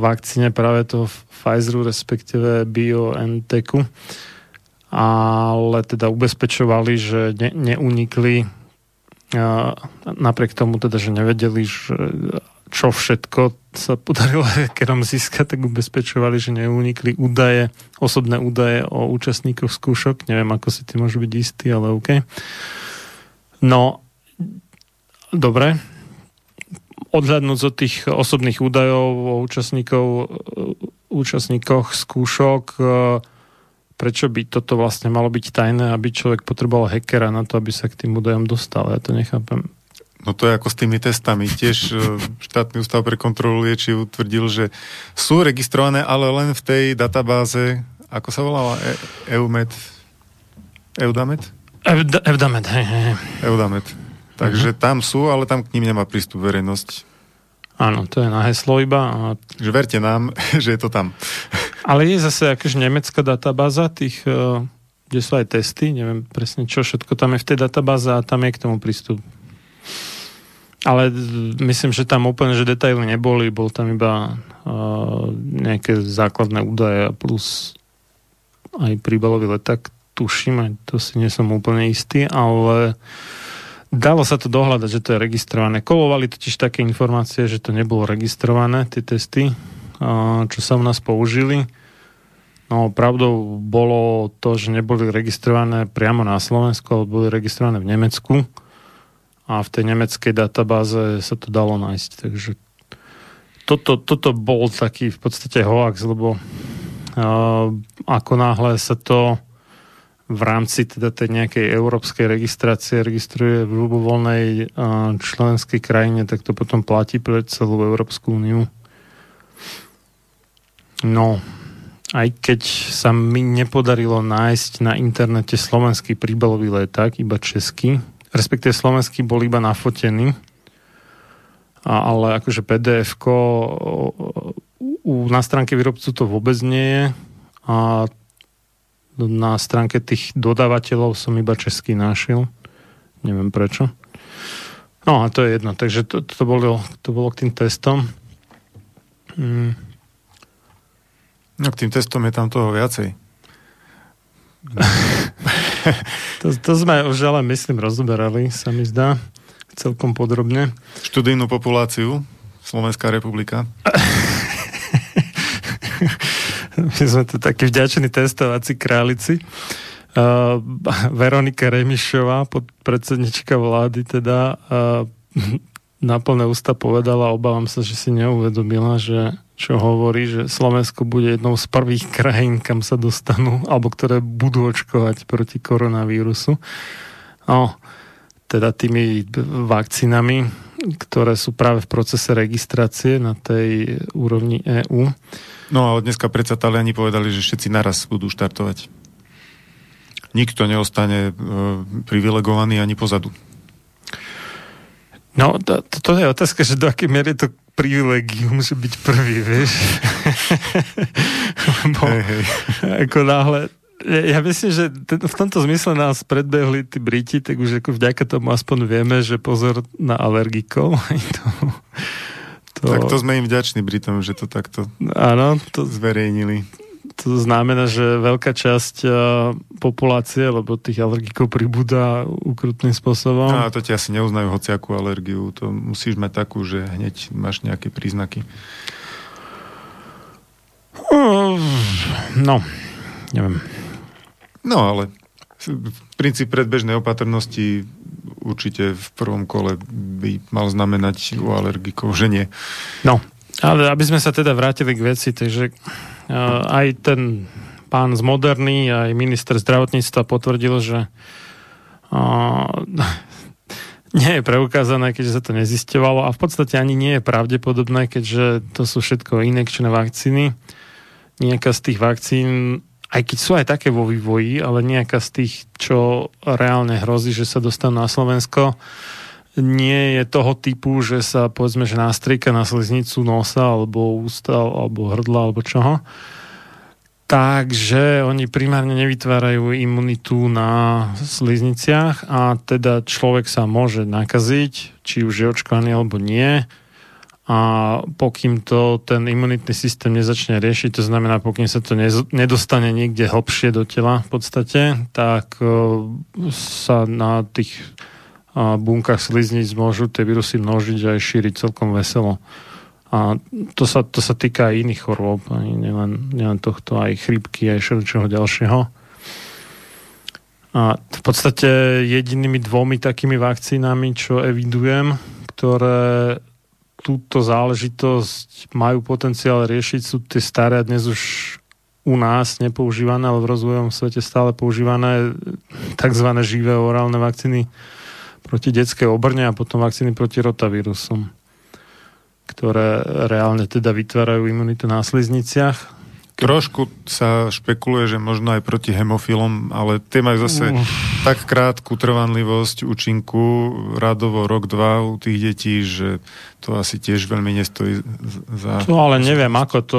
S1: vakcíne práve toho Pfizeru, respektíve BioNTechu, ale teda ubezpečovali, že ne, neunikli napriek tomu teda, že nevedeli, že čo všetko sa podarilo hackerom získať, tak ubezpečovali, že neunikli údaje, osobné údaje o účastníkoch skúšok. Neviem, ako si ty môžu byť istý, ale OK. No, dobre. Odhľadnúť od tých osobných údajov o účastníkov, účastníkoch skúšok, prečo by toto vlastne malo byť tajné, aby človek potreboval hackera na to, aby sa k tým údajom dostal. Ja to nechápem.
S2: No to je ako s tými testami. Tiež e, štátny ústav pre kontrolu liečiv tvrdil, že sú registrované, ale len v tej databáze, ako sa volala? E- EUMED? EUDAMED?
S1: EUDAMED, hej, hej.
S2: EUDAMED. Takže uh-huh. tam sú, ale tam k ním nemá prístup verejnosť.
S1: Áno, to je na heslo iba. A...
S2: Že verte nám, že je to tam.
S1: Ale je zase akože nemecká databáza tých, e, kde sú aj testy, neviem presne čo všetko tam je v tej databáze a tam je k tomu prístup. Ale myslím, že tam úplne, že detaily neboli, bol tam iba uh, nejaké základné údaje plus aj príbalový leták, tuším, aj to si nie som úplne istý, ale dalo sa to dohľadať, že to je registrované. Kolovali totiž také informácie, že to nebolo registrované, tie testy, uh, čo sa u nás použili. No, pravdou bolo to, že neboli registrované priamo na Slovensku, ale boli registrované v Nemecku a v tej nemeckej databáze sa to dalo nájsť. Takže toto, toto bol taký v podstate hoax, lebo uh, ako náhle sa to v rámci teda tej nejakej európskej registrácie registruje v ľubovoľnej uh, členskej krajine, tak to potom platí pre celú Európsku úniu. No, aj keď sa mi nepodarilo nájsť na internete slovenský príbalový leták, iba český, respektíve slovenský bol iba nafotený, a, ale akože pdf na stránke výrobcu to vôbec nie je a na stránke tých dodávateľov som iba český našiel. Neviem prečo. No a to je jedno. Takže to, to, bolo, to bolo k tým testom. Mm.
S2: No k tým testom je tam toho viacej.
S1: to, to sme už ale myslím rozoberali, sa mi zdá, celkom podrobne.
S2: Študijnú populáciu Slovenská republika.
S1: My sme tu takí vďační testovací králici. Uh, Veronika Remišová, predsednička vlády, teda uh, na plné ústa povedala, obávam sa, že si neuvedomila, že čo hovorí, že Slovensko bude jednou z prvých krajín, kam sa dostanú, alebo ktoré budú očkovať proti koronavírusu. No, teda tými vakcínami, ktoré sú práve v procese registrácie na tej úrovni EÚ.
S2: No a dneska predsa Taliani povedali, že všetci naraz budú štartovať. Nikto neostane e, privilegovaný ani pozadu.
S1: No, to, to, to je otázka, že do akej miery to privilegium, že byť prvý, vieš. Lebo hey, hey. ako náhle ja myslím, že v tomto zmysle nás predbehli tí Briti, tak už ako vďaka tomu aspoň vieme, že pozor na alergikov. to,
S2: to... Tak to sme im vďační Britom, že to takto
S1: áno, to,
S2: zverejnili.
S1: To znamená, že veľká časť uh, populácie, lebo tých alergikov pribúda ukrutným spôsobom.
S2: No, a to ti asi neuznajú hociakú alergiu. To musíš mať takú, že hneď máš nejaké príznaky.
S1: No, neviem.
S2: No, ale princíp predbežnej opatrnosti určite v prvom kole by mal znamenať u alergikov, že nie.
S1: No, ale aby sme sa teda vrátili k veci, takže aj ten pán z Moderny, aj minister zdravotníctva potvrdil, že uh, nie je preukázané, keďže sa to nezistovalo a v podstate ani nie je pravdepodobné, keďže to sú všetko inekčné vakcíny. Nejaká z tých vakcín aj keď sú aj také vo vývoji, ale nejaká z tých, čo reálne hrozí, že sa dostanú na Slovensko, nie je toho typu, že sa povedzme, že nástrieka na sliznicu nosa alebo ústa alebo hrdla alebo čoho. Takže oni primárne nevytvárajú imunitu na slizniciach a teda človek sa môže nakaziť, či už je očkovaný alebo nie a pokým to ten imunitný systém nezačne riešiť, to znamená, pokým sa to nedostane niekde hlbšie do tela v podstate, tak e, sa na tých bunkách slizníc môžu tie vírusy množiť a aj šíriť celkom veselo. A to sa, to sa týka aj iných chorôb, nielen, nielen tohto, aj chrípky, aj všetčoho ďalšieho. A v podstate jedinými dvomi takými vakcínami, čo evidujem, ktoré túto záležitosť majú potenciál riešiť, sú tie staré a dnes už u nás nepoužívané, ale v rozvojom svete stále používané tzv. živé orálne vakcíny proti detskej obrne a potom vakcíny proti rotavírusom, ktoré reálne teda vytvárajú imunitu na slizniciach
S2: Trošku sa špekuluje, že možno aj proti hemofilom, ale tie majú zase uh. tak krátku trvanlivosť účinku, radovo rok, dva u tých detí, že to asi tiež veľmi nestojí za...
S1: No ale neviem, ako to...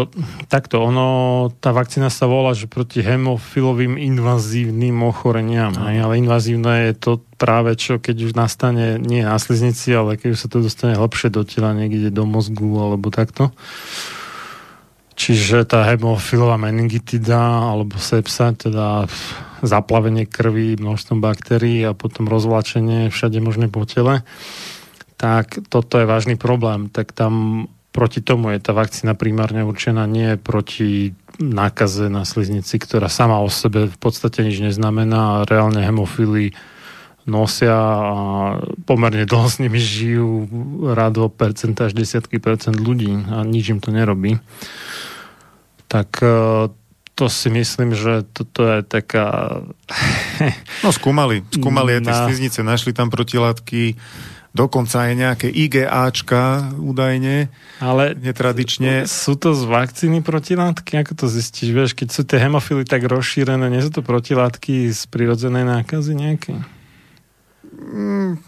S1: Takto, ono, tá vakcína sa volá, že proti hemofilovým invazívnym ochoreniam, uh. ale invazívne je to práve čo, keď už nastane nie na sliznici, ale keď už sa to dostane hlbšie do tela, niekde do mozgu alebo takto. Čiže tá hemofilová meningitida alebo sepsa, teda zaplavenie krvi množstvom baktérií a potom rozvlačenie všade možné po tele, tak toto je vážny problém. Tak tam proti tomu je tá vakcína primárne určená nie proti nákaze na sliznici, ktorá sama o sebe v podstate nič neznamená a reálne hemofily nosia a pomerne dlho s nimi žijú rado percent až desiatky percent ľudí a nič im to nerobí tak e, to si myslím, že toto je taká...
S2: no skúmali, skúmali aj tie na... sliznice, našli tam protilátky, dokonca aj nejaké IgAčka údajne, ale netradične.
S1: Sú to z vakcíny protilátky? Ako to zistíš? Vieš, keď sú tie hemofily tak rozšírené, nie sú to protilátky z prirodzenej nákazy nejaké?
S2: Mm,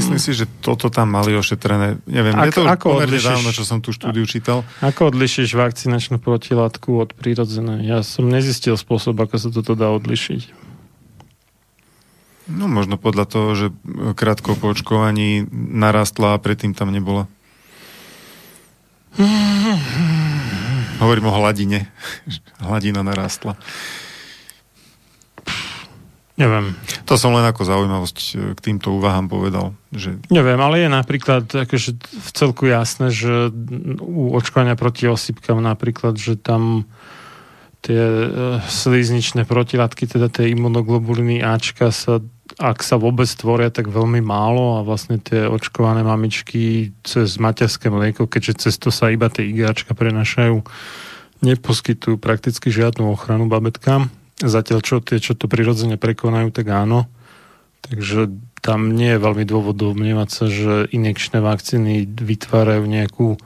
S2: myslím si, že toto tam mali ošetrené. Neviem, Ak, je to ako pomerne odlišiš, dávno, čo som tú štúdiu čítal.
S1: Ako odlišíš vakcinačnú protilátku od prírodzenej? Ja som nezistil spôsob, ako sa toto dá odlišiť.
S2: No možno podľa toho, že krátko po očkovaní narastla a predtým tam nebola. Hovorím o hladine. Hladina narastla.
S1: Neviem.
S2: To som len ako zaujímavosť e, k týmto úvahám povedal. Že...
S1: Neviem, ale je napríklad akože v celku jasné, že u očkovania proti osýpkam napríklad, že tam tie e, slizničné protilátky, teda tie imunoglobuliny Ačka sa, ak sa vôbec tvoria, tak veľmi málo a vlastne tie očkované mamičky cez materské mlieko, keďže cez to sa iba tie IgAčka prenašajú, neposkytujú prakticky žiadnu ochranu babetkám Zatiaľ čo tie, čo to prirodzene prekonajú, tak áno. Takže tam nie je veľmi dôvodov domnievať sa, že injekčné vakcíny vytvárajú nejakú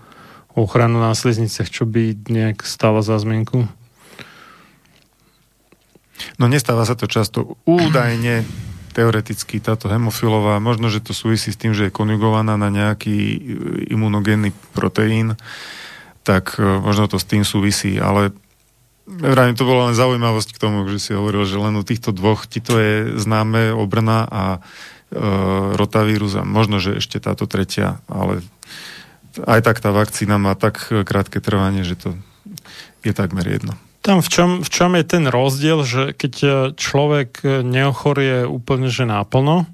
S1: ochranu na slizniciach, čo by nejak stáva za zmienku.
S2: No nestáva sa to často. Údajne teoreticky táto hemofilová, možno, že to súvisí s tým, že je konjugovaná na nejaký imunogénny proteín, tak e, možno to s tým súvisí, ale Vrajím, to bola len zaujímavosť k tomu, že si hovoril, že len u týchto dvoch ti to je známe obrna a e, rotavírus a možno, že ešte táto tretia, ale aj tak tá vakcína má tak krátke trvanie, že to je takmer jedno.
S1: Tam v čom, v čom je ten rozdiel, že keď človek neochorie úplne že náplno,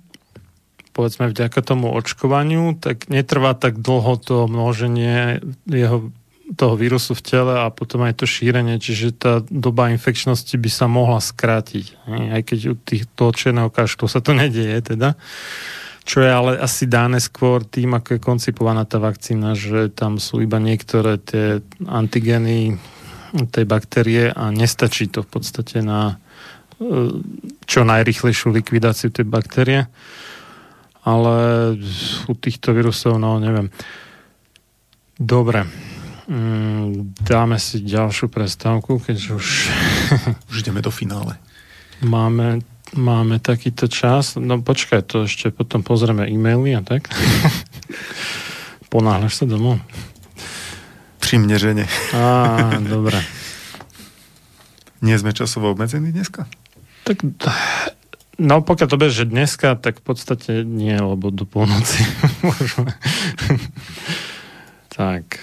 S1: povedzme vďaka tomu očkovaniu, tak netrvá tak dlho to množenie jeho toho vírusu v tele a potom aj to šírenie, čiže tá doba infekčnosti by sa mohla skrátiť. Aj keď u tých, toho čierneho kaštu sa to nedieje teda. Čo je ale asi dáne skôr tým, ako je koncipovaná tá vakcína, že tam sú iba niektoré tie antigeny tej baktérie a nestačí to v podstate na e, čo najrychlejšiu likvidáciu tej baktérie. Ale u týchto vírusov, no neviem. Dobre. Mm, dáme si ďalšiu prestávku, keďže už...
S2: už ideme do finále.
S1: Máme, máme takýto čas. No počkaj, to ešte potom pozrieme e-maily a tak. Ponáhľaš sa domov?
S2: Primnežene.
S1: Á, dobre.
S2: Nie sme časovo obmedzení dneska?
S1: Tak No pokiaľ to bude, že dneska, tak v podstate nie, lebo do polnoci môžeme. tak,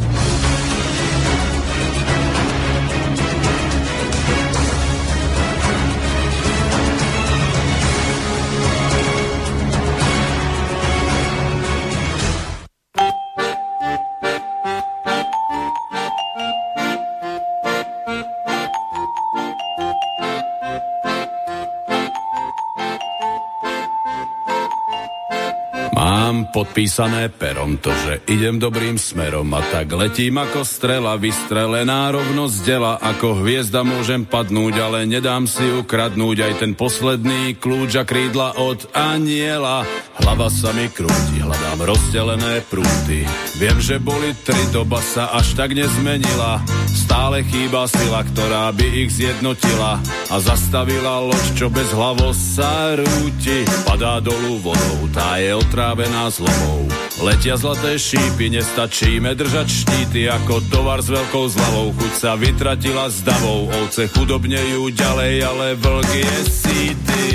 S11: Podpísané perom to, že idem dobrým smerom a tak letím ako strela vystrelená rovno z dela, ako hviezda môžem padnúť, ale nedám si ukradnúť aj ten posledný kľúč a krídla od aniela. Hlava sa mi krúti, hľadám rozdelené prúty. Viem, že boli tri, doba sa až tak nezmenila. Stále chýba sila, ktorá by ich zjednotila a zastavila loď, čo bez hlavo sa rúti. Padá dolu vodou, tá je otrávená z zlomou. Letia zlaté šípy, nestačíme držať štíty ako tovar s veľkou zľavou. Chuť sa vytratila s davou, ovce chudobnejú ďalej, ale vlk je síty.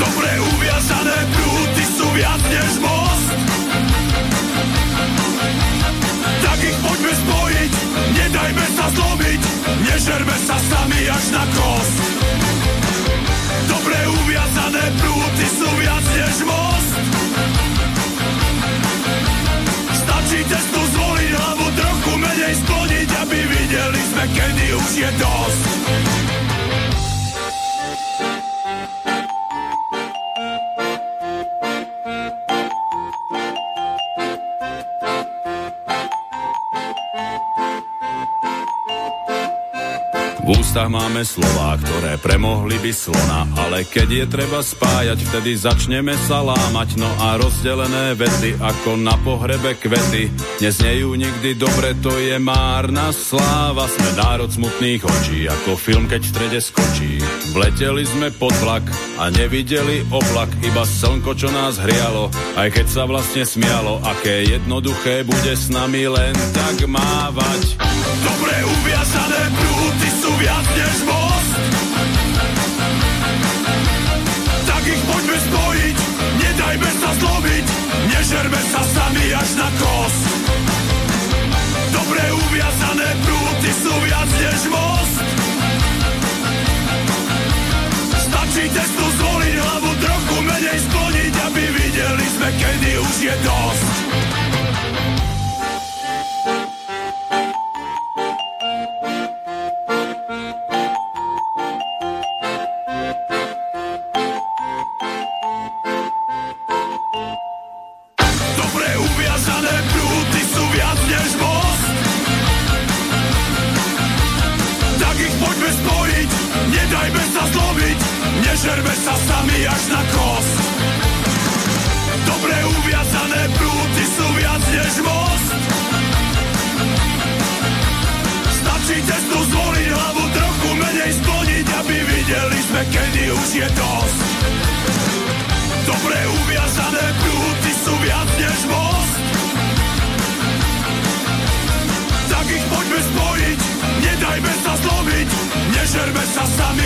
S11: Dobre uviazané prúty sú viac než most. Tak ich poďme spojiť, nedajme sa zlomiť, nežerme sa sami až na kost. Dobre uviazané prúty sú viac než most. Skloniť, aby videli sme, kedy už je dosť. Ústach máme slová, ktoré premohli by slona, ale keď je treba spájať, vtedy začneme sa lámať, no a rozdelené vety ako na pohrebe kvety. Neznejú nikdy dobre, to je márna sláva, sme národ smutných očí, ako film, keď v strede skočí. Vleteli sme pod vlak a nevideli oblak, iba slnko, čo nás hrialo, aj keď sa vlastne smialo, aké jednoduché bude s nami len tak mávať. Dobre uviazané prúty viac než most. Tak ich poďme spojiť, nedajme sa zlomiť, nežerme sa sami až na kost. Dobre uviazané prúty sú viac než most. Stačí cestu zvoliť, hlavu trochu menej skloniť, aby videli sme, kedy už je dosť.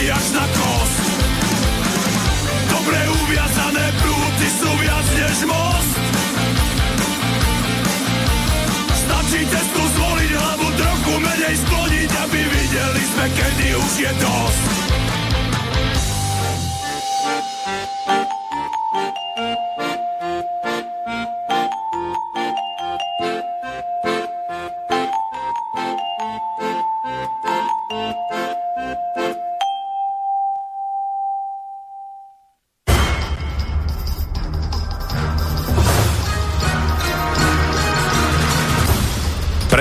S11: Sami až na kost. Dobre uviazané prúty sú viac než most. Stačí cestu zvoliť hlavu trochu menej skloniť, aby
S12: videli sme, kedy už je dosť.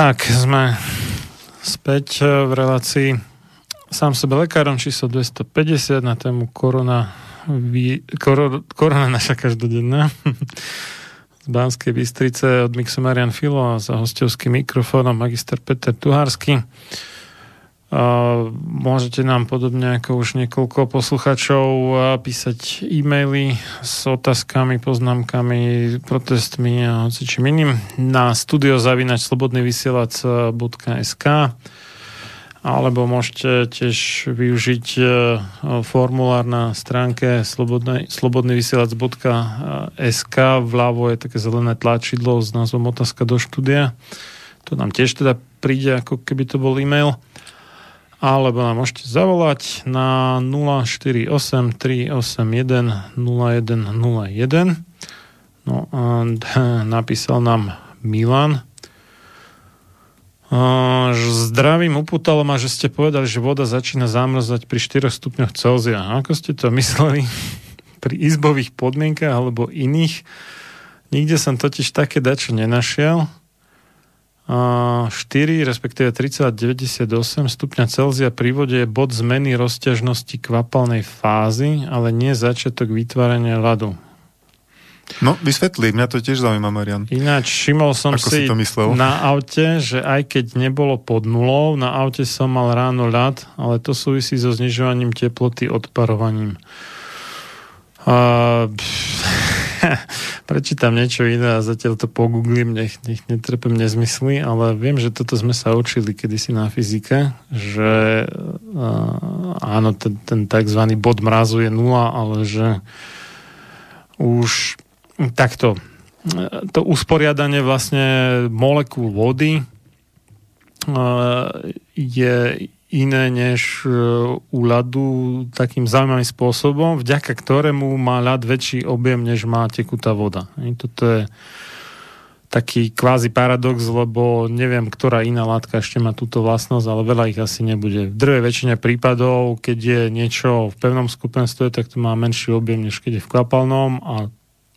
S1: Tak, sme späť eh, v relácii sám sebe lekárom číslo 250 na tému korona, vý, koro, korona naša každodenná z Banskej Bystrice od Mixu Marian Filo a za hostovským mikrofónom magister Peter Tuhársky. Môžete nám podobne ako už niekoľko posluchačov písať e-maily s otázkami, poznámkami, protestmi a čím iným na studiozavinač slobodnyvysielac.sk alebo môžete tiež využiť e, formulár na stránke slobodnyvysielac.sk vľavo je také zelené tlačidlo s názvom otázka do štúdia. To nám tiež teda príde ako keby to bol e-mail alebo nám môžete zavolať na 048 381 0101 no a napísal nám Milan Zdravím, upútalo ma, že ste povedali, že voda začína zamrzať pri 4 stupňoch Celzia. Ako ste to mysleli? Pri izbových podmienkach alebo iných? Nikde som totiž také dačo nenašiel. 4, respektíve 30,98 stupňa Celzia pri vode je bod zmeny rozťažnosti kvapalnej fázy, ale nie začiatok vytvárania ľadu.
S2: No, vysvetli, mňa to tiež zaujíma, Marian.
S1: Ináč, všimol som
S2: Ako
S1: si,
S2: si to myslel?
S1: na aute, že aj keď nebolo pod nulou, na aute som mal ráno ľad, ale to súvisí so znižovaním teploty odparovaním. Uh, prečítam niečo iné a zatiaľ to pogooglím, nech, nech netrepem nezmysly, ale viem, že toto sme sa učili kedysi na fyzike, že uh, áno, ten, ten tzv. bod mrazu je nula, ale že už takto to usporiadanie vlastne molekúl vody uh, je iné než e, u ľadu takým zaujímavým spôsobom, vďaka ktorému má ľad väčší objem, než má tekutá voda. Toto je taký kvázi paradox, lebo neviem, ktorá iná látka ešte má túto vlastnosť, ale veľa ich asi nebude. V druhej väčšine prípadov, keď je niečo v pevnom skupenstve, tak to má menší objem, než keď je v kvapalnom a,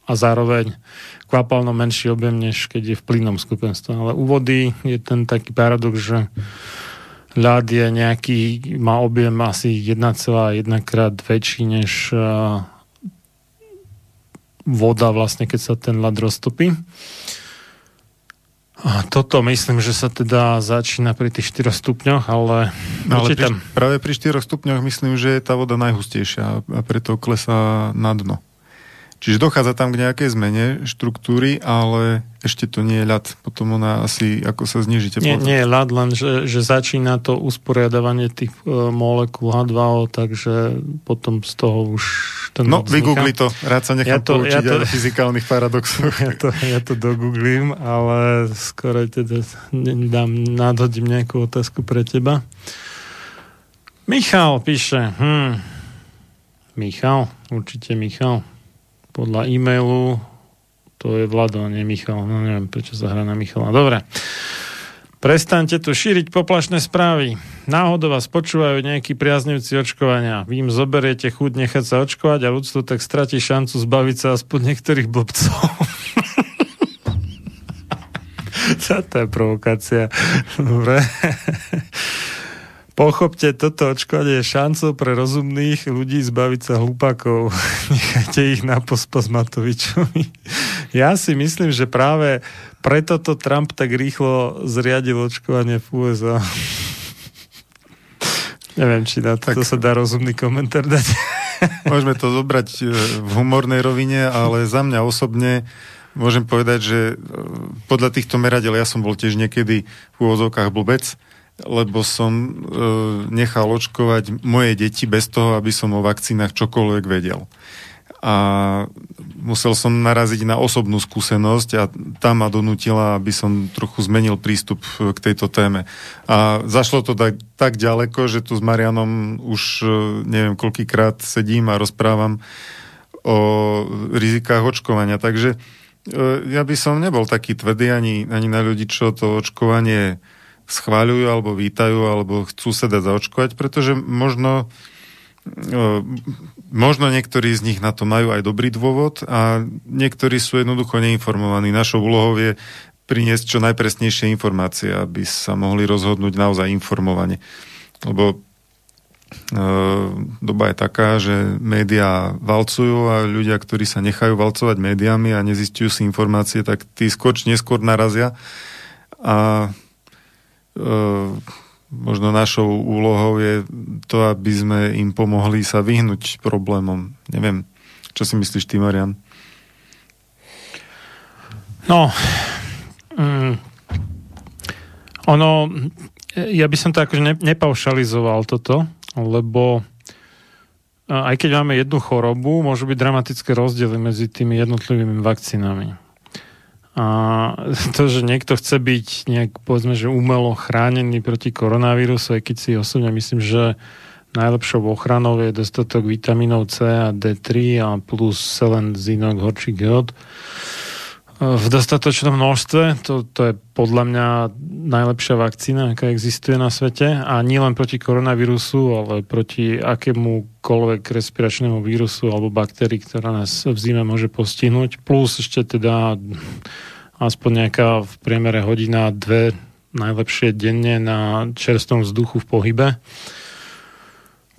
S1: a zároveň kvapalnom menší objem, než keď je v plynnom skupenstve. Ale u vody je ten taký paradox, že ľad je nejaký, má objem asi 1,1 krát väčší než uh, voda vlastne, keď sa ten ľad roztopí. A toto myslím, že sa teda začína pri tých 4 stupňoch, ale...
S2: ale pri, práve pri 4 stupňoch myslím, že je tá voda najhustejšia a preto klesá na dno. Čiže dochádza tam k nejakej zmene štruktúry, ale ešte to nie je ľad. Potom ona asi, ako sa zniží
S1: teplota. Nie, nie je ľad, len že, že začína to usporiadavanie tých e, molekúl H2O, takže potom z toho už ten
S2: No, vygoogli to. Rád sa nechám ja to, poučiť ja to, aj fyzikálnych paradoxov.
S1: Ja to, ja to dogooglím, ale skoro teda dám, nadhodím nejakú otázku pre teba. Michal píše, hm, Michal, určite Michal. Podľa e-mailu to je Vlado, nie Michal. No neviem, prečo sa hrá na Michala. Dobre. Prestaňte tu šíriť poplašné správy. Náhodou vás počúvajú nejakí priaznivci očkovania. Vy im zoberiete chuť nechať sa očkovať a ľudstvo tak stratí šancu zbaviť sa aspoň niektorých blbcov. to je provokácia. Dobre. Pochopte, toto očkovanie je šancou pre rozumných ľudí zbaviť sa hlupakov. Nechajte ich na pospas Matovičovi. Ja si myslím, že práve preto to Trump tak rýchlo zriadil očkovanie v USA. Neviem, či na to, tak, sa dá rozumný komentár dať.
S2: Môžeme to zobrať e, v humornej rovine, ale za mňa osobne môžem povedať, že e, podľa týchto meradel ja som bol tiež niekedy v úvozovkách blbec, lebo som e, nechal očkovať moje deti bez toho, aby som o vakcínach čokoľvek vedel. A musel som naraziť na osobnú skúsenosť a tá ma donútila, aby som trochu zmenil prístup k tejto téme. A zašlo to tak, tak ďaleko, že tu s Marianom už e, neviem koľkýkrát sedím a rozprávam o rizikách očkovania. Takže e, ja by som nebol taký tvrdý ani, ani na ľudí, čo to očkovanie schváľujú alebo vítajú alebo chcú sa dať zaočkovať, pretože možno možno niektorí z nich na to majú aj dobrý dôvod a niektorí sú jednoducho neinformovaní. Našou úlohou je priniesť čo najpresnejšie informácie, aby sa mohli rozhodnúť naozaj informovane. Lebo doba je taká, že médiá valcujú a ľudia, ktorí sa nechajú valcovať médiami a nezistujú si informácie, tak tí skôr neskôr narazia a možno našou úlohou je to, aby sme im pomohli sa vyhnúť problémom. Neviem, čo si myslíš ty, Marian?
S1: No, mm, ono, ja by som to akože ne, nepaušalizoval toto, lebo aj keď máme jednu chorobu, môžu byť dramatické rozdiely medzi tými jednotlivými vakcínami. A to, že niekto chce byť nejak, povedzme, že umelo chránený proti koronavírusu, aj keď si osobne myslím, že najlepšou ochranou je dostatok vitamínov C a D3 a plus selen, zinok, horčík, jod v dostatočnom množstve. To, to je podľa mňa najlepšia vakcína, aká existuje na svete. A nie len proti koronavírusu, ale proti akémukoľvek respiračnému vírusu alebo baktérii, ktorá nás v zime môže postihnúť. Plus ešte teda aspoň nejaká v priemere hodina, dve najlepšie denne na čerstvom vzduchu v pohybe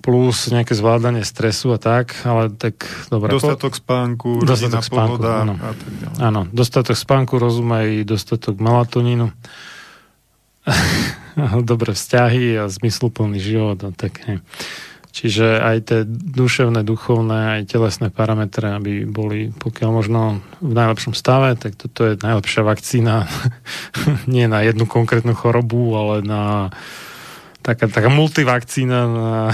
S1: plus nejaké zvládanie stresu a tak, ale tak dobre.
S2: Dostatok spánku, dostatok spánku, pohoda áno. a tak ďalej.
S1: Áno, dostatok spánku, rozumej, dostatok melatonínu, dobré vzťahy a zmysluplný život a tak. Hej. Čiže aj tie duševné, duchovné, aj telesné parametre, aby boli pokiaľ možno v najlepšom stave, tak toto je najlepšia vakcína nie na jednu konkrétnu chorobu, ale na taká, taká multivakcína na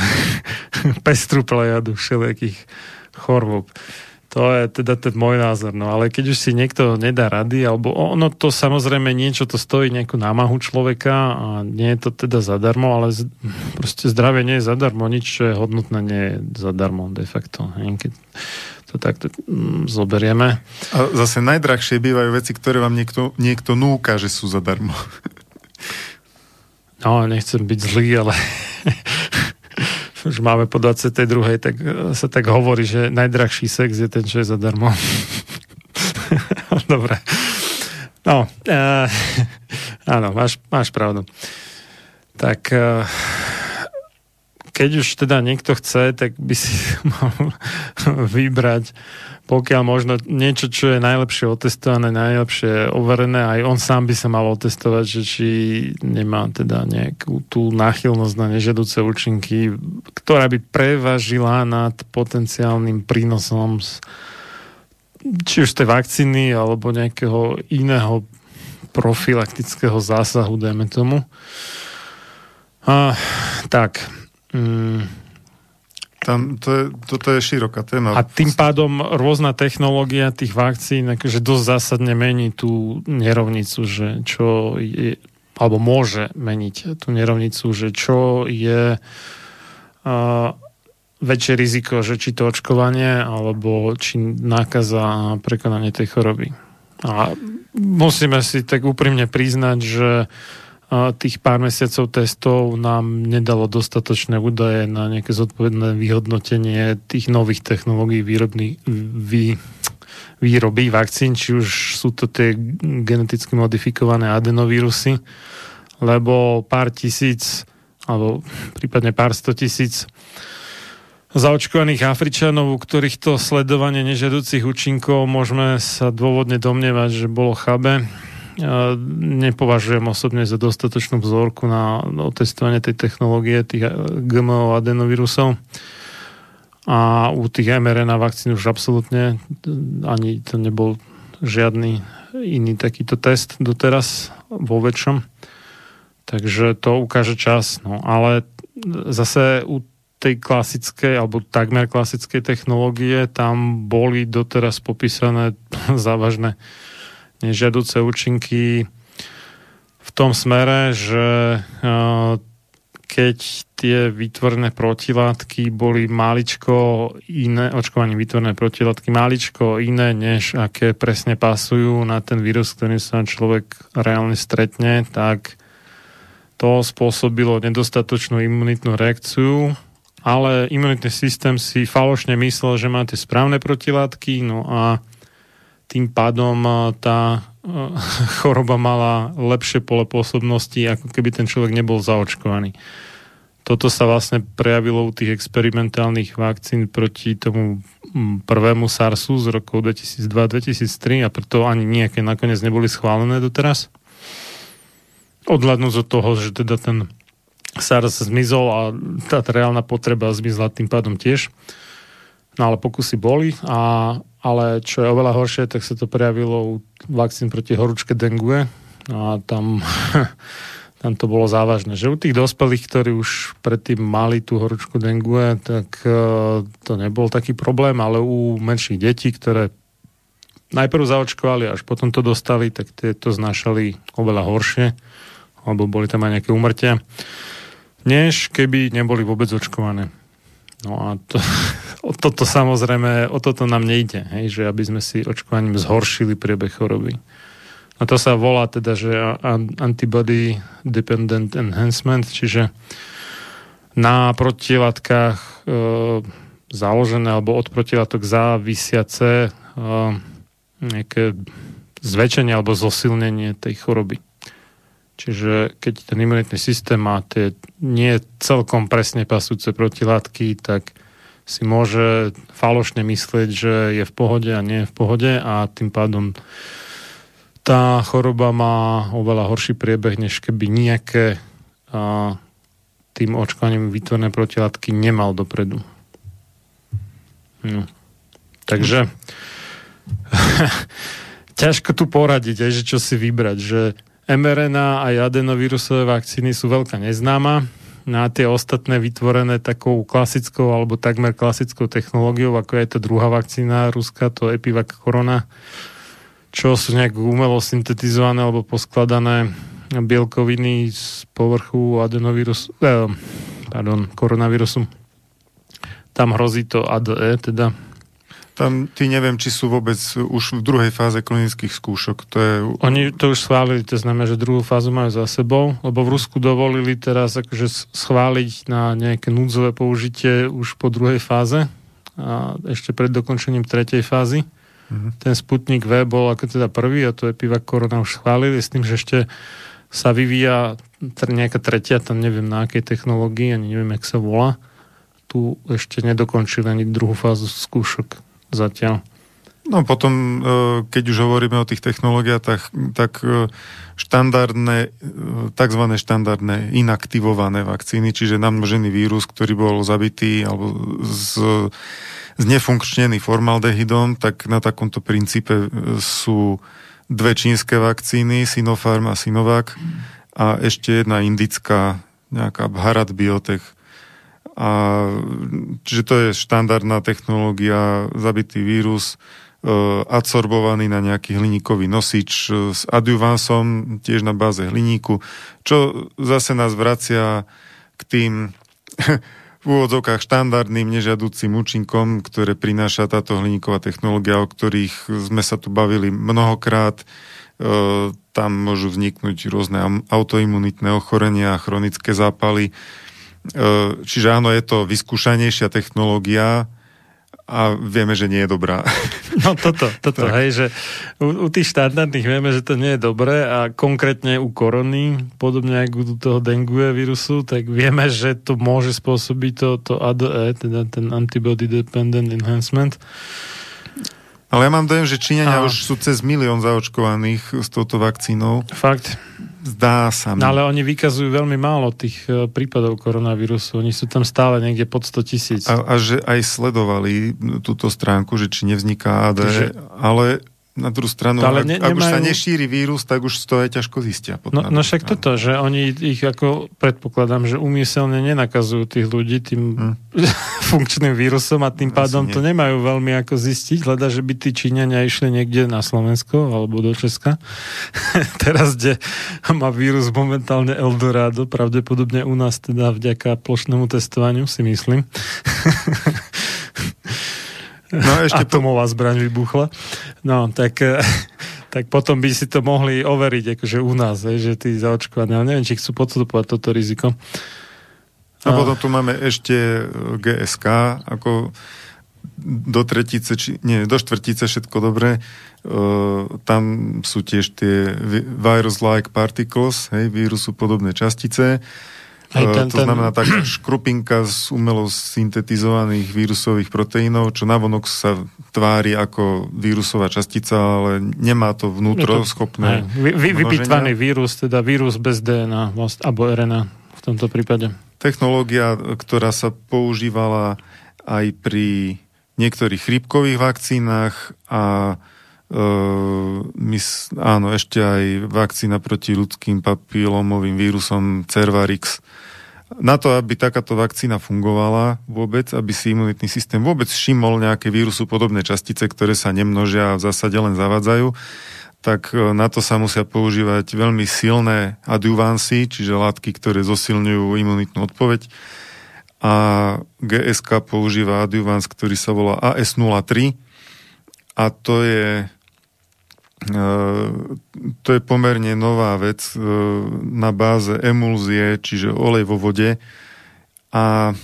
S1: pestru plejadu všelijakých chorôb. To je teda ten môj názor. No ale keď už si niekto nedá rady, alebo ono to samozrejme niečo to stojí nejakú námahu človeka a nie je to teda zadarmo, ale z, proste zdravie nie je zadarmo, nič, čo je hodnotné, nie je zadarmo de facto. Keď to takto mm, zoberieme.
S2: A zase najdrahšie bývajú veci, ktoré vám niekto, niekto núka, že sú zadarmo.
S1: No, nechcem byť zlý, ale už máme po 22. tak e, sa tak hovorí, že najdrahší sex je ten, čo je zadarmo. Dobre. No, uh, áno, máš, máš pravdu. Tak uh, keď už teda niekto chce, tak by si mal vybrať pokiaľ možno niečo, čo je najlepšie otestované, najlepšie overené, aj on sám by sa mal otestovať, že či nemá teda nejakú tú náchylnosť na nežadúce účinky, ktorá by prevažila nad potenciálnym prínosom z, či už tej vakcíny alebo nejakého iného profilaktického zásahu, dajme tomu. A, tak. Mm,
S2: tam, to je, toto je široká téma.
S1: A tým pádom rôzna technológia tých vakcín akože dosť zásadne mení tú nerovnicu, že čo je, alebo môže meniť tú nerovnicu, že čo je väčšie riziko, že či to očkovanie, alebo či nákaza a prekonanie tej choroby. A musíme si tak úprimne priznať, že tých pár mesiacov testov nám nedalo dostatočné údaje na nejaké zodpovedné vyhodnotenie tých nových technológií výrobný, vý, výroby vakcín, či už sú to tie geneticky modifikované adenovírusy, lebo pár tisíc alebo prípadne pár sto tisíc zaočkovaných Afričanov, u ktorých to sledovanie nežiaducich účinkov môžeme sa dôvodne domnievať, že bolo chabe. Nepovažujem osobne za dostatočnú vzorku na otestovanie tej technológie, tých GMO adenovírusov. A u tých mRNA vakcín už absolútne ani to nebol žiadny iný takýto test doteraz vo väčšom. Takže to ukáže čas. No, ale zase u tej klasickej alebo takmer klasickej technológie tam boli doteraz popísané závažné nežiaduce účinky v tom smere, že keď tie vytvorné protilátky boli maličko iné, očkovanie vytvorné protilátky maličko iné, než aké presne pasujú na ten vírus, ktorým sa človek reálne stretne, tak to spôsobilo nedostatočnú imunitnú reakciu. Ale imunitný systém si falošne myslel, že máte správne protilátky, no a tým pádom tá choroba mala lepšie pole pôsobnosti, ako keby ten človek nebol zaočkovaný. Toto sa vlastne prejavilo u tých experimentálnych vakcín proti tomu prvému SARSu z rokov 2002-2003 a preto ani nejaké nakoniec neboli schválené doteraz. Odhľadnúť od toho, že teda ten SARS zmizol a tá reálna potreba zmizla tým pádom tiež. No ale pokusy boli, a, ale čo je oveľa horšie, tak sa to prejavilo u vakcín proti horúčke dengue a tam, tam to bolo závažné. Že u tých dospelých, ktorí už predtým mali tú horúčku dengue, tak uh, to nebol taký problém, ale u menších detí, ktoré najprv zaočkovali, až potom to dostali, tak tie to znašali oveľa horšie, alebo boli tam aj nejaké umrtia než keby neboli vôbec očkované. No a to, o toto samozrejme, o toto nám nejde, hej, že aby sme si očkovaním zhoršili priebeh choroby. A to sa volá teda, že antibody dependent enhancement, čiže na protilátkach e, založené alebo od protilátok závisiace e, nejaké zväčšenie alebo zosilnenie tej choroby. Čiže keď ten imunitný systém má tie nie celkom presne pasúce protilátky, tak si môže falošne myslieť, že je v pohode a nie je v pohode a tým pádom tá choroba má oveľa horší priebeh, než keby nejaké a, tým očkovaním vytvorné protilátky nemal dopredu. No. Takže ťažko tu poradiť, aj, že čo si vybrať, že mRNA a adenovírusové vakcíny sú veľká neznáma. Na tie ostatné vytvorené takou klasickou alebo takmer klasickou technológiou, ako je to druhá vakcína ruská, to Epivac Corona, čo sú nejak umelo syntetizované alebo poskladané bielkoviny z povrchu adenovírusu, eh, pardon, koronavírusu. Tam hrozí to ADE, teda
S2: tam ty neviem, či sú vôbec už v druhej fáze klinických skúšok. To je...
S1: Oni to už schválili, to znamená, že druhú fázu majú za sebou, lebo v Rusku dovolili teraz akože schváliť na nejaké núdzové použitie už po druhej fáze a ešte pred dokončením tretej fázy. Mm-hmm. Ten Sputnik V bol ako teda prvý a to je piva Korona už schválili s tým, že ešte sa vyvíja nejaká tretia, tam neviem na akej technológii, ani neviem, jak sa volá. Tu ešte nedokončili ani druhú fázu skúšok zatiaľ.
S2: No potom, e, keď už hovoríme o tých technológiách, tak, tak e, štandardné, e, tzv. štandardné inaktivované vakcíny, čiže namnožený vírus, ktorý bol zabitý alebo z, znefunkčnený formaldehydom, tak na takomto princípe sú dve čínske vakcíny, Sinopharm a Sinovac a ešte jedna indická, nejaká Bharat Biotech, a, čiže to je štandardná technológia, zabitý vírus, e, adsorbovaný na nejaký hliníkový nosič e, s adjuvansom, tiež na báze hliníku, čo zase nás vracia k tým v úvodzovkách štandardným nežiaducím účinkom, ktoré prináša táto hliníková technológia, o ktorých sme sa tu bavili mnohokrát. E, tam môžu vzniknúť rôzne autoimunitné ochorenia, chronické zápaly. E, čiže áno, je to vyskúšanejšia technológia, a vieme, že nie je dobrá.
S1: No toto, toto, hej, že u, u tých štandardných vieme, že to nie je dobré a konkrétne u korony, podobne ako u toho dengue vírusu, tak vieme, že to môže spôsobiť to, to ADE, teda ten Antibody Dependent Enhancement,
S2: ale ja mám dojem, že Číňania a... už sú cez milión zaočkovaných s touto vakcínou.
S1: Fakt?
S2: Zdá sa mi.
S1: No, ale oni vykazujú veľmi málo tých e, prípadov koronavírusu. Oni sú tam stále niekde pod 100 tisíc.
S2: A, a že aj sledovali túto stránku, že či nevzniká AD, že... ale na druhú stranu, ale ne, ak, ak nemajú... už sa nešíri vírus, tak už to aj ťažko zistia.
S1: No, no však toto, že oni ich ako predpokladám, že umyselne nenakazujú tých ľudí tým hmm. funkčným vírusom a tým pádom to nemajú veľmi ako zistiť, hľada, že by tí Číňania išli niekde na Slovensko alebo do Česka. Teraz, kde má vírus momentálne Eldorado, pravdepodobne u nás teda vďaka plošnému testovaniu si myslím. No, ešte atomová zbraň vybuchla. No, tak, eh, tak potom by si to mohli overiť, akože u nás, že tí zaočkovaní, ale neviem, či chcú podstupovať toto riziko.
S2: A potom tu máme ešte eh, GSK, ako do tretice, či, nie, do štvrtice všetko dobré. Uh, tam sú tiež tie virus-like particles, hej, vírusu podobné častice. Aj ten, to ten... znamená taká škrupinka z umelo syntetizovaných vírusových proteínov, čo navonok sa tvári ako vírusová častica, ale nemá to vnútro to, schopné
S1: vy, vy, Vypitvaný vírus, teda vírus bez DNA alebo RNA v tomto prípade.
S2: Technológia, ktorá sa používala aj pri niektorých chrípkových vakcínach a Uh, my, áno, ešte aj vakcína proti ľudským papilómovým vírusom Cervarix na to, aby takáto vakcína fungovala vôbec, aby si imunitný systém vôbec všimol nejaké vírusu podobné častice, ktoré sa nemnožia a v zásade len zavadzajú, tak e, na to sa musia používať veľmi silné adjuvansy, čiže látky, ktoré zosilňujú imunitnú odpoveď. A GSK používa adjuvans, ktorý sa volá AS03 a to je to je pomerne nová vec e, na báze emulzie, čiže olej vo vode. A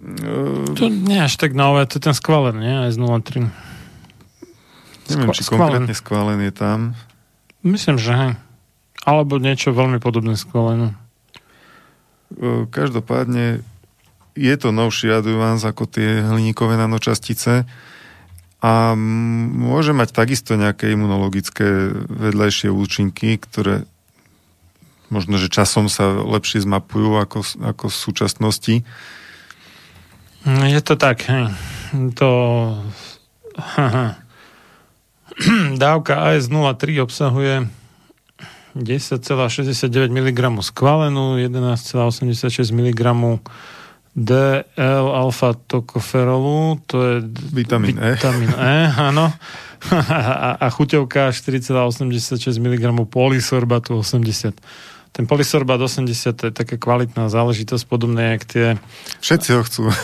S1: e, to nie až tak nové, to je ten skvalen, nie? Aj z 03.
S2: Neviem, Skva- či konkrétne skvalen je tam.
S1: Myslím, že hej. Alebo niečo veľmi podobné skvalenu.
S2: E, každopádne je to novší adjuvans ako tie hliníkové nanočastice a môže mať takisto nejaké imunologické vedľajšie účinky, ktoré možno, že časom sa lepšie zmapujú ako, ako v súčasnosti.
S1: Je to tak. To... Dávka AS03 obsahuje 10,69 mg skvalenú, 11,86 mg DL-alfa tokoferolu, to je
S2: vitamín E.
S1: Vitamín E, áno. a, a chuťovka 4,86 mg polysorbatu 80. Ten polysorbat 80 to je taká kvalitná záležitosť, podobné jak tie...
S2: Všetci ho chcú.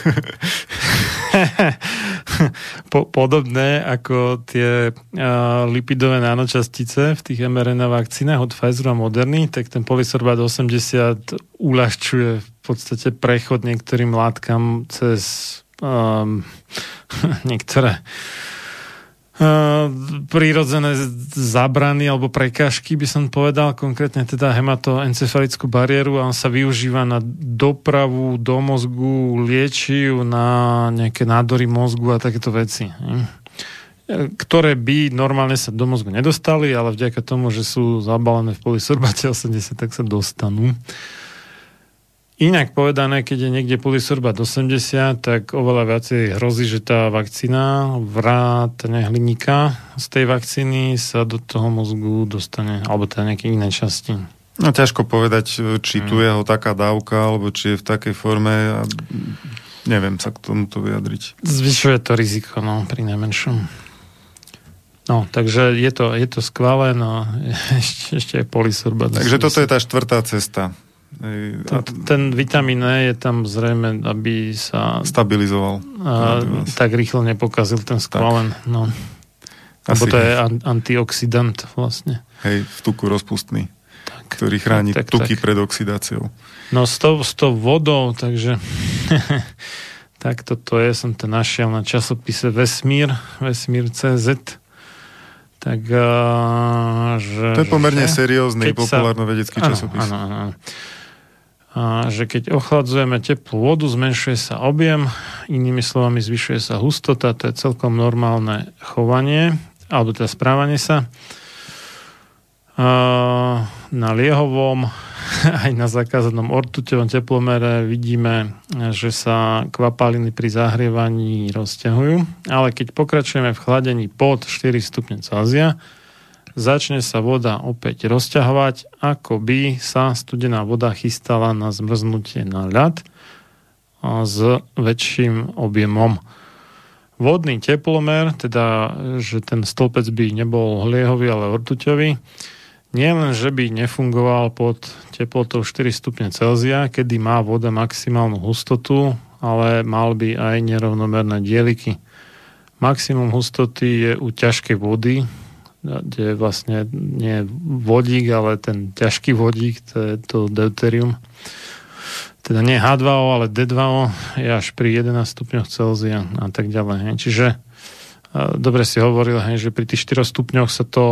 S1: po, podobné ako tie uh, lipidové nanočastice v tých mRNA vakcínach od Pfizeru a Moderny, tak ten polysorbat 80 uľahčuje podstate prechod niektorým látkam cez um, niektoré uh, prírodzené zábrany alebo prekážky, by som povedal, konkrétne teda hematoencefalickú bariéru a on sa využíva na dopravu do mozgu, lieči na nejaké nádory mozgu a takéto veci. Ktoré by normálne sa do mozgu nedostali, ale vďaka tomu, že sú zabalené v polysorbate 80, tak sa dostanú. Inak povedané, keď je niekde polysorbat 80, tak oveľa viacej hrozí, že tá vakcína vrátane hliníka z tej vakcíny sa do toho mozgu dostane, alebo teda nejaké iné časti.
S2: No ťažko povedať, či tu je ho taká dávka, alebo či je v takej forme. Neviem sa k tomuto vyjadriť.
S1: Zvyšuje to riziko, no, pri najmenšom. No, takže je to, je to skvelé, no ešte, ešte aj polysorbat.
S2: Takže toto je tá štvrtá cesta
S1: Ten, ten vitamín E je tam zrejme, aby sa...
S2: Stabilizoval.
S1: A, tak rýchlo nepokazil ten skvalen. No. Lebo to je an, antioxidant vlastne.
S2: Hej, v tuku rozpustný, tak, ktorý chráni tak, tak, tuky tak. pred oxidáciou.
S1: No s tou, s tou vodou, takže tak toto je, som to našiel na časopise Vesmír, Vesmír.cz tak, uh, že,
S2: to je pomerne že, seriózny populárno-vedecký časopis. Áno, áno, áno.
S1: Že keď ochladzujeme teplú vodu, zmenšuje sa objem, inými slovami zvyšuje sa hustota, to je celkom normálne chovanie, alebo teda správanie sa. Na liehovom aj na zakázanom ortuťovom teplomere vidíme, že sa kvapaliny pri zahrievaní rozťahujú, ale keď pokračujeme v chladení pod 4 stupne Celzia, začne sa voda opäť rozťahovať, ako by sa studená voda chystala na zmrznutie na ľad s väčším objemom. Vodný teplomer, teda, že ten stĺpec by nebol hliehový, ale ortuťový, nie len, že by nefungoval pod teplotou 4 stupne Celzia, kedy má voda maximálnu hustotu, ale mal by aj nerovnomerné dieliky. Maximum hustoty je u ťažkej vody, kde vlastne nie vodík, ale ten ťažký vodík, to je to deuterium. Teda nie H2O, ale D2O je až pri 11 stupňoch Celzia a tak ďalej. Čiže dobre si hovoril, že pri tých 4 stupňoch sa to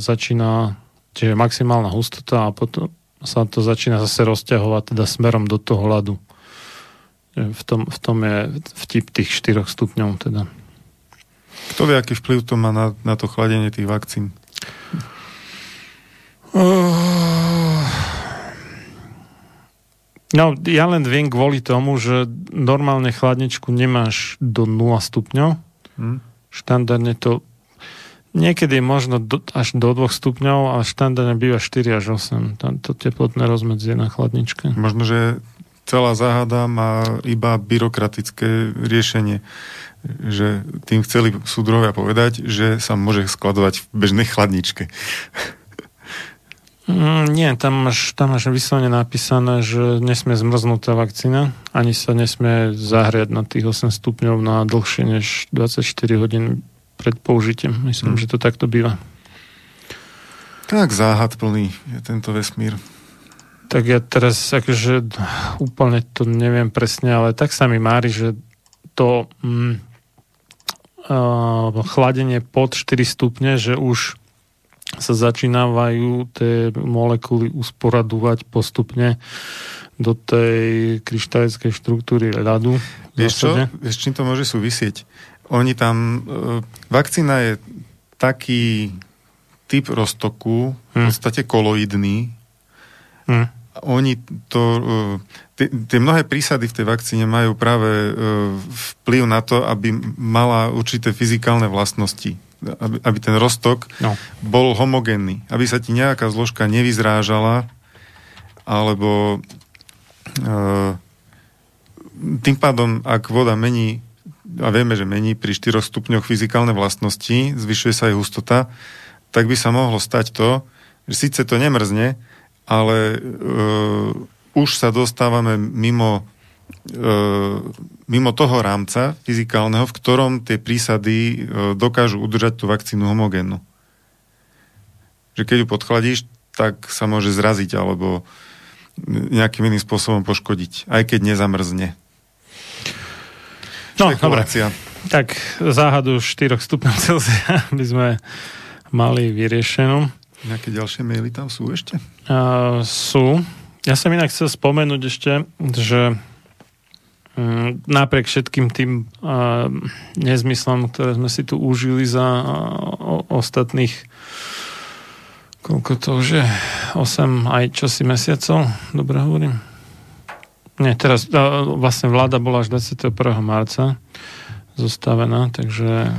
S1: začína Čiže maximálna hustota a potom sa to začína zase rozťahovať teda smerom do toho ľadu. V tom, v tom je vtip tých 4 stupňov teda.
S2: Kto vie, aký vplyv to má na, na to chladenie tých vakcín?
S1: No, ja len viem kvôli tomu, že normálne chladničku nemáš do 0 stupňov. Hmm. Štandardne to Niekedy možno do, až do 2 stupňov a štandardne býva 4 až 8. To teplotné rozmedzie na chladničke.
S2: Možno, že celá záhada má iba byrokratické riešenie že tým chceli súdrovia povedať, že sa môže skladovať v bežnej chladničke.
S1: Mm, nie, tam máš, tam máš vyslovene napísané, že nesmie zmrznúť tá vakcína, ani sa nesmie zahriať na tých 8 stupňov na dlhšie než 24 hodín pred použitím. Myslím, hmm. že to takto býva.
S2: Tak záhad plný je tento vesmír.
S1: Tak ja teraz akože úplne to neviem presne, ale tak sa mi mári, že to mm, chladenie pod 4 stupne, že už sa začínajú tie molekuly usporadovať postupne do tej kryštalickej štruktúry ľadu.
S2: Vieš čo? Vieš, čím to môže súvisieť? Oni tam, e, vakcína je taký typ roztoku, v hm. podstate koloidný. Hmm. Oni to, e, tie mnohé prísady v tej vakcíne majú práve e, vplyv na to, aby mala určité fyzikálne vlastnosti. Aby, aby ten roztok no. bol homogénny. Aby sa ti nejaká zložka nevyzrážala, alebo e, tým pádom, ak voda mení a vieme, že mení pri 4 stupňoch fyzikálne vlastnosti, zvyšuje sa aj hustota, tak by sa mohlo stať to, že síce to nemrzne, ale e, už sa dostávame mimo, e, mimo toho rámca fyzikálneho, v ktorom tie prísady e, dokážu udržať tú vakcínu homogénnu. Že keď ju podchladíš, tak sa môže zraziť alebo nejakým iným spôsobom poškodiť, aj keď nezamrzne.
S1: No, dobre. Tak záhadu 4 stupňov Celzia by sme mali vyriešenú.
S2: Nejaké ďalšie maily tam sú ešte?
S1: Uh, sú. Ja som inak chcel spomenúť ešte, že um, napriek všetkým tým uh, nezmyslom, ktoré sme si tu užili za uh, ostatných koľko to už je? 8 aj čosi mesiacov? Dobre hovorím? Nie, teraz vlastne vláda bola až 21. marca zostavená, takže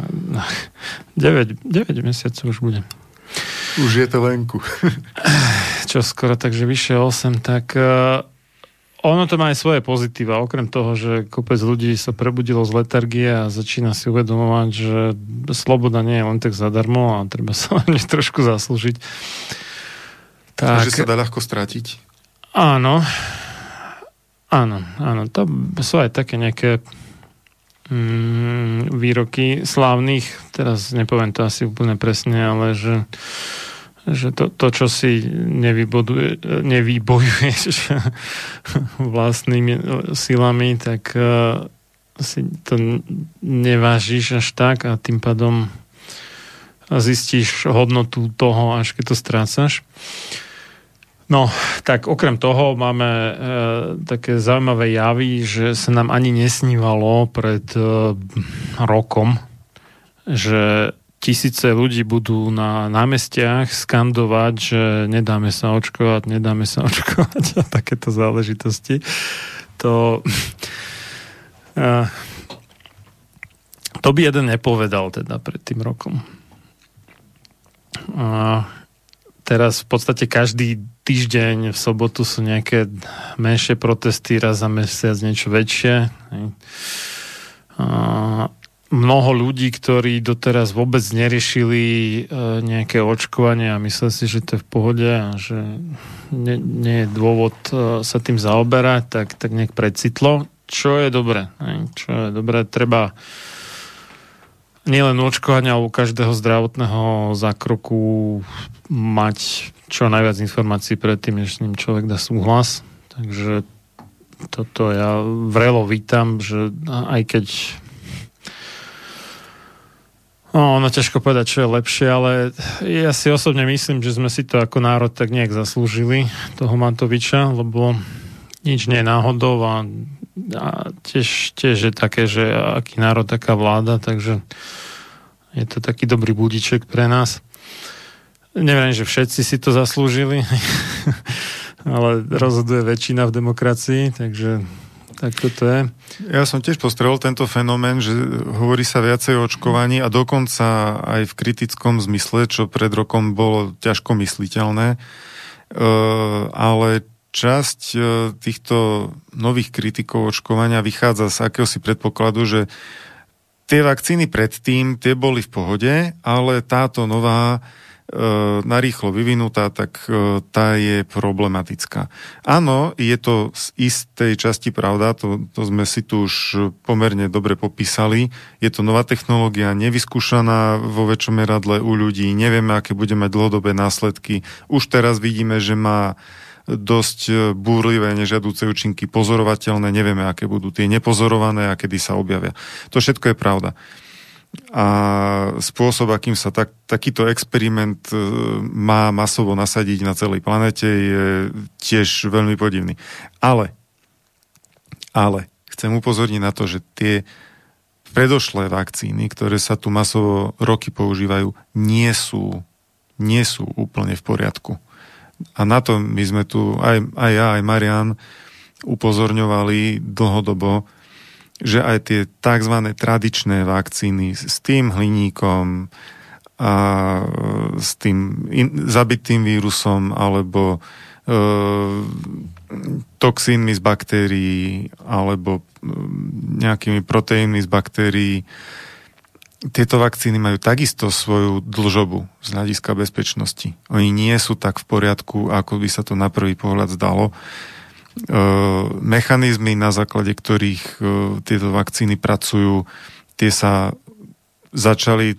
S1: 9, 9 mesiacov už bude.
S2: Už je to venku.
S1: Čo skoro, takže vyše 8, tak uh, ono to má aj svoje pozitíva, okrem toho, že kopec ľudí sa prebudilo z letargie a začína si uvedomovať, že sloboda nie je len tak zadarmo a treba sa len trošku zaslúžiť.
S2: Tak, že sa dá ľahko stratiť?
S1: Áno. Áno, áno. To sú aj také nejaké mm, výroky slávnych, teraz nepoviem to asi úplne presne, ale že, že to, to, čo si nevybojuješ vlastnými silami, tak uh, si to nevážiš až tak a tým pádom zistíš hodnotu toho, až keď to strácaš. No, tak okrem toho máme e, také zaujímavé javy, že sa nám ani nesnívalo pred e, rokom, že tisíce ľudí budú na námestiach skandovať, že nedáme sa očkovať, nedáme sa očkovať a takéto záležitosti. To to by jeden nepovedal teda pred tým rokom. A teraz v podstate každý týždeň v sobotu sú nejaké menšie protesty, raz za mesiac niečo väčšie. A mnoho ľudí, ktorí doteraz vôbec neriešili e, nejaké očkovanie a mysleli si, že to je v pohode a že nie, nie je dôvod e, sa tým zaoberať, tak, tak nejak precitlo, čo je dobré. Čo je dobré, treba nielen očkovania, ale u každého zdravotného zákroku mať čo najviac informácií predtým, než s ním človek dá súhlas. Takže toto ja vrelo vítam, že aj keď No, ono ťažko povedať, čo je lepšie, ale ja si osobne myslím, že sme si to ako národ tak nejak zaslúžili, toho Matoviča, lebo nič nie je náhodou a, a tiež, tiež je také, že aký národ, taká vláda, takže je to taký dobrý budiček pre nás. Neviem, že všetci si to zaslúžili, ale rozhoduje väčšina v demokracii, takže tak to je.
S2: Ja som tiež postrel tento fenomén, že hovorí sa viacej o očkovaní a dokonca aj v kritickom zmysle, čo pred rokom bolo ťažko mysliteľné. E, ale časť e, týchto nových kritikov očkovania vychádza z akéhosi predpokladu, že tie vakcíny predtým, tie boli v pohode, ale táto nová narýchlo vyvinutá, tak e, tá je problematická. Áno, je to z istej časti pravda, to, to sme si tu už pomerne dobre popísali. Je to nová technológia, nevyskúšaná vo väčšom meradle u ľudí, nevieme, aké bude mať dlhodobé následky. Už teraz vidíme, že má dosť e, búrlivé, nežiaduce účinky, pozorovateľné, nevieme, aké budú tie nepozorované a kedy sa objavia. To všetko je pravda. A spôsob, akým sa tak, takýto experiment e, má masovo nasadiť na celej planete, je tiež veľmi podivný. Ale, ale, chcem upozorniť na to, že tie predošlé vakcíny, ktoré sa tu masovo roky používajú, nie sú, nie sú úplne v poriadku. A na to my sme tu, aj, aj ja, aj Marian, upozorňovali dlhodobo, že aj tie tzv. tradičné vakcíny s tým hliníkom a s tým in, zabitým vírusom alebo e, toxínmi z baktérií alebo e, nejakými proteínmi z baktérií tieto vakcíny majú takisto svoju dlžobu z hľadiska bezpečnosti. Oni nie sú tak v poriadku, ako by sa to na prvý pohľad zdalo. E, mechanizmy, na základe ktorých e, tieto vakcíny pracujú, tie sa začali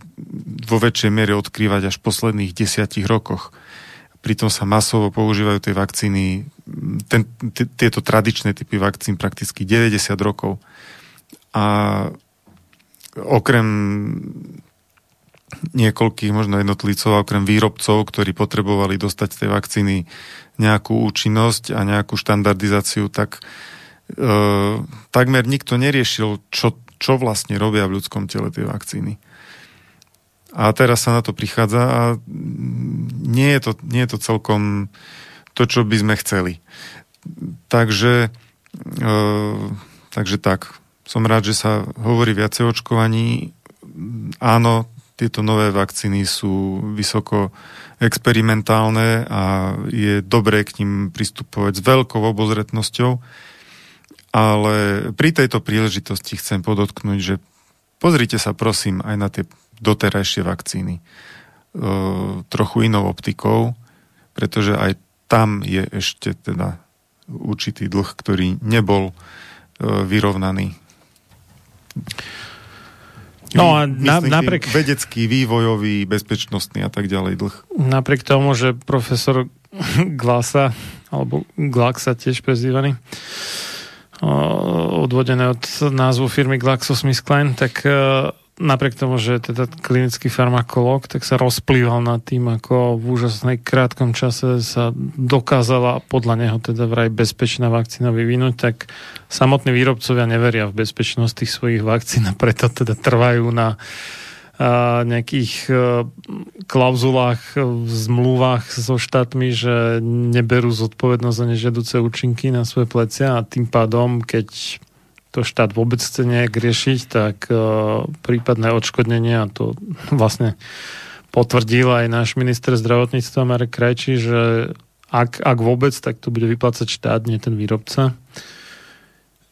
S2: vo väčšej miere odkrývať až v posledných desiatich rokoch. Pritom sa masovo používajú tie vakcíny, ten, tieto tradičné typy vakcín prakticky 90 rokov. A okrem niekoľkých možno jednotlivcov, okrem výrobcov, ktorí potrebovali dostať z tej vakcíny nejakú účinnosť a nejakú štandardizáciu, tak e, takmer nikto neriešil, čo, čo vlastne robia v ľudskom tele tie vakcíny. A teraz sa na to prichádza a nie je to, nie je to celkom to, čo by sme chceli. Takže, e, takže tak som rád, že sa hovorí viacej očkovaní. Áno, tieto nové vakcíny sú vysoko experimentálne a je dobré k ním pristupovať s veľkou obozretnosťou, ale pri tejto príležitosti chcem podotknúť, že pozrite sa prosím aj na tie doterajšie vakcíny e, trochu inou optikou, pretože aj tam je ešte teda určitý dlh, ktorý nebol e, vyrovnaný.
S1: No a na, napriek...
S2: Vedecký, vývojový, bezpečnostný a tak ďalej dlh.
S1: Napriek tomu, že profesor Glasa, alebo Glaxa tiež prezývaný, odvodené od názvu firmy GlaxoSmithKline, tak napriek tomu, že teda klinický farmakolog, tak sa rozplýval nad tým, ako v úžasnej krátkom čase sa dokázala podľa neho teda vraj bezpečná vakcína vyvinúť, tak samotní výrobcovia neveria v bezpečnosť tých svojich vakcín a preto teda trvajú na a nejakých a, klauzulách v zmluvách so štátmi, že neberú zodpovednosť za nežiaduce účinky na svoje plecia a tým pádom, keď to štát vôbec chce nejak riešiť, tak uh, prípadné odškodnenie, a to vlastne potvrdil aj náš minister zdravotníctva Marek Krajčí, že ak, ak vôbec, tak to bude vyplácať štát, nie ten výrobca.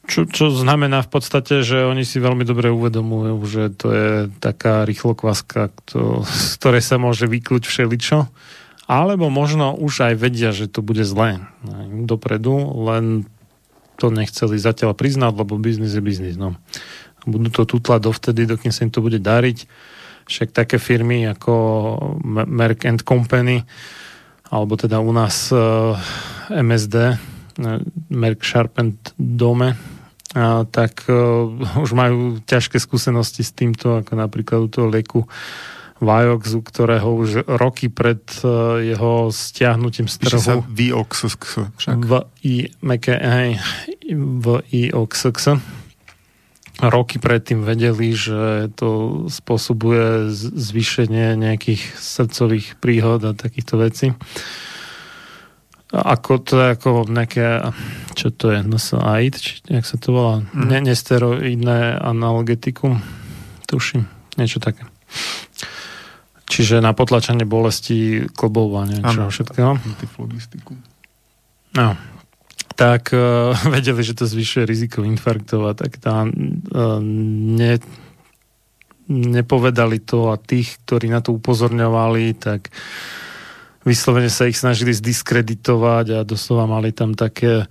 S1: Čo, čo znamená v podstate, že oni si veľmi dobre uvedomujú, že to je taká rýchlokvaska, to, z ktorej sa môže vykľúť všeličo. Alebo možno už aj vedia, že to bude zlé dopredu, len to nechceli zatiaľ priznať, lebo biznis je biznis. No. Budú to tutlať dovtedy, dokým sa im to bude dariť. Však také firmy ako Merck and Company, alebo teda u nás eh, MSD, eh, Merck Sharp and Dome, uh, tak uh, už majú ťažké skúsenosti s týmto, ako napríklad u toho lieku Vioxx, u ktorého už roky pred uh, jeho stiahnutím z trhu... Sa
S2: Vioxx však.
S1: V I, meké, hej, v Ioxx. Roky predtým vedeli, že to spôsobuje zvýšenie nejakých srdcových príhod a takýchto vecí. Ako to je ako nejaké, čo to je, NSAID, či jak sa to volá, mm. ne, nesteroidné analgetikum, tuším, niečo také. Čiže na potlačanie bolesti klbov a niečo ano, všetkého. No. Tak uh, vedeli, že to zvyšuje riziko infarktov a tak tá, uh, ne, nepovedali to a tých, ktorí na to upozorňovali, tak vyslovene sa ich snažili zdiskreditovať a doslova mali tam také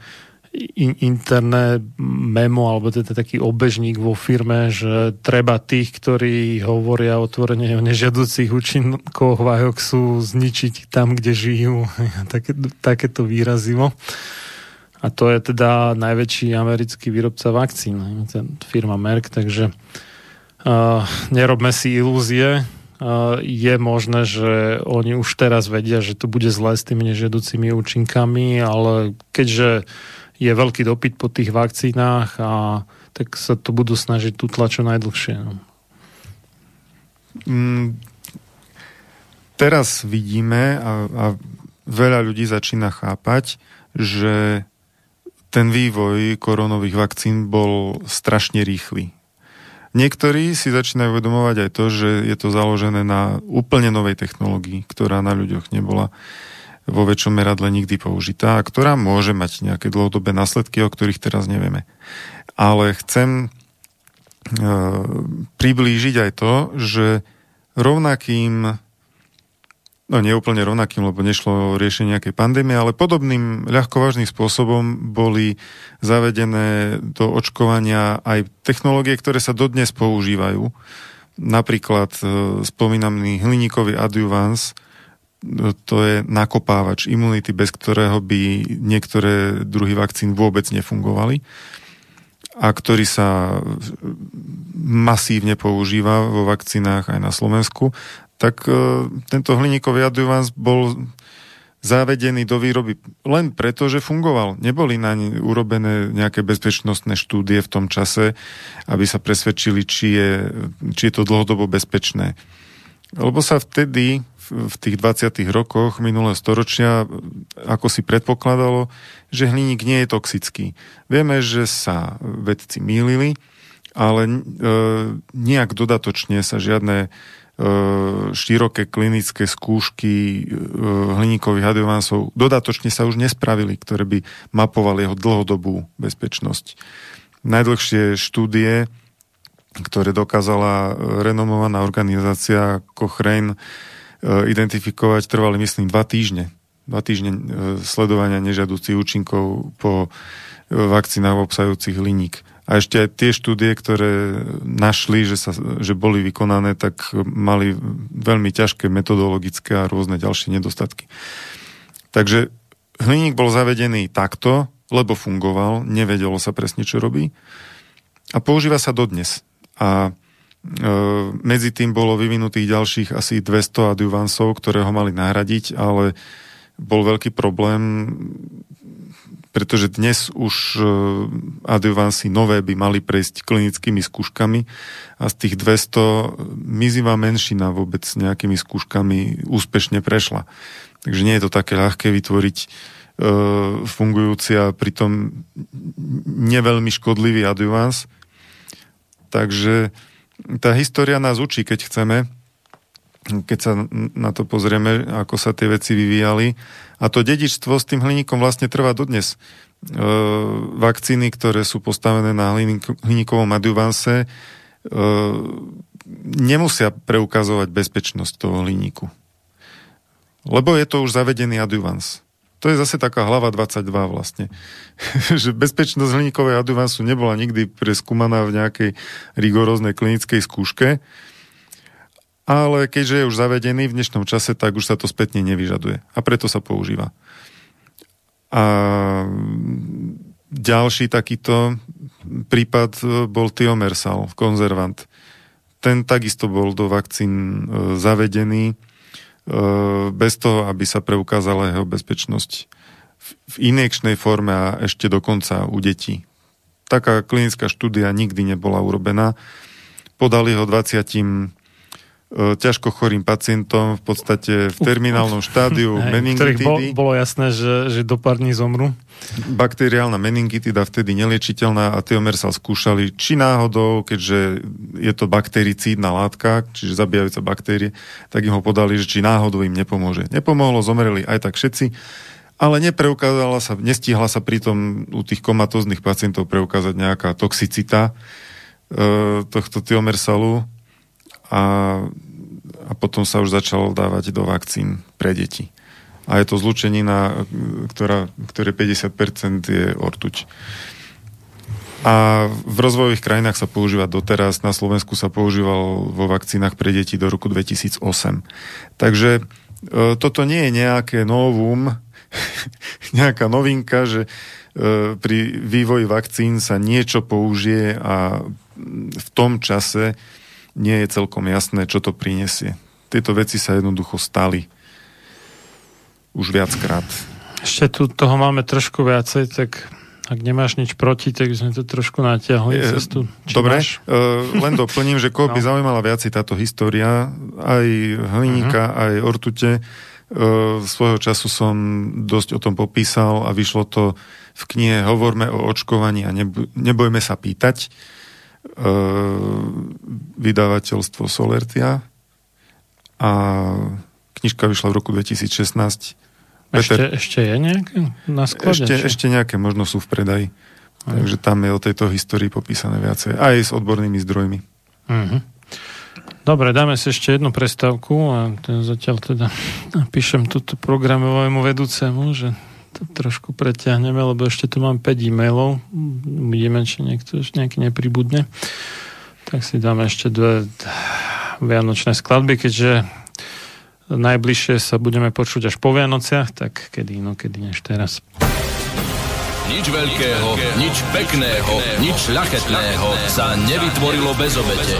S1: in, interné memo, alebo teda taký obežník vo firme, že treba tých, ktorí hovoria otvorene o nežiaducich účinkoch Vajoxu zničiť tam, kde žijú. Také, takéto výrazivo. A to je teda najväčší americký výrobca vakcín, firma Merck, takže uh, nerobme si ilúzie, Uh, je možné, že oni už teraz vedia, že to bude zlé s tými nežiaducimi účinkami, ale keďže je veľký dopyt po tých vakcínach a tak sa to budú snažiť tu tlačo najdlhšie. No.
S2: Mm, teraz vidíme a, a veľa ľudí začína chápať, že ten vývoj koronových vakcín bol strašne rýchly. Niektorí si začínajú uvedomovať aj to, že je to založené na úplne novej technológii, ktorá na ľuďoch nebola vo väčšom meradle nikdy použitá a ktorá môže mať nejaké dlhodobé následky, o ktorých teraz nevieme. Ale chcem e, priblížiť aj to, že rovnakým no nie úplne rovnakým, lebo nešlo o riešenie nejakej pandémie, ale podobným ľahkovážnym spôsobom boli zavedené do očkovania aj technológie, ktoré sa dodnes používajú. Napríklad e, spomínaný hliníkový adjuvans, to je nakopávač imunity, bez ktorého by niektoré druhy vakcín vôbec nefungovali a ktorý sa masívne používa vo vakcínách aj na Slovensku, tak e, tento hliníkový adjuvans bol zavedený do výroby len preto, že fungoval. Neboli na ne urobené nejaké bezpečnostné štúdie v tom čase, aby sa presvedčili, či je, či je to dlhodobo bezpečné. Lebo sa vtedy v tých 20. rokoch minulého storočia ako si predpokladalo, že hliník nie je toxický. Vieme, že sa vedci mýlili, ale e, nejak dodatočne sa žiadne e, široké klinické skúšky e, hliníkových adjuvansov dodatočne sa už nespravili, ktoré by mapovali jeho dlhodobú bezpečnosť. Najdlhšie štúdie, ktoré dokázala renomovaná organizácia Cochrane, identifikovať trvali, myslím, dva týždne. dva týždne e, sledovania nežiaducich účinkov po e, vakcínach obsahujúcich hliník. A ešte aj tie štúdie, ktoré našli, že, sa, že boli vykonané, tak mali veľmi ťažké metodologické a rôzne ďalšie nedostatky. Takže hliník bol zavedený takto, lebo fungoval, nevedelo sa presne, čo robí a používa sa dodnes. A medzi tým bolo vyvinutých ďalších asi 200 adjuvansov, ktoré ho mali nahradiť, ale bol veľký problém, pretože dnes už e, adjuvansy nové by mali prejsť klinickými skúškami a z tých 200 mizivá menšina vôbec nejakými skúškami úspešne prešla. Takže nie je to také ľahké vytvoriť fungujúci a pritom neveľmi škodlivý adjuvans. Takže tá história nás učí, keď chceme, keď sa na to pozrieme, ako sa tie veci vyvíjali. A to dedičstvo s tým hliníkom vlastne trvá dodnes. E, vakcíny, ktoré sú postavené na hliníkovom adjuvanse, e, nemusia preukazovať bezpečnosť toho hliníku. Lebo je to už zavedený adjuvans. To je zase taká hlava 22 vlastne. že bezpečnosť hliníkovej adjuvansu nebola nikdy preskúmaná v nejakej rigoróznej klinickej skúške, ale keďže je už zavedený v dnešnom čase, tak už sa to spätne nevyžaduje. A preto sa používa. A ďalší takýto prípad bol tiomersal, konzervant. Ten takisto bol do vakcín e, zavedený E, bez toho, aby sa preukázala jeho bezpečnosť v injekčnej forme a ešte dokonca u detí. Taká klinická štúdia nikdy nebola urobená. Podali ho 20 E, ťažko chorým pacientom v podstate v terminálnom štádiu meningitidy.
S1: Bol, bolo jasné, že, že do pár dní zomru.
S2: Bakteriálna meningitida vtedy neliečiteľná a sa skúšali, či náhodou, keďže je to baktericídna látka, čiže zabijajúca baktérie, tak im ho podali, že či náhodou im nepomôže. Nepomohlo, zomreli aj tak všetci, ale nepreukázala sa, nestihla sa pritom u tých komatóznych pacientov preukázať nejaká toxicita e, tohto tiomersalu, a, a potom sa už začalo dávať do vakcín pre deti. A je to zlučenina, ktorá, ktoré 50% je ortuť. A v rozvojových krajinách sa používa doteraz, na Slovensku sa používal vo vakcínach pre deti do roku 2008. Takže e, toto nie je nejaké novum, nejaká novinka, že e, pri vývoji vakcín sa niečo použije a v tom čase nie je celkom jasné, čo to prinesie. Tieto veci sa jednoducho stali už viackrát.
S1: Ešte tu toho máme trošku viacej, tak ak nemáš nič proti, tak sme to trošku natiahli je, cestu.
S2: Či dobre, máš? Uh, len doplním, že koho no. by zaujímala viacej táto história, aj hliníka, uh-huh. aj ortute. Uh, svojho času som dosť o tom popísal a vyšlo to v knihe Hovorme o očkovaní a nebojme sa pýtať. E, vydavateľstvo Solertia a knižka vyšla v roku 2016.
S1: Ešte, Peter, ešte je nejaké na sklade?
S2: Ešte, ešte nejaké možno sú v predaji. Aj. Takže tam je o tejto histórii popísané viacej. Aj s odbornými zdrojmi. Uh-huh.
S1: Dobre, dáme si ešte jednu prestávku a zatiaľ teda napíšem túto programovému vedúcemu, že trošku preťahneme, lebo ešte tu mám 5 e-mailov. Uvidíme, či niekto ešte nejaký nepribudne. Tak si dáme ešte dve vianočné skladby, keďže najbližšie sa budeme počuť až po Vianociach, tak kedy inokedy než teraz.
S13: Nič veľkého, nič pekného, nič šľachetného sa nevytvorilo bez obete.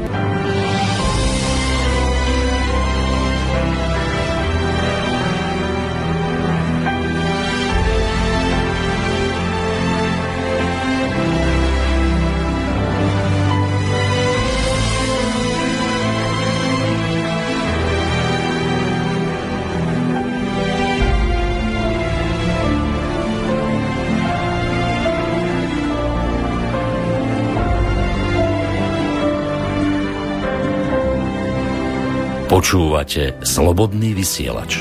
S6: Počúvate Slobodný vysielač.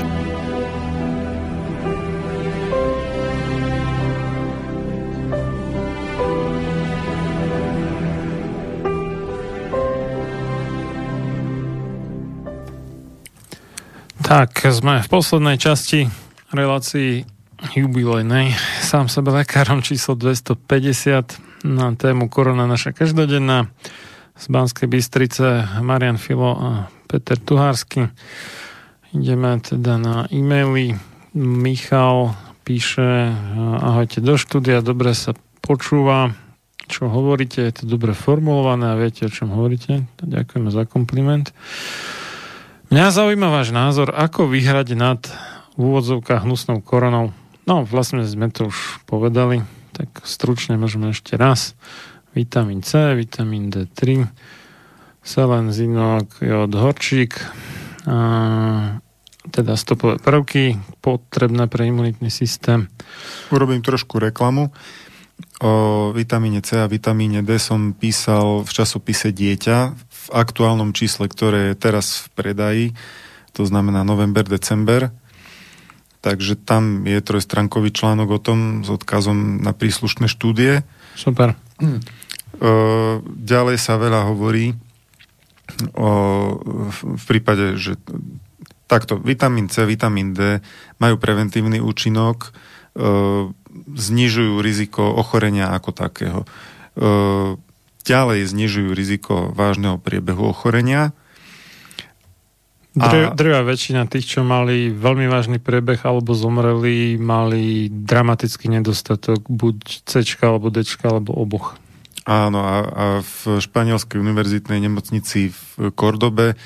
S1: Tak, sme v poslednej časti relácii jubilejnej sám sebe lekárom číslo 250 na tému Korona naša každodenná z Banskej Bystrice Marian Filo a Peter Tuhársky. Ideme teda na e-maily. Michal píše ahojte do štúdia, dobre sa počúva, čo hovoríte, je to dobre formulované a viete, o čom hovoríte. Ďakujeme za kompliment. Mňa zaujíma váš názor, ako vyhrať nad v úvodzovkách hnusnou koronou. No, vlastne sme to už povedali, tak stručne môžeme ešte raz vitamín C, vitamín D3, selen, zinok, jod, horčík, a teda stopové prvky potrebné pre imunitný systém.
S2: Urobím trošku reklamu. O vitamíne C a vitamíne D som písal v časopise Dieťa v aktuálnom čísle, ktoré je teraz v predaji, to znamená november-december. Takže tam je trojstránkový článok o tom s odkazom na príslušné štúdie.
S1: Super.
S2: Ďalej sa veľa hovorí o, v prípade, že takto, vitamín C, vitamín D majú preventívny účinok, znižujú riziko ochorenia ako takého. Ďalej znižujú riziko vážneho priebehu ochorenia.
S1: A... Drvá väčšina tých, čo mali veľmi vážny priebeh alebo zomreli, mali dramatický nedostatok buď C alebo D alebo oboch.
S2: Áno, a, a v španielskej univerzitnej nemocnici v Kordobe e,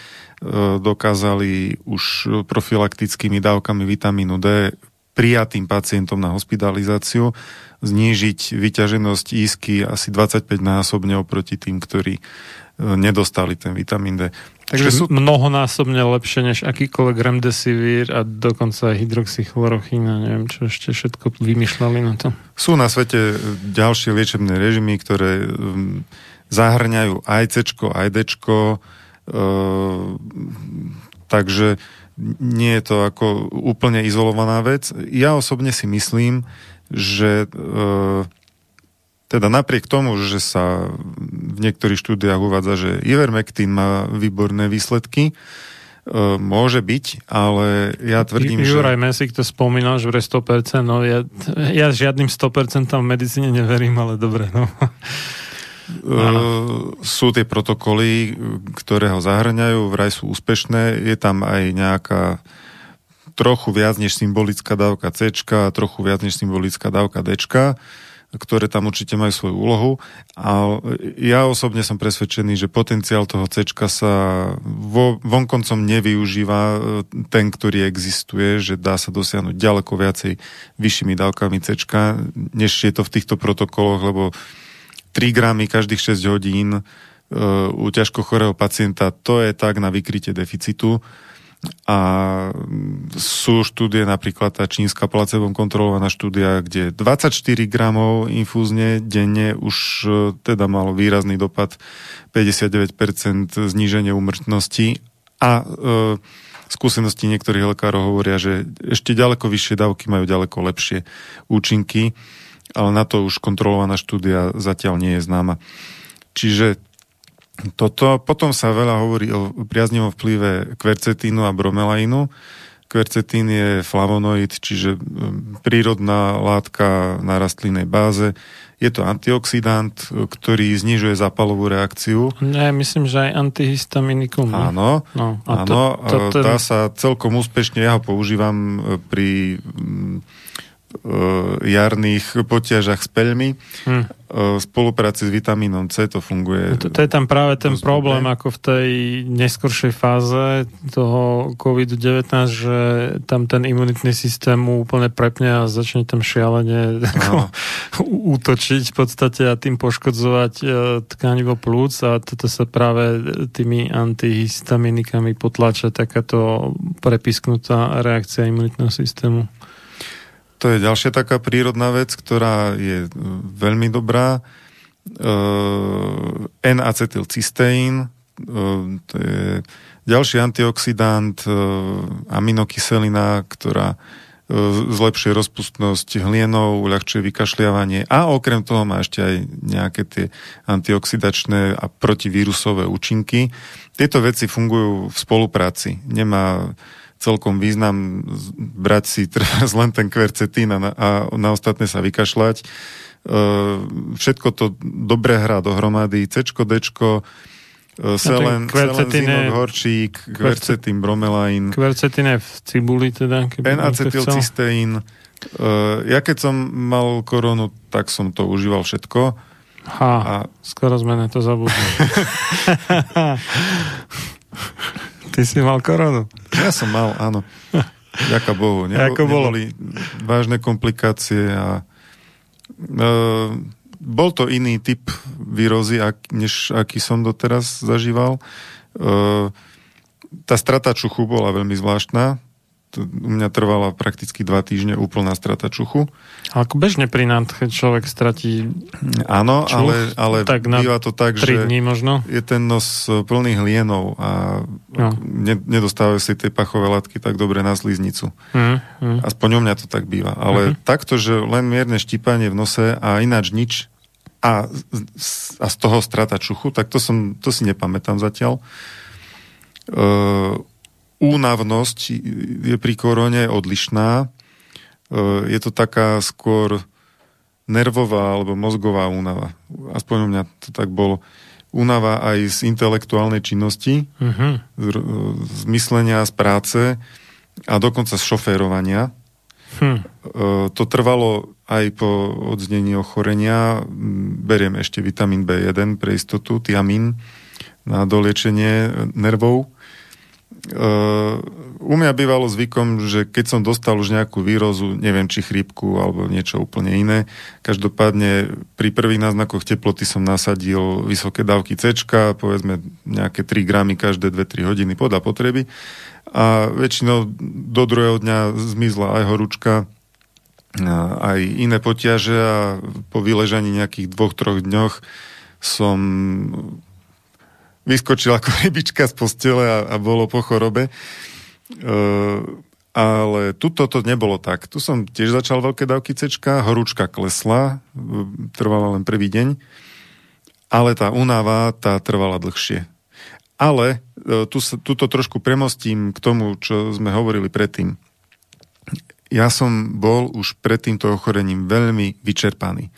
S2: dokázali už profilaktickými dávkami vitamínu D prijatým pacientom na hospitalizáciu znížiť vyťaženosť ísky asi 25 násobne oproti tým, ktorí nedostali ten vitamín D.
S1: Takže sú... mnohonásobne lepšie než akýkoľvek remdesivir a dokonca aj hydroxychlorochín a neviem, čo ešte všetko vymýšľali na to.
S2: Sú na svete ďalšie liečebné režimy, ktoré um, zahrňajú aj C, aj D, uh, takže nie je to ako úplne izolovaná vec. Ja osobne si myslím, že uh, teda napriek tomu, že sa v niektorých štúdiách uvádza, že Ivermectin má výborné výsledky, e, môže byť, ale ja tvrdím,
S1: Juraj že... Juraj Mesík to spomínal, že vraj 100%, no ja, ja žiadnym 100% v medicíne neverím, ale dobre, no.
S2: Uh, sú tie protokoly, ktoré ho zahrňajú, vraj sú úspešné, je tam aj nejaká trochu viac než symbolická dávka C, trochu viac než symbolická dávka D ktoré tam určite majú svoju úlohu. A ja osobne som presvedčený, že potenciál toho C sa vo, vonkoncom nevyužíva e, ten, ktorý existuje, že dá sa dosiahnuť ďaleko viacej vyššími dávkami C, než je to v týchto protokoloch, lebo 3 gramy každých 6 hodín e, u ťažko chorého pacienta, to je tak na vykrytie deficitu a sú štúdie, napríklad tá čínska placebom kontrolovaná štúdia, kde 24 gramov infúzne denne už e, teda malo výrazný dopad 59% zníženie umrtnosti a e, skúsenosti niektorých lekárov hovoria, že ešte ďaleko vyššie dávky majú ďaleko lepšie účinky, ale na to už kontrolovaná štúdia zatiaľ nie je známa. Čiže toto. Potom sa veľa hovorí o priaznivom vplyve kvercetínu a bromelainu. Kvercetín je flavonoid, čiže prírodná látka na rastlinnej báze. Je to antioxidant, ktorý znižuje zápalovú reakciu.
S1: Nie, myslím, že aj antihistaminikum.
S2: Áno, no, a áno to, to, to, dá sa celkom úspešne, ja ho používam pri jarných potiažach s peľmi. Hm. V spolupráci s vitamínom C to funguje.
S1: To, to je tam práve ten problém, ako v tej neskoršej fáze toho COVID-19, že tam ten imunitný systém mu úplne prepne a začne tam šialene ako, útočiť v podstate a tým poškodzovať e, tkanivo plúc a toto sa práve tými antihistaminikami potláča takáto prepisknutá reakcia imunitného systému.
S2: To je ďalšia taká prírodná vec, ktorá je e, veľmi dobrá. E, N-acetylcysteín, e, to je ďalší antioxidant, aminokyselina, ktorá zlepšuje rozpustnosť hlienov, uľahčuje vykašľavanie a okrem toho má ešte aj nejaké tie antioxidačné a protivírusové účinky. Tieto veci fungujú v spolupráci. Nemá celkom význam brať si len ten kvercetín a na, a na ostatné sa vykašľať. E, všetko to dobre hrá dohromady. C, D, E, selen, zinok, horčík, kvercetín, bromelain.
S1: Kvercetín je v cibuli teda.
S2: N-acetylcysteín. Uh, ja keď som mal koronu, tak som to užíval všetko.
S1: Ha, a... skoro sme na to zabudli. Ty si mal koronu.
S2: Ja som mal, áno. Ďaká Bohu. Nebo,
S1: Ako bolo?
S2: Neboli vážne komplikácie a uh, bol to iný typ výrozy, ak, než aký som doteraz zažíval. E, tá strata čuchu bola veľmi zvláštna. U mňa trvala prakticky dva týždne úplná strata čuchu.
S1: Ako bežne pri keď človek stratí
S2: Áno, čuch, ale, ale
S1: tak
S2: býva to tak, že
S1: dní možno.
S2: je ten nos plný hlienov a no. ne, nedostávajú si tie pachové látky tak dobre na sliznicu. Mm, mm. Aspoň u mňa to tak býva. Ale mm. takto, že len mierne štípanie v nose a ináč nič, a, a z toho strata čuchu, tak to, som, to si nepamätám zatiaľ. Uh, únavnosť je pri korone odlišná. Uh, je to taká skôr nervová alebo mozgová únava. Aspoň u mňa to tak bolo. Únava aj z intelektuálnej činnosti, uh-huh. z, z myslenia, z práce a dokonca z šoférovania. Hm. To trvalo aj po odznení ochorenia. Beriem ešte vitamín B1 pre istotu, tiamín na doliečenie nervov. U mňa bývalo zvykom, že keď som dostal už nejakú výrozu, neviem či chrípku alebo niečo úplne iné, každopádne pri prvých náznakoch teploty som nasadil vysoké dávky C, povedzme nejaké 3 gramy každé 2-3 hodiny podľa potreby. A väčšinou do druhého dňa zmizla aj horúčka, aj iné potiaže a po vyležaní nejakých dvoch, troch dňoch som vyskočil ako rybička z postele a, a bolo po chorobe. E, ale tuto to nebolo tak. Tu som tiež začal veľké dávky C, horúčka klesla, trvala len prvý deň, ale tá únava, tá trvala dlhšie. Ale e, tu, tuto trošku premostím k tomu, čo sme hovorili predtým. Ja som bol už pred týmto ochorením veľmi vyčerpaný.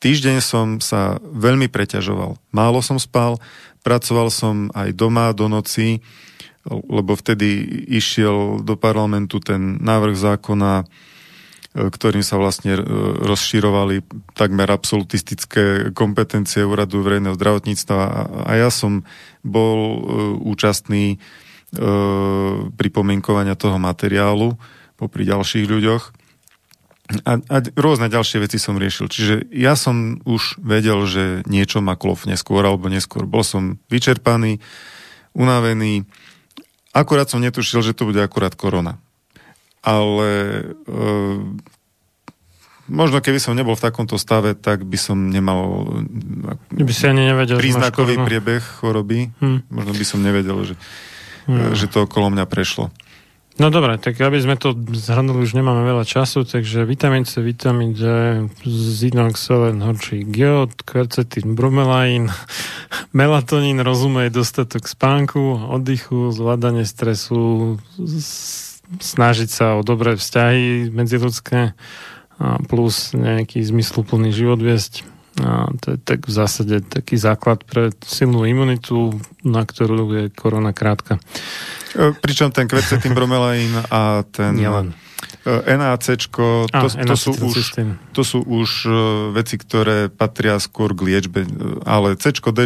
S2: Týždeň som sa veľmi preťažoval. Málo som spal, pracoval som aj doma do noci, lebo vtedy išiel do parlamentu ten návrh zákona E, ktorým sa vlastne e, rozširovali takmer absolutistické kompetencie Úradu verejného zdravotníctva a ja som bol e, účastný pripomienkovania toho materiálu popri ďalších ľuďoch a, a rôzne ďalšie veci som riešil. Čiže ja som už vedel, že niečo ma klofne skôr alebo neskôr. Bol som vyčerpaný, unavený. Akurát som netušil, že to bude akurát korona ale e, možno keby som nebol v takomto stave, tak by som nemal
S1: by si ani nevedel,
S2: príznakový priebeh choroby. Hmm. Možno by som nevedel, že, hmm. že to okolo mňa prešlo.
S1: No dobre, tak aby sme to zhrnuli, už nemáme veľa času, takže vitamín C, vitamín D, zinok, selen, horčí giod, kvercetín, bromelain, melatonín, rozumej, dostatok spánku, oddychu, zvládanie stresu, snažiť sa o dobré vzťahy medziludské plus nejaký zmysluplný život viesť. A to je tak v zásade taký základ pre silnú imunitu, na ktorú je korona krátka.
S2: E, pričom ten kvercetín bromelain a ten
S1: Nielen.
S2: E, NAC, to, a, to, sú už, to sú už veci, ktoré patria skôr k liečbe, ale C, D,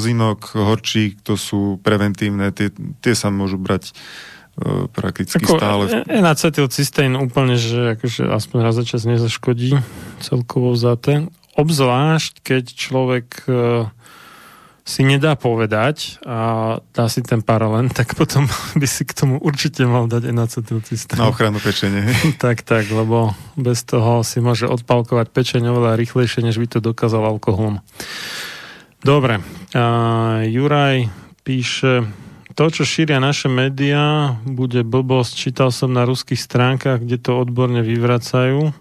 S2: zinok, horčík, to sú preventívne, tie, tie sa môžu brať E, prakticky Ako stále.
S1: N-acetylcysteín úplne, že akože aspoň raz za čas nezaškodí celkovo ten. Obzvlášť, keď človek uh, si nedá povedať a dá si ten paralen, tak potom by si k tomu určite mal dať N-acetylcysteín.
S2: Na ochranu pečenie.
S1: tak, tak, lebo bez toho si môže odpalkovať pečenie oveľa rýchlejšie, než by to dokázal alkoholom. Dobre. Uh, Juraj píše, to, čo šíria naše médiá, bude blbosť. Čítal som na ruských stránkach, kde to odborne vyvracajú.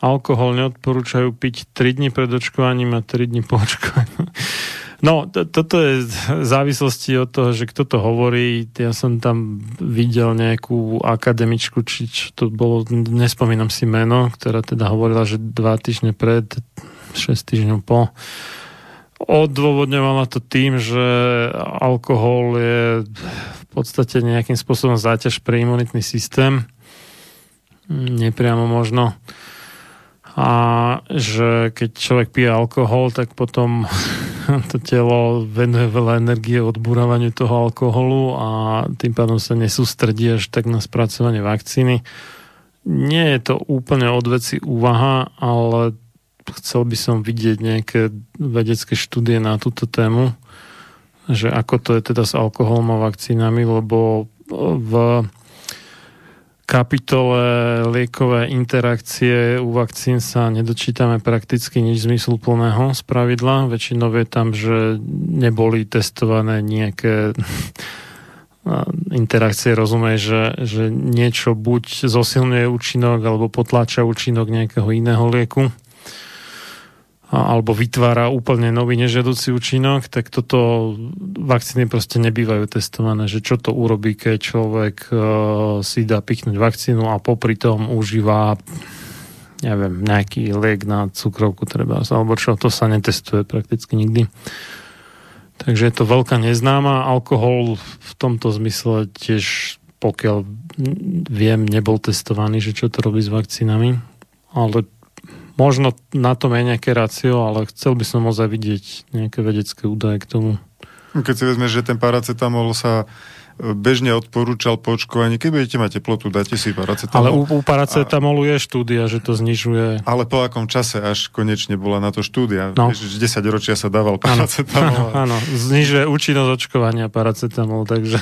S1: Alkohol neodporúčajú piť 3 dní pred očkovaním a 3 dní po očkovaní. No, to, toto je v závislosti od toho, že kto to hovorí. Ja som tam videl nejakú akademičku, či čo to bolo, nespomínam si meno, ktorá teda hovorila, že dva týždne pred, 6 týždňov po Odôvodňovala to tým, že alkohol je v podstate nejakým spôsobom záťaž pre imunitný systém. Nepriamo možno. A že keď človek pije alkohol, tak potom to telo venuje veľa energie odburávaniu toho alkoholu a tým pádom sa nesústredí až tak na spracovanie vakcíny. Nie je to úplne odveci úvaha, ale chcel by som vidieť nejaké vedecké štúdie na túto tému, že ako to je teda s alkoholom a vakcínami, lebo v kapitole liekové interakcie u vakcín sa nedočítame prakticky nič zmysluplného z pravidla. Väčšinou je tam, že neboli testované nejaké interakcie, rozumej, že, že niečo buď zosilňuje účinok alebo potláča účinok nejakého iného lieku alebo vytvára úplne nový nežiaducí účinok, tak toto vakcíny proste nebývajú testované, že čo to urobí, keď človek uh, si dá pichnúť vakcínu a popri tom užíva neviem, nejaký liek na cukrovku treba, alebo čo, to sa netestuje prakticky nikdy. Takže je to veľká neznáma. Alkohol v tomto zmysle tiež, pokiaľ viem, nebol testovaný, že čo to robí s vakcínami, ale Možno na tom je nejaké racio, ale chcel by som ozaj vidieť nejaké vedecké údaje k tomu.
S2: Keď si vezmeš, že ten paracetamol sa bežne odporúčal po očkovaní. Keď budete mať teplotu, dáte si paracetamol.
S1: Ale u, u paracetamolu a... je štúdia, že to znižuje.
S2: Ale po akom čase až konečne bola na to štúdia? No. Vieš, 10 ročia sa dával paracetamol.
S1: Áno, áno, znižuje účinnosť očkovania paracetamol, takže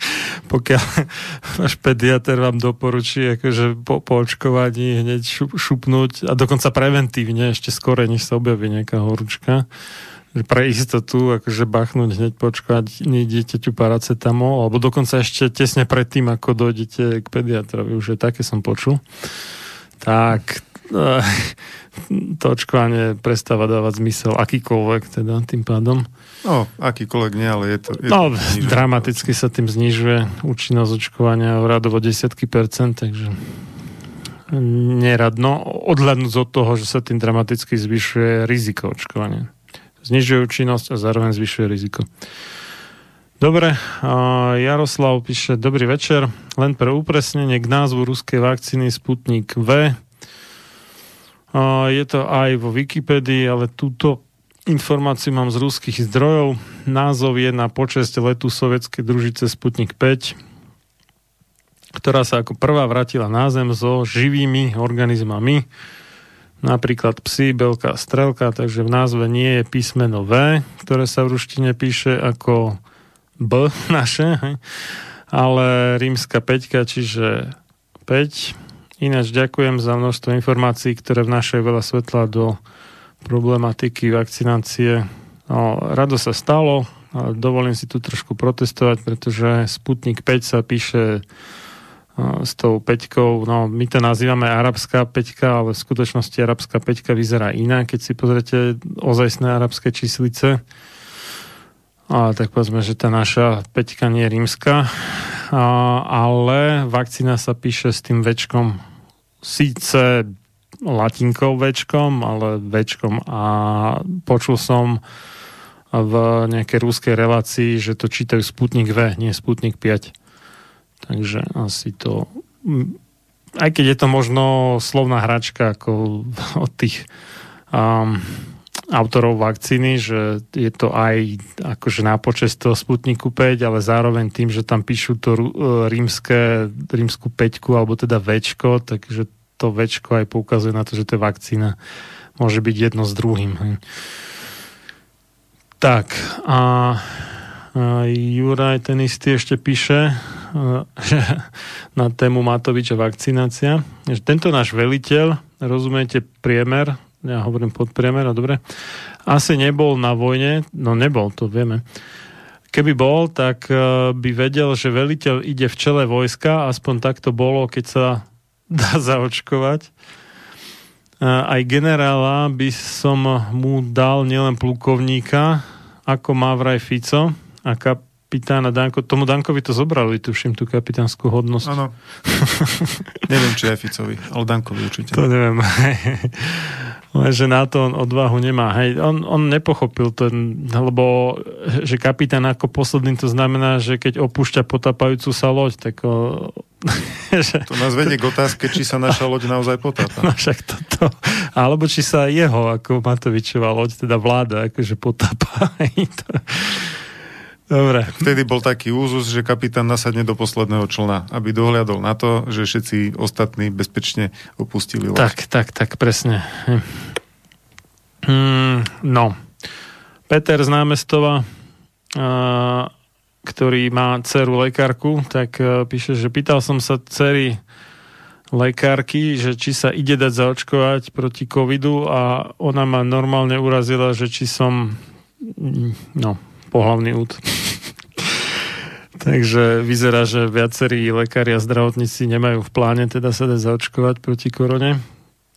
S1: pokiaľ váš pediatr vám doporučí akože po, po očkovaní hneď šup, šupnúť a dokonca preventívne, ešte skore, než sa objaví nejaká horúčka, pre istotu akože bachnúť hneď počkať dieťaťu paracetamol, alebo dokonca ešte tesne predtým, ako dojdete k pediatrovi, už je také som počul, tak eh, to očkovanie prestáva dávať zmysel akýkoľvek teda tým pádom.
S2: No, akýkoľvek nie, ale je to... Je
S1: no,
S2: to
S1: dramaticky sa tým znižuje účinnosť očkovania o radovo desiatky percent, takže neradno. Odhľadnúť od toho, že sa tým dramaticky zvyšuje riziko očkovania znižuje činnosť a zároveň zvyšuje riziko. Dobre, Jaroslav píše, dobrý večer, len pre upresnenie k názvu ruskej vakcíny Sputnik V. Je to aj vo Wikipedii, ale túto informáciu mám z ruských zdrojov. Názov je na počest letu sovietskej družice Sputnik 5, ktorá sa ako prvá vrátila na Zem so živými organizmami napríklad psi, belka, strelka, takže v názve nie je písmeno V, ktoré sa v ruštine píše ako B naše, ale rímska peťka, čiže 5. Ináč ďakujem za množstvo informácií, ktoré vnášajú veľa svetla do problematiky vakcinácie. No, rado sa stalo, ale dovolím si tu trošku protestovať, pretože Sputnik 5 sa píše s tou peťkou, no my to nazývame arabská peťka, ale v skutočnosti arabská peťka vyzerá iná, keď si pozrete ozajstné arabské číslice. A tak povedzme, že tá naša peťka nie je rímska, a, ale vakcína sa píše s tým večkom síce latinkou večkom, ale večkom a počul som v nejakej rúskej relácii, že to čítajú Sputnik V, nie Sputnik 5. Takže asi to... Aj keď je to možno slovná hračka ako od tých um, autorov vakcíny, že je to aj akože na počest toho Sputniku 5, ale zároveň tým, že tam píšu to e, rímske, rímsku peťku, alebo teda večko, takže to večko aj poukazuje na to, že to je vakcína môže byť jedno s druhým. Tak, a, a Juraj ten istý ešte píše, na tému Matoviča vakcinácia. Tento náš veliteľ, rozumiete priemer, ja hovorím podpriemer, a dobre, asi nebol na vojne, no nebol, to vieme. keby bol, tak uh, by vedel, že veliteľ ide v čele vojska, aspoň tak to bolo, keď sa dá zaočkovať. Uh, aj generála by som mu dal nielen plukovníka, ako má vraj Fico a kapitána Danko. Tomu Dankovi to zobrali, tuším, tú kapitánskú hodnosť.
S2: Áno. neviem, či aj Ficovi, ale Dankovi určite.
S1: To neviem. že na to on odvahu nemá. Hej, on, on nepochopil to, lebo že kapitán ako posledný to znamená, že keď opúšťa potapajúcu sa loď, tak o,
S2: že, to nás vedie k otázke, či sa naša loď naozaj potápa.
S1: No však toto. Alebo či sa jeho, ako Matovičová loď, teda vláda, akože potápa. Dobre.
S2: Vtedy bol taký úzus, že kapitán nasadne do posledného člna, aby dohľadol na to, že všetci ostatní bezpečne opustili loď.
S1: Tak, tak, tak, presne. Hmm, no. Peter z námestova, uh, ktorý má dceru lekárku, tak uh, píše, že pýtal som sa dcery lekárky, že či sa ide dať zaočkovať proti covidu a ona ma normálne urazila, že či som no, pohlavný úd. Takže vyzerá, že viacerí lekári a zdravotníci nemajú v pláne teda sa dať zaočkovať proti korone.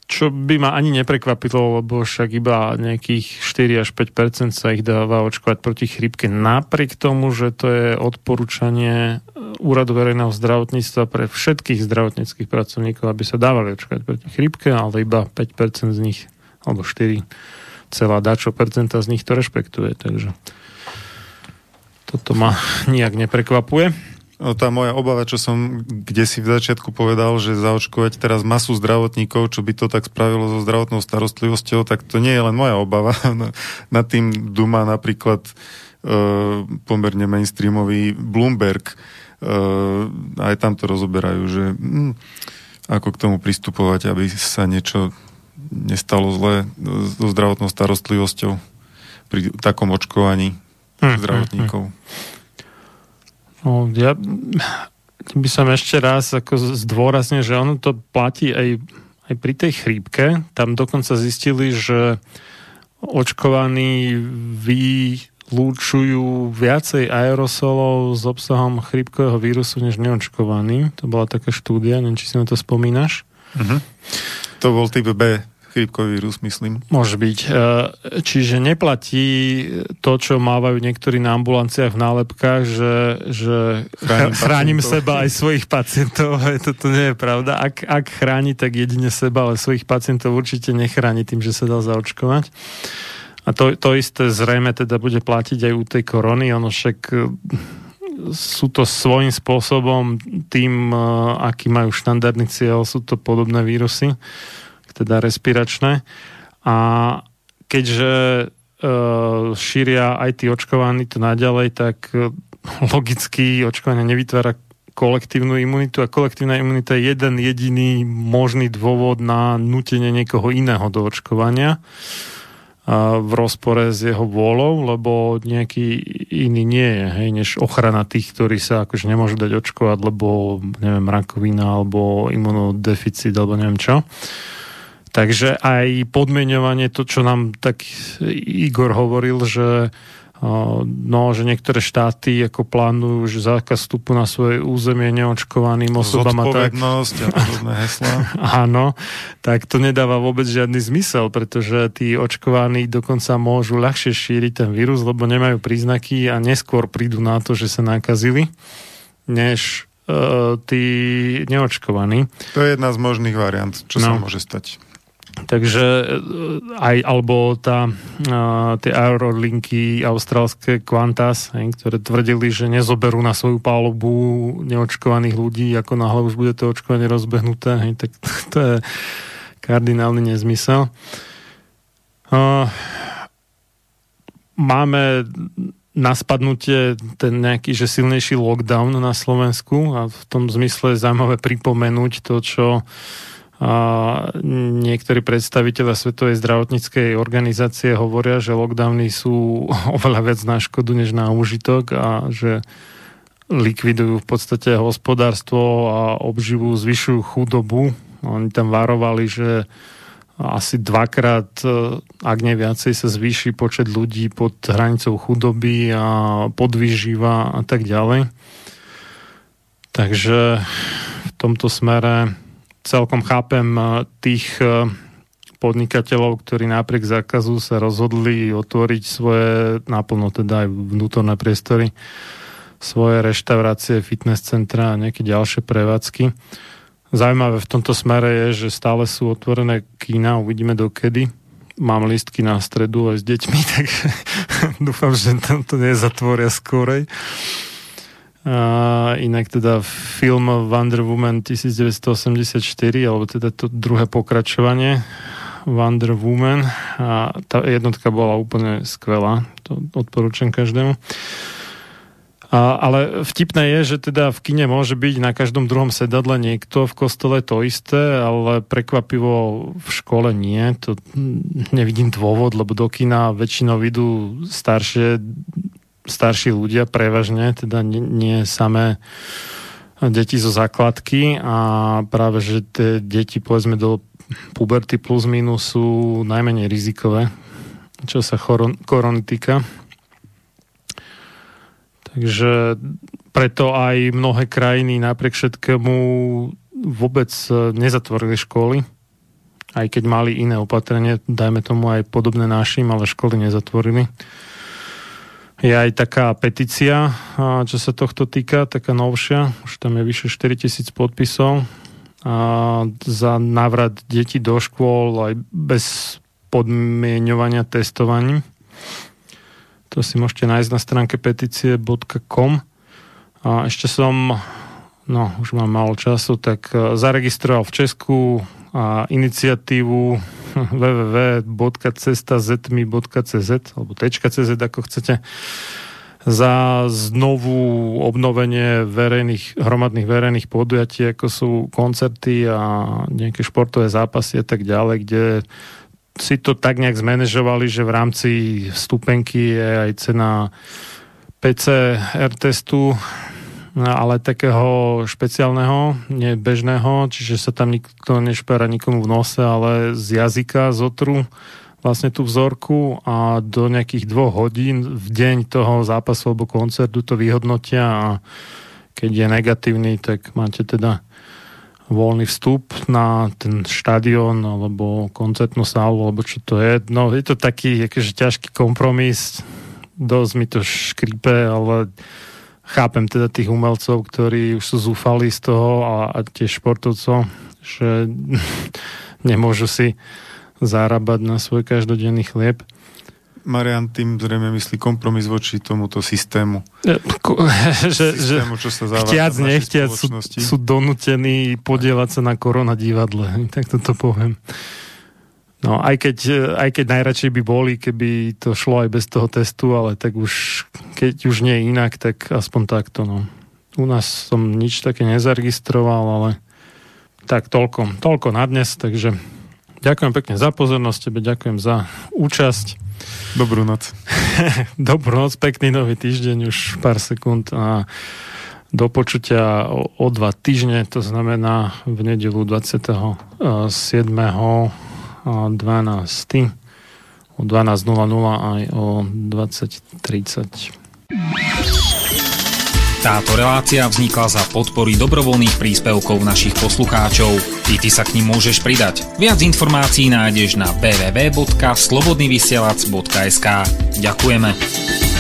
S1: Čo by ma ani neprekvapilo, lebo však iba nejakých 4 až 5% sa ich dáva očkovať proti chrípke. Napriek tomu, že to je odporúčanie Úradu verejného zdravotníctva pre všetkých zdravotníckých pracovníkov, aby sa dávali očkovať proti chrípke, ale iba 5% z nich, alebo 4 celá dačo percenta z nich to rešpektuje. Takže toto ma nijak neprekvapuje.
S2: No, tá moja obava, čo som kde si v začiatku povedal, že zaočkovať teraz masu zdravotníkov, čo by to tak spravilo so zdravotnou starostlivosťou, tak to nie je len moja obava. Nad tým duma napríklad e, pomerne mainstreamový Bloomberg. E, aj tam to rozoberajú, že hm, ako k tomu pristupovať, aby sa niečo nestalo zle so zdravotnou starostlivosťou pri takom očkovaní hm, zdravotníkov. Hm.
S1: No, ja by som ešte raz ako zdôraznil, že ono to platí aj, aj pri tej chrípke. Tam dokonca zistili, že očkovaní vylúčujú viacej aerosolov s obsahom chrípkového vírusu než neočkovaní. To bola taká štúdia, neviem, či si na to spomínaš.
S2: Uh-huh. To bol typ B chrípkový vírus, myslím.
S1: Môže byť. E, čiže neplatí to, čo mávajú niektorí na ambulanciách v nálepkách, že, že chránim, chránim seba aj svojich pacientov. Toto nie je pravda. Ak, ak chráni, tak jedine seba, ale svojich pacientov určite nechráni tým, že sa dá zaočkovať. A to, to isté zrejme teda bude platiť aj u tej korony. Ono však e, sú to svojím spôsobom tým, e, aký majú štandardný cieľ, sú to podobné vírusy teda respiračné. A keďže e, šíria aj tí očkovaní to naďalej, tak e, logicky očkovanie nevytvára kolektívnu imunitu a kolektívna imunita je jeden jediný možný dôvod na nutenie niekoho iného do očkovania a v rozpore s jeho vôľou, lebo nejaký iný nie je, hej, než ochrana tých, ktorí sa akože nemôžu dať očkovať, lebo neviem, rakovina alebo imunodeficit alebo neviem čo. Takže aj podmeňovanie, to, čo nám tak Igor hovoril, že no, že niektoré štáty ako plánujú, že zákaz vstupu na svoje územie neočkovaným osobám tak.
S2: a podobné heslá.
S1: Áno, tak to nedáva vôbec žiadny zmysel, pretože tí očkovaní dokonca môžu ľahšie šíriť ten vírus, lebo nemajú príznaky a neskôr prídu na to, že sa nakazili, než uh, tí neočkovaní.
S2: To je jedna z možných variant, čo no. sa môže stať.
S1: Takže e, aj, alebo tá, a, tie aerolinky austrálske Qantas, hej, ktoré tvrdili, že nezoberú na svoju pálobu neočkovaných ľudí, ako náhle už bude to očkovanie rozbehnuté, hej, tak to je kardinálny nezmysel. A, máme na spadnutie ten nejaký, že silnejší lockdown na Slovensku a v tom zmysle je zaujímavé pripomenúť to, čo niektorí predstaviteľa Svetovej zdravotníckej organizácie hovoria, že lockdowny sú oveľa viac na škodu než na úžitok a že likvidujú v podstate hospodárstvo a obživu, zvyšujú chudobu. Oni tam varovali, že asi dvakrát, e, ak nie viacej, sa zvýši počet ľudí pod hranicou chudoby a podvýživa a tak ďalej. Takže v tomto smere celkom chápem e, tých e, podnikateľov, ktorí napriek zákazu sa rozhodli otvoriť svoje naplno teda aj vnútorné priestory, svoje reštaurácie, fitness centra a nejaké ďalšie prevádzky Zaujímavé v tomto smere je, že stále sú otvorené kína, uvidíme dokedy. Mám listky na stredu aj s deťmi, tak dúfam, že tam to nezatvoria skorej. A inak teda film Wonder Woman 1984, alebo teda to druhé pokračovanie Wonder Woman a tá jednotka bola úplne skvelá, to odporúčam každému. A, ale vtipné je, že teda v kine môže byť na každom druhom sedadle niekto, v kostole to isté, ale prekvapivo v škole nie. To nevidím dôvod, lebo do kina väčšinou idú staršie, starší ľudia prevažne, teda nie, nie samé deti zo základky a práve, že tie deti povedzme do puberty plus minus sú najmenej rizikové, čo sa choron- korony týka. Takže preto aj mnohé krajiny napriek všetkému vôbec e, nezatvorili školy, aj keď mali iné opatrenie, dajme tomu aj podobné našim, ale školy nezatvorili. Je aj taká petícia, čo sa tohto týka, taká novšia, už tam je vyše 4000 podpisov a za návrat detí do škôl aj bez podmienovania testovaním. To si môžete nájsť na stránke petície.com. A ešte som, no už mám málo času, tak e, zaregistroval v Česku a iniciatívu www.cestazmi.cz alebo .cz ako chcete za znovu obnovenie verejných, hromadných verejných podujatí, ako sú koncerty a nejaké športové zápasy a tak ďalej, kde si to tak nejak zmanéžovali, že v rámci stupenky je aj cena PCR testu, ale takého špeciálneho, nie bežného, čiže sa tam nikto nešpera nikomu v nose, ale z jazyka, z otru vlastne tú vzorku a do nejakých dvoch hodín v deň toho zápasu alebo koncertu to vyhodnotia a keď je negatívny, tak máte teda voľný vstup na ten štadión alebo koncertnú sálu, alebo čo to je. No je to taký akože ťažký kompromis, dosť mi to škripe, ale chápem teda tých umelcov, ktorí už sú zúfali z toho a, a tiež športovcov, že nemôžu si zarábať na svoj každodenný chlieb.
S2: Marian tým zrejme myslí kompromis voči tomuto systému.
S1: že, systému, čo sa chtiac, nechtiac sú, sú donútení podielať sa na korona divadle. Tak toto poviem. No, aj keď, aj keď najradšej by boli, keby to šlo aj bez toho testu, ale tak už, keď už nie inak, tak aspoň takto, no. U nás som nič také nezaregistroval, ale tak toľko, toľko na dnes, takže ďakujem pekne za pozornosť, tebe ďakujem za účasť.
S2: Dobrú noc.
S1: Dobrú noc, pekný nový týždeň, už pár sekúnd a do počutia o, o dva týždne, to znamená v nedelu 27. 12. o 12.00 aj o 20.30.
S4: Táto relácia vznikla za podpory dobrovoľných príspevkov našich poslucháčov. I ty sa k ním môžeš pridať. Viac informácií nájdeš na www.slobodnyvysielac.sk Ďakujeme.